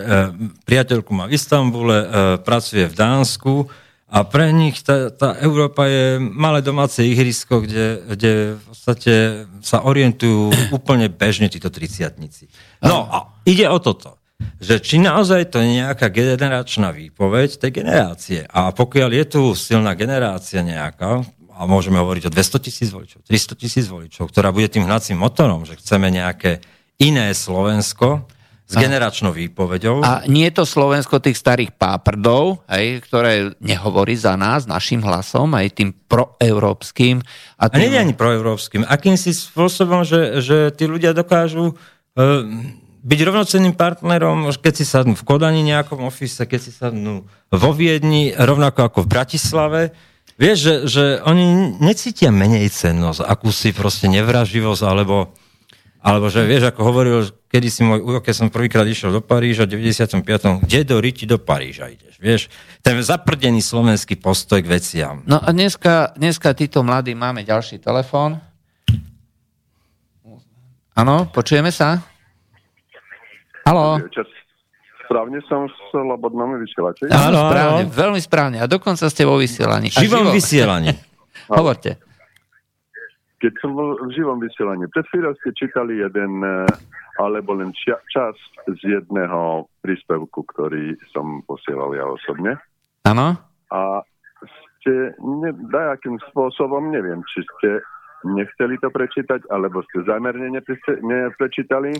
priateľku má v Istambule, pracuje v Dánsku, a pre nich tá, tá Európa je malé domáce ihrisko, kde, kde v podstate sa orientujú úplne bežne títo triciatnici. No a ide o toto, že či naozaj to je nejaká generačná výpoveď tej generácie. A pokiaľ je tu silná generácia nejaká, a môžeme hovoriť o 200 tisíc voličov, 300 tisíc voličov, ktorá bude tým hnacím motorom, že chceme nejaké iné Slovensko, s generačnou výpovedou. A nie je to Slovensko tých starých páprdov, hej, ktoré nehovorí za nás, našim hlasom, aj tým proeurópskym. A, tým... a nie je ani proeurópskym. Akým si spôsobom, že, že tí ľudia dokážu uh, byť rovnocenným partnerom, keď si sadnú v Kodani nejakom ofise, keď si sadnú vo Viedni, rovnako ako v Bratislave, vieš, že, že oni necítia menej cennosť, akúsi proste nevraživosť, alebo, alebo že vieš, ako hovoril, kedy si môj ujo, keď som prvýkrát išiel do Paríža v 95. Kde do Riti do Paríža ideš, vieš? Ten zaprdený slovenský postoj k veciam. No a dneska, dneska títo mladí máme ďalší telefón. Áno, počujeme sa? Halo. Správne som slobodnom vysielači? Áno, správne, veľmi správne. A dokonca ste vo vysielaní. Živom vysielaní. Hovorte. Keď som bol v živom vysielaní, pred chvíľou ste čítali jeden, eh, alebo len ča- čas z jedného príspevku, ktorý som posielal ja osobne. Áno. A ste ne, dajakým spôsobom, neviem, či ste nechceli to prečítať, alebo ste zámerne neprečítali.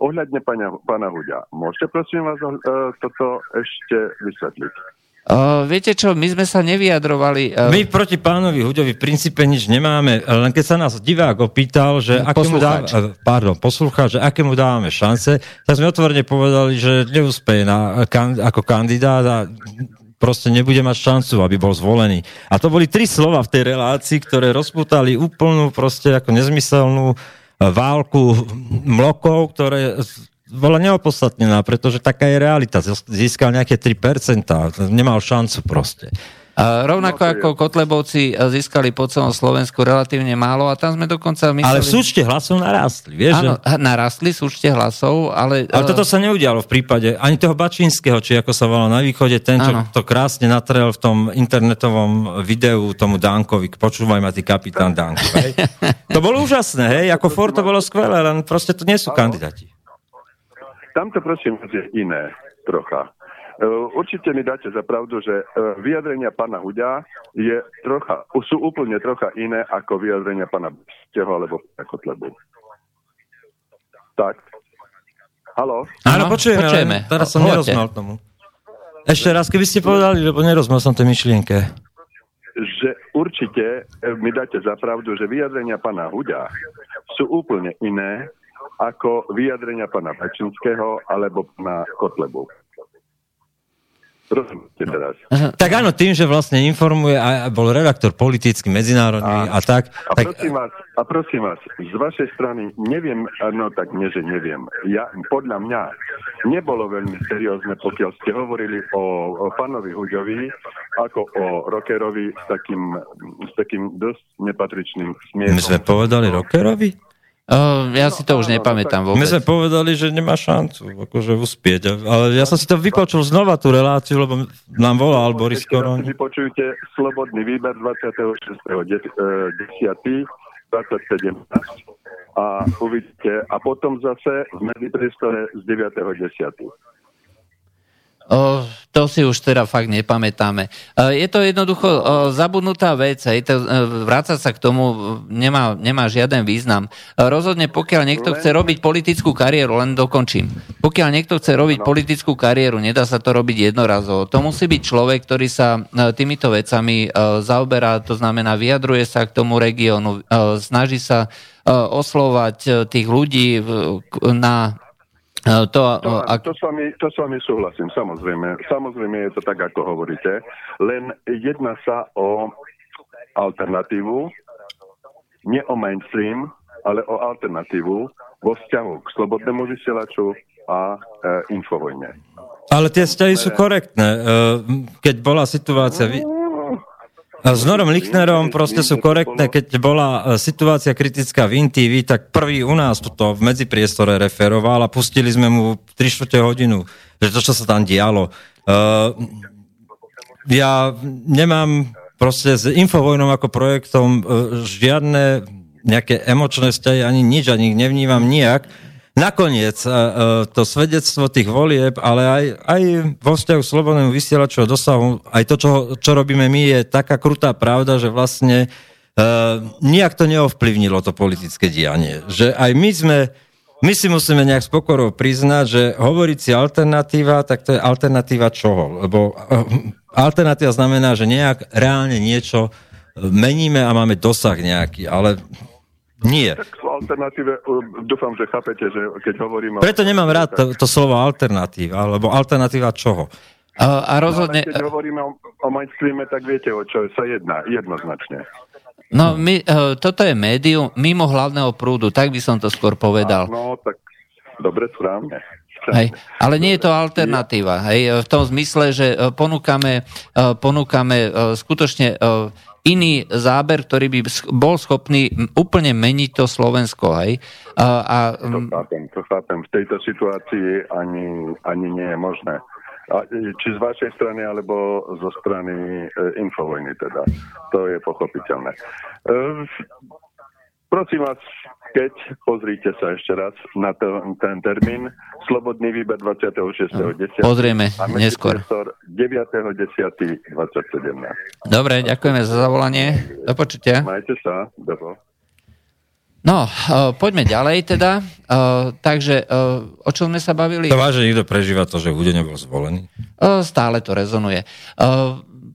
Ohľadne pána, pána Hudia, môžete prosím vás uh, toto ešte vysvetliť? Uh, viete čo, my sme sa nevyjadrovali... Uh... My proti pánovi Huďovi v princípe nič nemáme, len keď sa nás divák opýtal, že akému dá, pardon, poslúchač, že akému dávame šance, tak sme otvorene povedali, že neúspeje na, kan, ako kandidát a proste nebude mať šancu, aby bol zvolený. A to boli tri slova v tej relácii, ktoré rozputali úplnú proste ako nezmyselnú válku mlokov, ktoré bola neopodstatnená, pretože taká je realita. Získal nejaké 3%, nemal šancu proste. A rovnako no, ako Kotlebovci získali po celom Slovensku relatívne málo a tam sme dokonca mysleli... Ale v súčte hlasov narastli, vieš? Áno, že... narastli súčte hlasov, ale... Ale toto sa neudialo v prípade ani toho Bačínskeho, či ako sa volá na východe, ten, čo ano. to krásne natrel v tom internetovom videu tomu Dankovi, počúvaj ma ty kapitán Danko, hej? to bolo úžasné, hej? Ako Ford to bolo skvelé, len proste to nie sú kandidáti. Tamto prosím je iné trocha. E, určite mi dáte za pravdu, že e, vyjadrenia pána Huďa je trocha, sú úplne trocha iné ako vyjadrenia pána Bsteho alebo Kotlebu. Tak. Halo? Áno, počujeme, počujeme. teraz som nerozumel tomu. Ešte raz, keby ste povedali, lebo nerozumel som tej myšlienke. Že určite mi dáte za pravdu, že vyjadrenia pána Huďa sú úplne iné ako vyjadrenia pána Pačinského alebo pána Kotlebu. Rozumiete teraz. Tak áno, tým, že vlastne informuje a bol redaktor politický, medzinárodný a, a tak. A, tak... Prosím vás, a prosím vás, z vašej strany neviem, no tak nie, že neviem. Ja, podľa mňa nebolo veľmi seriózne, pokiaľ ste hovorili o, o pánovi Huďovi, ako o rockerovi s takým, s takým dosť nepatričným smiechom. My sme povedali rockerovi? Uh, ja si to už nepamätám vôbec. My sme povedali, že nemá šancu akože uspieť, ale ja som si to vypočul znova, tú reláciu, lebo nám volal Boris Koroni. Vypočujte Slobodný výber 26.10. 27. a uvidíte. A potom zase v medzipriestore z 9.10. To si už teda fakt nepamätáme. Je to jednoducho zabudnutá vec, hej, to, e, vrácať sa k tomu nemá, nemá žiaden význam. Rozhodne, pokiaľ niekto chce robiť politickú kariéru, len dokončím. Pokiaľ niekto chce robiť politickú kariéru, nedá sa to robiť jednorazovo. To musí byť človek, ktorý sa e, týmito vecami e, zaoberá, to znamená vyjadruje sa k tomu regiónu, snaží sa oslovať tých ľudí na to, to, ak... to, s vami, to s vami súhlasím, samozrejme. Samozrejme je to tak, ako hovoríte. Len jedná sa o alternatívu, nie o mainstream, ale o alternatívu vo vzťahu k slobodnému vysielaču a e, infovojne. Ale tie vzťahy sú korektné. E, keď bola situácia... S Norom Lichnerom proste sú korektné, keď bola e, situácia kritická v InTV, tak prvý u nás toto v medzipriestore referoval a pustili sme mu 3 čtvrte hodinu, že to, čo sa tam dialo. Uh, ja nemám proste s Infovojnom ako projektom uh, žiadne nejaké emočné vzťahy, ani nič, ani nevnímam nijak nakoniec e, e, to svedectvo tých volieb, ale aj, aj vo vzťahu slobodnému vysielaču a dosahu, aj to, čo, čo robíme my, je taká krutá pravda, že vlastne uh, nijak to neovplyvnilo to politické dianie. Že aj my sme my si musíme nejak s pokorou priznať, že hovoriť si alternatíva, tak to je alternatíva čoho? Lebo eh, alternatíva znamená, že nejak reálne niečo meníme a máme dosah nejaký, ale nie. Tak alternatíve, eh, dúfam, že chápete, že keď hovorím... Preto nemám rád to, to slovo alternatíva, alebo alternatíva čoho? A, a rozhodne... No, keď hovoríme o, o mainstreame, tak viete, o čo sa jedná, jednoznačne. No, my, uh, toto je médium mimo hlavného prúdu, tak by som to skôr povedal. No, tak dobre, správne. Hej, ale nie je to alternatíva. Hej, v tom zmysle, že e, ponúkame, ponúkame skutočne iný záber, ktorý by bol schopný úplne meniť to Slovensko. Hej. A, a, to chápem, to chápem. V tejto situácii ani, ani nie je možné. A, či z vašej strany, alebo zo strany e, Infovojny teda. To je pochopiteľné. E, prosím vás, keď pozrite sa ešte raz na to, ten termín, slobodný výber 26.10. Pozrieme neskôr. 9.10.2017. Dobre, ďakujeme za zavolanie. Do počutia. Majte sa. Dobro. No, uh, poďme ďalej teda. Uh, takže, uh, o čom sme sa bavili? To váže niekto prežíva to, že Hude nebol zvolený? Stále to rezonuje.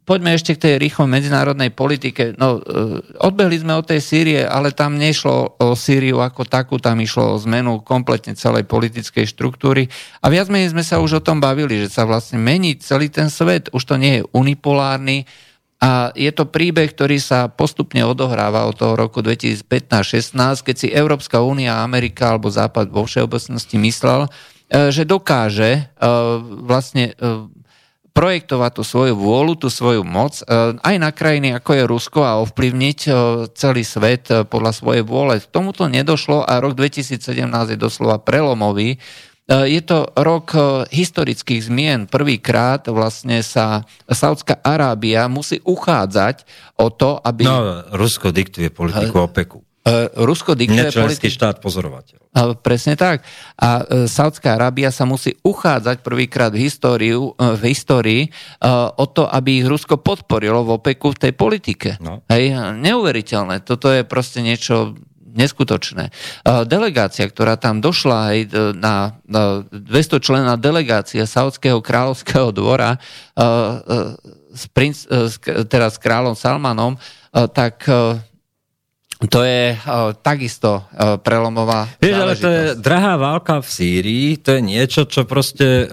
Poďme ešte k tej rýchlo medzinárodnej politike. No, uh, odbehli sme od tej Sýrie, ale tam nešlo o Sýriu ako takú, tam išlo o zmenu kompletne celej politickej štruktúry. A viac menej sme sa už o tom bavili, že sa vlastne mení celý ten svet. Už to nie je unipolárny, a je to príbeh, ktorý sa postupne odohráva od toho roku 2015-16, keď si Európska únia, Amerika alebo Západ vo všeobecnosti myslel, e, že dokáže e, vlastne e, projektovať tú svoju vôľu, tú svoju moc aj na krajiny ako je Rusko a ovplyvniť celý svet podľa svojej vôle. K tomuto nedošlo a rok 2017 je doslova prelomový, E, je to rok e, historických zmien. Prvýkrát vlastne sa Saudská Arábia musí uchádzať o to, aby... No, Rusko diktuje politiku OPEKu. E, Rusko diktuje politiku... štát pozorovateľ. Presne tak. A Saudská Arábia sa musí uchádzať prvýkrát v, históriu, v histórii o to, aby ich Rusko podporilo v OPEKu v tej politike. No. Hej, neuveriteľné. Toto je proste niečo neskutočné. Delegácia, ktorá tam došla aj na 200 člená delegácia Saudského kráľovského dvora s, princ, teda s kráľom Salmanom, tak to je takisto prelomová Vieš, ale to je drahá válka v Sýrii, to je niečo, čo proste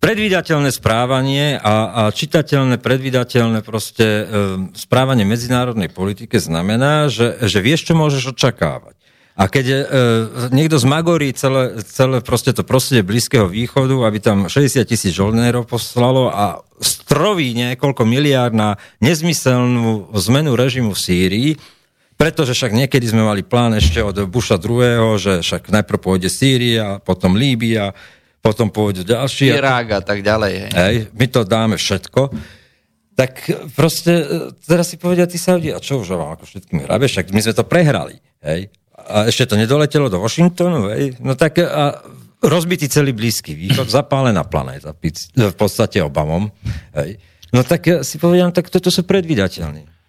predvídateľné správanie a, a čitateľné, predvídateľné proste e, správanie medzinárodnej politike znamená, že, že vieš, čo môžeš očakávať. A keď e, niekto zmagorí celé, celé proste to prostredie Blízkeho východu, aby tam 60 tisíc žolnérov poslalo a stroví niekoľko miliárd na nezmyselnú zmenu režimu v Sýrii, pretože však niekedy sme mali plán ešte od Busha II., že však najprv pôjde Sýria, potom Líbia, potom pôjdu ďalší. Irák a tak ďalej. Hej. hej, my to dáme všetko. Tak proste, e, teraz si povedia tí Saudi, a čo už vám ako všetkými hrabe, však my sme to prehrali. Hej. A ešte to nedoletelo do Washingtonu, hej. No tak a rozbitý celý Blízky východ, zapálená planéta, v podstate Obamom. Hej. No tak si povedám, tak toto sú predvydateľní.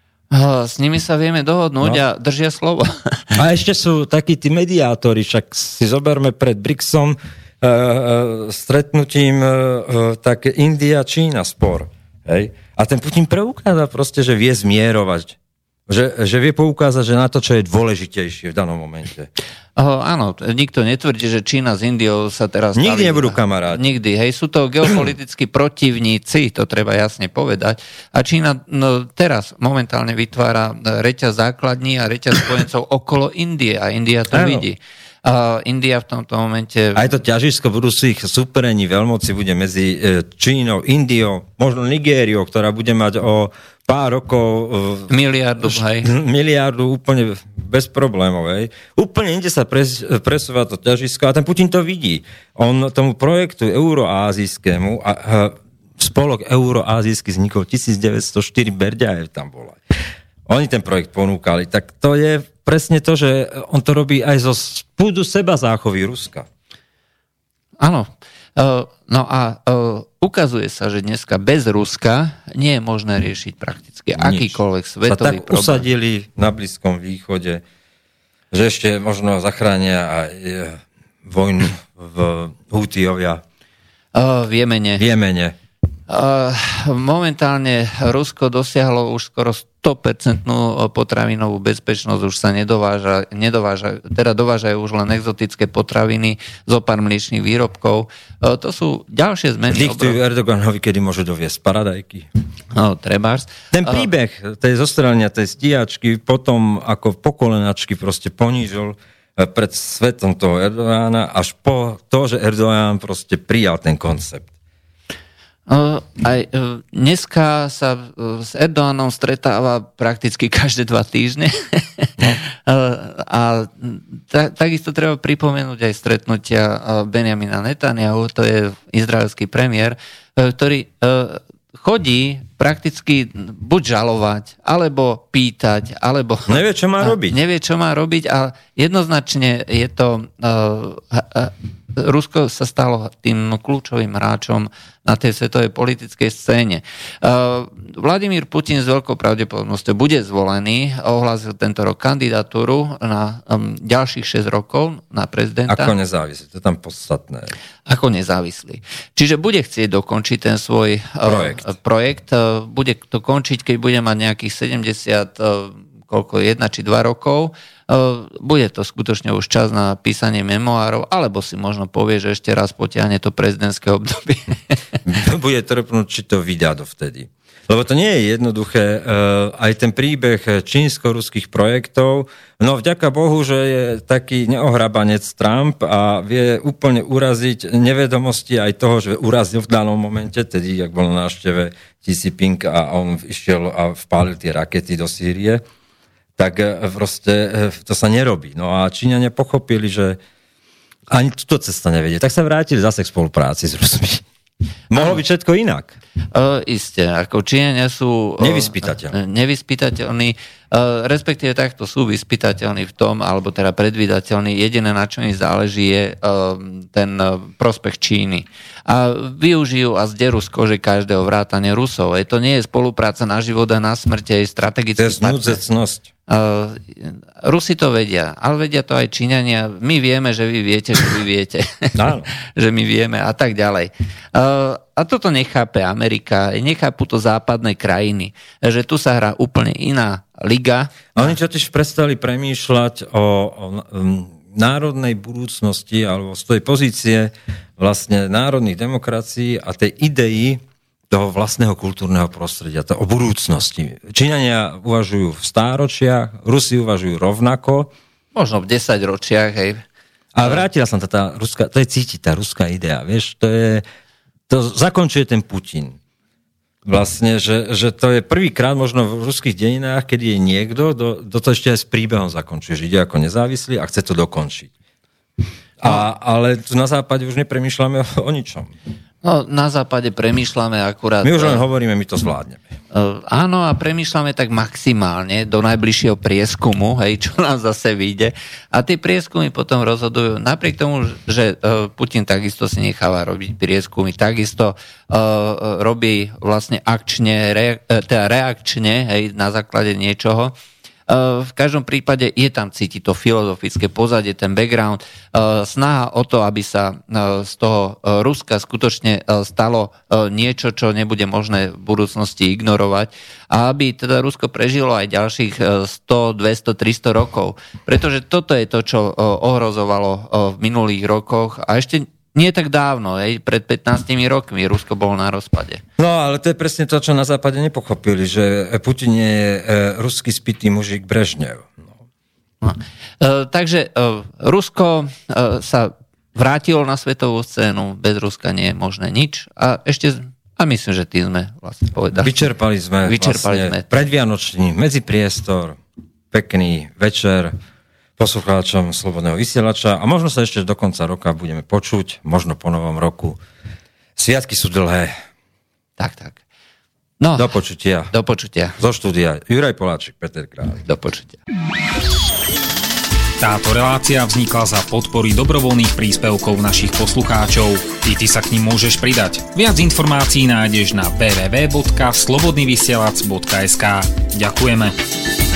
S nimi sa vieme dohodnúť no. a držia slovo. A ešte sú takí tí mediátori, však si zoberme pred BRICSom, E, e, stretnutím e, tak India-Čína spor. Hej? A ten Putin preukázal proste, že vie zmierovať. Že, že vie poukázať, že na to, čo je dôležitejšie v danom momente. Oh, áno, nikto netvrdí, že Čína s Indiou sa teraz... Nikdy stali, nebudú kamaráti. Nikdy, hej, sú to geopolitickí protivníci, to treba jasne povedať. A Čína no, teraz momentálne vytvára reťaz základní a reťaz spojencov okolo Indie a India to áno. vidí. Uh, India v tomto momente... Aj to ťažisko budúcich súperení veľmoci bude medzi e, Čínou, Indiou, možno Nigériou, ktorá bude mať o pár rokov... E, miliardu, hej. Miliardu úplne bez problémov, hej. Úplne inde sa pres, presúva to ťažisko a ten Putin to vidí. On tomu projektu euroázijskému a, a spolok euroázijský vznikol 1904, Berďajev tam bola. Oni ten projekt ponúkali. Tak to je presne to, že on to robí aj zo spúdu seba záchovy Ruska. Áno. No a ukazuje sa, že dneska bez Ruska nie je možné riešiť prakticky Nič. akýkoľvek svetový sa tak problém. usadili na Blízkom východe. že ešte možno zachránia aj e, vojnu v Hútiovia. V Jemene. V Jemene. Momentálne Rusko dosiahlo už skoro 100% potravinovú bezpečnosť, už sa nedováža, nedováža, teda dovážajú už len exotické potraviny, zo pár mliečných výrobkov. Uh, to sú ďalšie zmeny. Diktujú obrov... Erdoganovi, kedy môže doviesť paradajky. No, trebárs. Ten príbeh tej zostrelenia tej stíjačky, potom ako pokolenačky proste ponížil pred svetom toho Erdoána až po to, že Erdoán proste prijal ten koncept. Aj dneska sa s Erdoánom stretáva prakticky každé dva týždne. No. A ta, takisto treba pripomenúť aj stretnutia Benjamina Netanyahu, to je izraelský premiér, ktorý chodí prakticky buď žalovať, alebo pýtať, alebo... Nevie, čo má robiť. Nevie, čo má robiť a jednoznačne je to... Rusko sa stalo tým kľúčovým hráčom na tej svetovej politickej scéne. Uh, Vladimír Putin s veľkou pravdepodobnosťou bude zvolený, ohlásil tento rok kandidatúru na ďalších 6 rokov na prezidenta. Ako nezávislý, to je tam podstatné. Ako nezávislý. Čiže bude chcieť dokončiť ten svoj projekt. Uh, projekt uh, bude to končiť, keď bude mať nejakých 70, uh, koľko, 1 či 2 rokov bude to skutočne už čas na písanie memoárov, alebo si možno povie, že ešte raz potiahne to prezidentské obdobie. bude trpnúť, či to vydá dovtedy. Lebo to nie je jednoduché. Aj ten príbeh čínsko-ruských projektov, no vďaka Bohu, že je taký neohrabanec Trump a vie úplne uraziť nevedomosti aj toho, že urazil v danom momente, tedy, ak bol na návšteve Xi Jinping a on išiel a vpálil tie rakety do Sýrie tak e, proste e, to sa nerobí. No a Číňania pochopili, že ani túto cesta nevedie. Tak sa vrátili zase k spolupráci s Rusmi. Mohlo byť všetko inak. Uh, isté, ako Číňania sú... Uh, nevyspytateľní. Nevyspytateľní, uh, respektíve takto sú vyspytateľní v tom, alebo teda predvydateľní. Jediné, na čo im záleží, je uh, ten uh, prospech Číny. A využijú a zderú z kože každého vrátane Rusov. Je to nie je spolupráca na život a na smrť, je strategický To je Uh, Rusi to vedia, ale vedia to aj Číňania. My vieme, že vy viete, že vy viete. že my vieme a tak ďalej. Uh, a toto nechápe Amerika, nechápu to západné krajiny, že tu sa hrá úplne iná liga. A oni totiž prestali premýšľať o, o národnej budúcnosti alebo z tej pozície vlastne národných demokracií a tej idei toho vlastného kultúrneho prostredia, to o budúcnosti. Číňania uvažujú v stáročiach, Rusi uvažujú rovnako. Možno v 10 ročiach, hej. A vrátila som to, tá ruská, to je cítiť, tá ruská idea, vieš, to je, to zakončuje ten Putin. Vlastne, že, že to je prvýkrát možno v ruských dejinách, keď je niekto, do, do to ešte aj s príbehom zakončuje, že ide ako nezávislý a chce to dokončiť. A, ale tu na západe už nepremýšľame o, o ničom. No, na západe premýšľame akurát... My už len hovoríme, my to zvládneme. Uh, áno, a premýšľame tak maximálne do najbližšieho prieskumu, hej, čo nám zase vyjde. A tie prieskumy potom rozhodujú, napriek tomu, že uh, Putin takisto si necháva robiť prieskumy, takisto uh, robí vlastne akčne, re, teda reakčne, hej, na základe niečoho, Eh, v každom prípade je tam cítiť to filozofické pozadie, ten background, eh, snaha o to, aby sa eh, z toho Ruska skutočne stalo niečo, čo nebude možné v budúcnosti ignorovať a aby teda Rusko prežilo aj ďalších 100, 200, 300 rokov. Pretože toto je to, čo ohrozovalo v minulých rokoch a ešte nie tak dávno, aj pred 15 rokmi Rusko bolo na rozpade. No ale to je presne to, čo na západe nepochopili, že Putin je e, ruský spitý mužik Brežnev. No. No. E, takže e, Rusko e, sa vrátilo na svetovú scénu, bez Ruska nie je možné nič a ešte a myslím, že tým sme vlastne povedali. Vyčerpali sme, Vyčerpali vlastne sme. predvianočný medzipriestor, pekný večer, poslucháčom Slobodného vysielača a možno sa ešte do konca roka budeme počuť, možno po novom roku. Sviatky sú dlhé. Tak, tak. No, do počutia. Do počutia. Zo štúdia. Juraj Poláček, Peter Kráľ. Do počutia. Táto relácia vznikla za podpory dobrovoľných príspevkov našich poslucháčov. I ty sa k ním môžeš pridať. Viac informácií nájdeš na www.slobodnyvysielac.sk Ďakujeme.